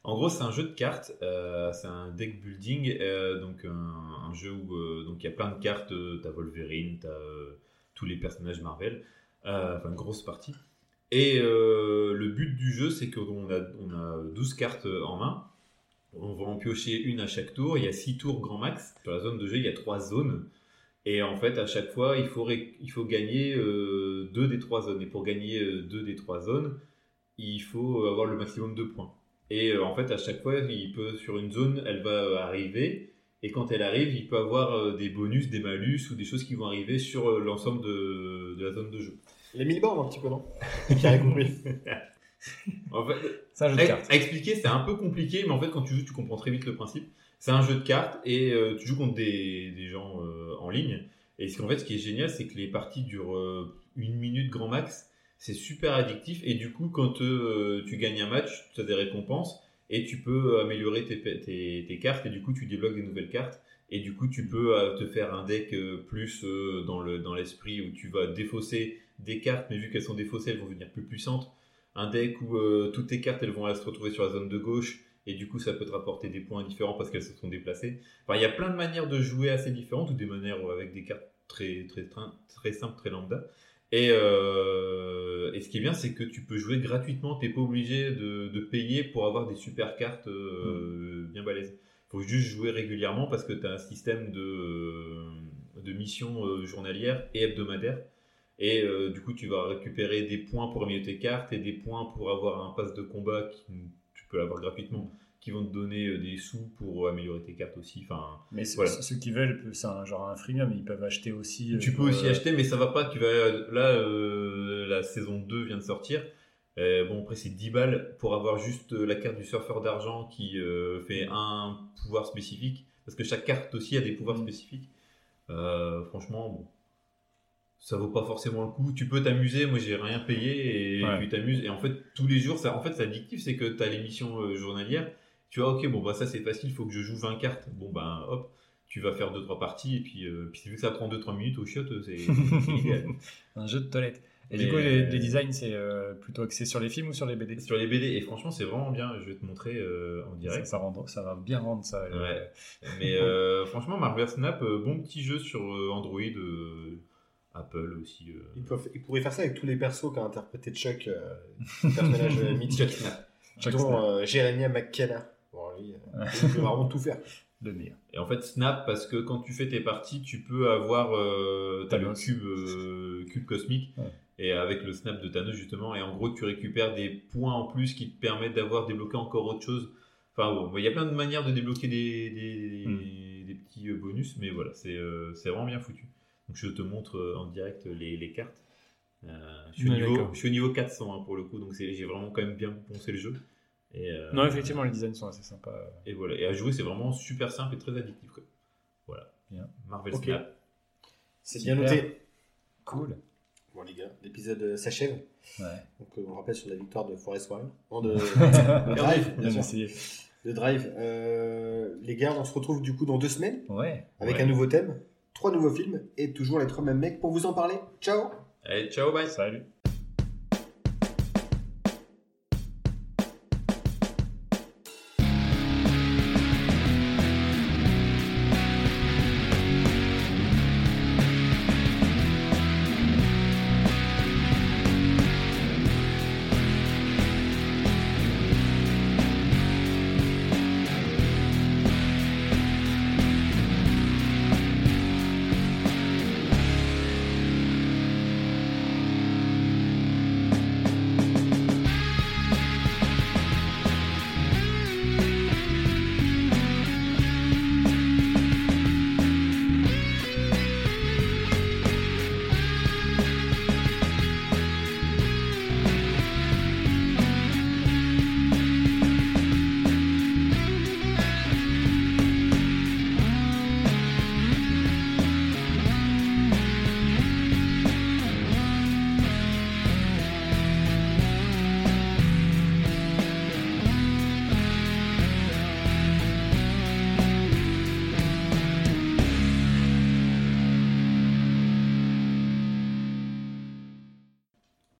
En gros, c'est un jeu de cartes, euh, c'est un deck building, euh, donc un, jeu où euh, il y a plein de cartes. T'as Wolverine, t'as tous les personnages Marvel, enfin une grosse partie. Et le but du jeu, c'est qu'on a, on a 12 cartes en main. On va en piocher une à chaque tour. Il y a 6 tours grand max. Sur la zone de jeu, il y a 3 zones. Et en fait, à chaque fois, il faut, il faut gagner 2 des 3 zones. Et pour gagner 2 des 3 zones, il faut avoir le maximum de points. Et euh, en fait, à chaque fois, il peut, sur une zone, elle va euh, arriver. Et quand elle arrive, il peut avoir euh, des bonus, des malus ou des choses qui vont arriver sur euh, l'ensemble de, de la zone de jeu. Les mini-bornes, un petit peu, non? J'ai rien compris. En fait, C'est un jeu de cartes. à expliquer, c'est un peu compliqué, mais en fait, quand tu joues, tu comprends très vite le principe. C'est un jeu de cartes et euh, tu joues contre des, des gens euh, en ligne. Et ce qu'en fait, ce qui est génial, c'est que les parties durent euh, une minute grand max. C'est super addictif et du coup, quand euh, tu gagnes un match, tu as des récompenses et tu peux améliorer tes, tes, tes cartes et du coup, tu débloques des nouvelles cartes. Et du coup, tu peux euh, te faire un deck euh, plus dans le dans l'esprit où tu vas défausser des cartes, mais vu qu'elles sont défaussées, elles vont devenir plus puissantes un deck où toutes tes cartes elles vont se retrouver sur la zone de gauche et du coup ça peut te rapporter des points différents parce qu'elles se sont déplacées. Il y a plein de manières de jouer assez différentes ou des manières avec des cartes très très, très simples, très lambda. Et, euh, et ce qui est bien, c'est que tu peux jouer gratuitement. T'es pas obligé de, de payer pour avoir des super cartes euh, bien balèzes. Faut juste jouer régulièrement parce que tu as un système de, de missions euh, journalières et hebdomadaires. Et euh, du coup, tu vas récupérer des points pour améliorer tes cartes et des points pour avoir un pass de combat qui tu peux l'avoir gratuitement, qui vont te donner euh, des sous pour améliorer tes cartes aussi. Enfin, Mais voilà. ceux qui veulent, c'est un genre un freemium, ils peuvent acheter aussi. euh, Tu peux aussi acheter, mais ça va pas. Tu vas là, euh, la saison 2 vient de sortir. Euh, bon, après, c'est 10 balles pour avoir juste euh, la carte du surfeur d'argent qui euh, fait un pouvoir spécifique. Parce que chaque carte aussi a des pouvoirs spécifiques. Euh, franchement, bon, ça vaut pas forcément le coup. Tu peux t'amuser. Moi, j'ai rien payé et Ouais. tu t'amuses. Et en fait, tous les jours, ça, en fait, c'est addictif. C'est que tu as l'émission euh, journalière. Tu vois, ok, bon, bah, ça c'est facile. Il faut que je joue 20 cartes. Bon, ben, hop. Tu vas faire 2-3 parties et puis, euh, puis vu que ça prend 2-3 minutes au chiottes, c'est idéal. un jeu de toilette. Et du coup, les, euh, les designs, c'est euh, plutôt axé sur les films ou sur les BD Sur les BD, et franchement, c'est vraiment bien. Je vais te montrer euh, en direct. Ça, ça, rend- ça va bien rendre ça. Ouais. Mais euh, franchement, Marvel Snap, bon petit jeu sur Android, euh, Apple aussi. euh. Ils, peuvent, ils pourraient faire ça avec tous les persos qu'a interprété Chuck, euh, le personnage mythique. Chuck dont euh, Jeremiah McKenna. Il peut vraiment tout faire. Le meilleur. Et en fait, Snap, parce que quand tu fais tes parties, tu peux avoir. Euh, T'as le cube, euh, cube cosmique. Ouais. Et avec le snap de Thanos justement, et en gros tu récupères des points en plus qui te permettent d'avoir débloqué encore autre chose. Enfin bon, il y a plein de manières de débloquer des, des, Hmm. des petits euh, bonus, mais voilà, c'est euh, c'est vraiment bien foutu. Donc je te montre en direct les, les cartes. Je, suis au niveau, d'accord. je suis au niveau 400 hein, pour le coup, donc j'ai vraiment quand même bien poncé le jeu. Et, euh, Non, effectivement, les designs sont assez sympas. Et voilà, et à jouer c'est vraiment super simple et très addictif. Quoi. Voilà. Bien. Marvel Ok. Snap. C'est bien noté. Cool. Bon les gars, l'épisode euh, s'achève. Ouais. Donc euh, on rappelle sur la victoire de Forest Warrior. Non, de, de Drive, bien Bien sûr. essayé. De Drive. Euh, les gars, on se retrouve du coup dans deux semaines Ouais. avec Ouais. un nouveau thème, trois nouveaux films et toujours les trois mêmes mecs pour vous en parler. Ciao Allez, ciao, bye Salut.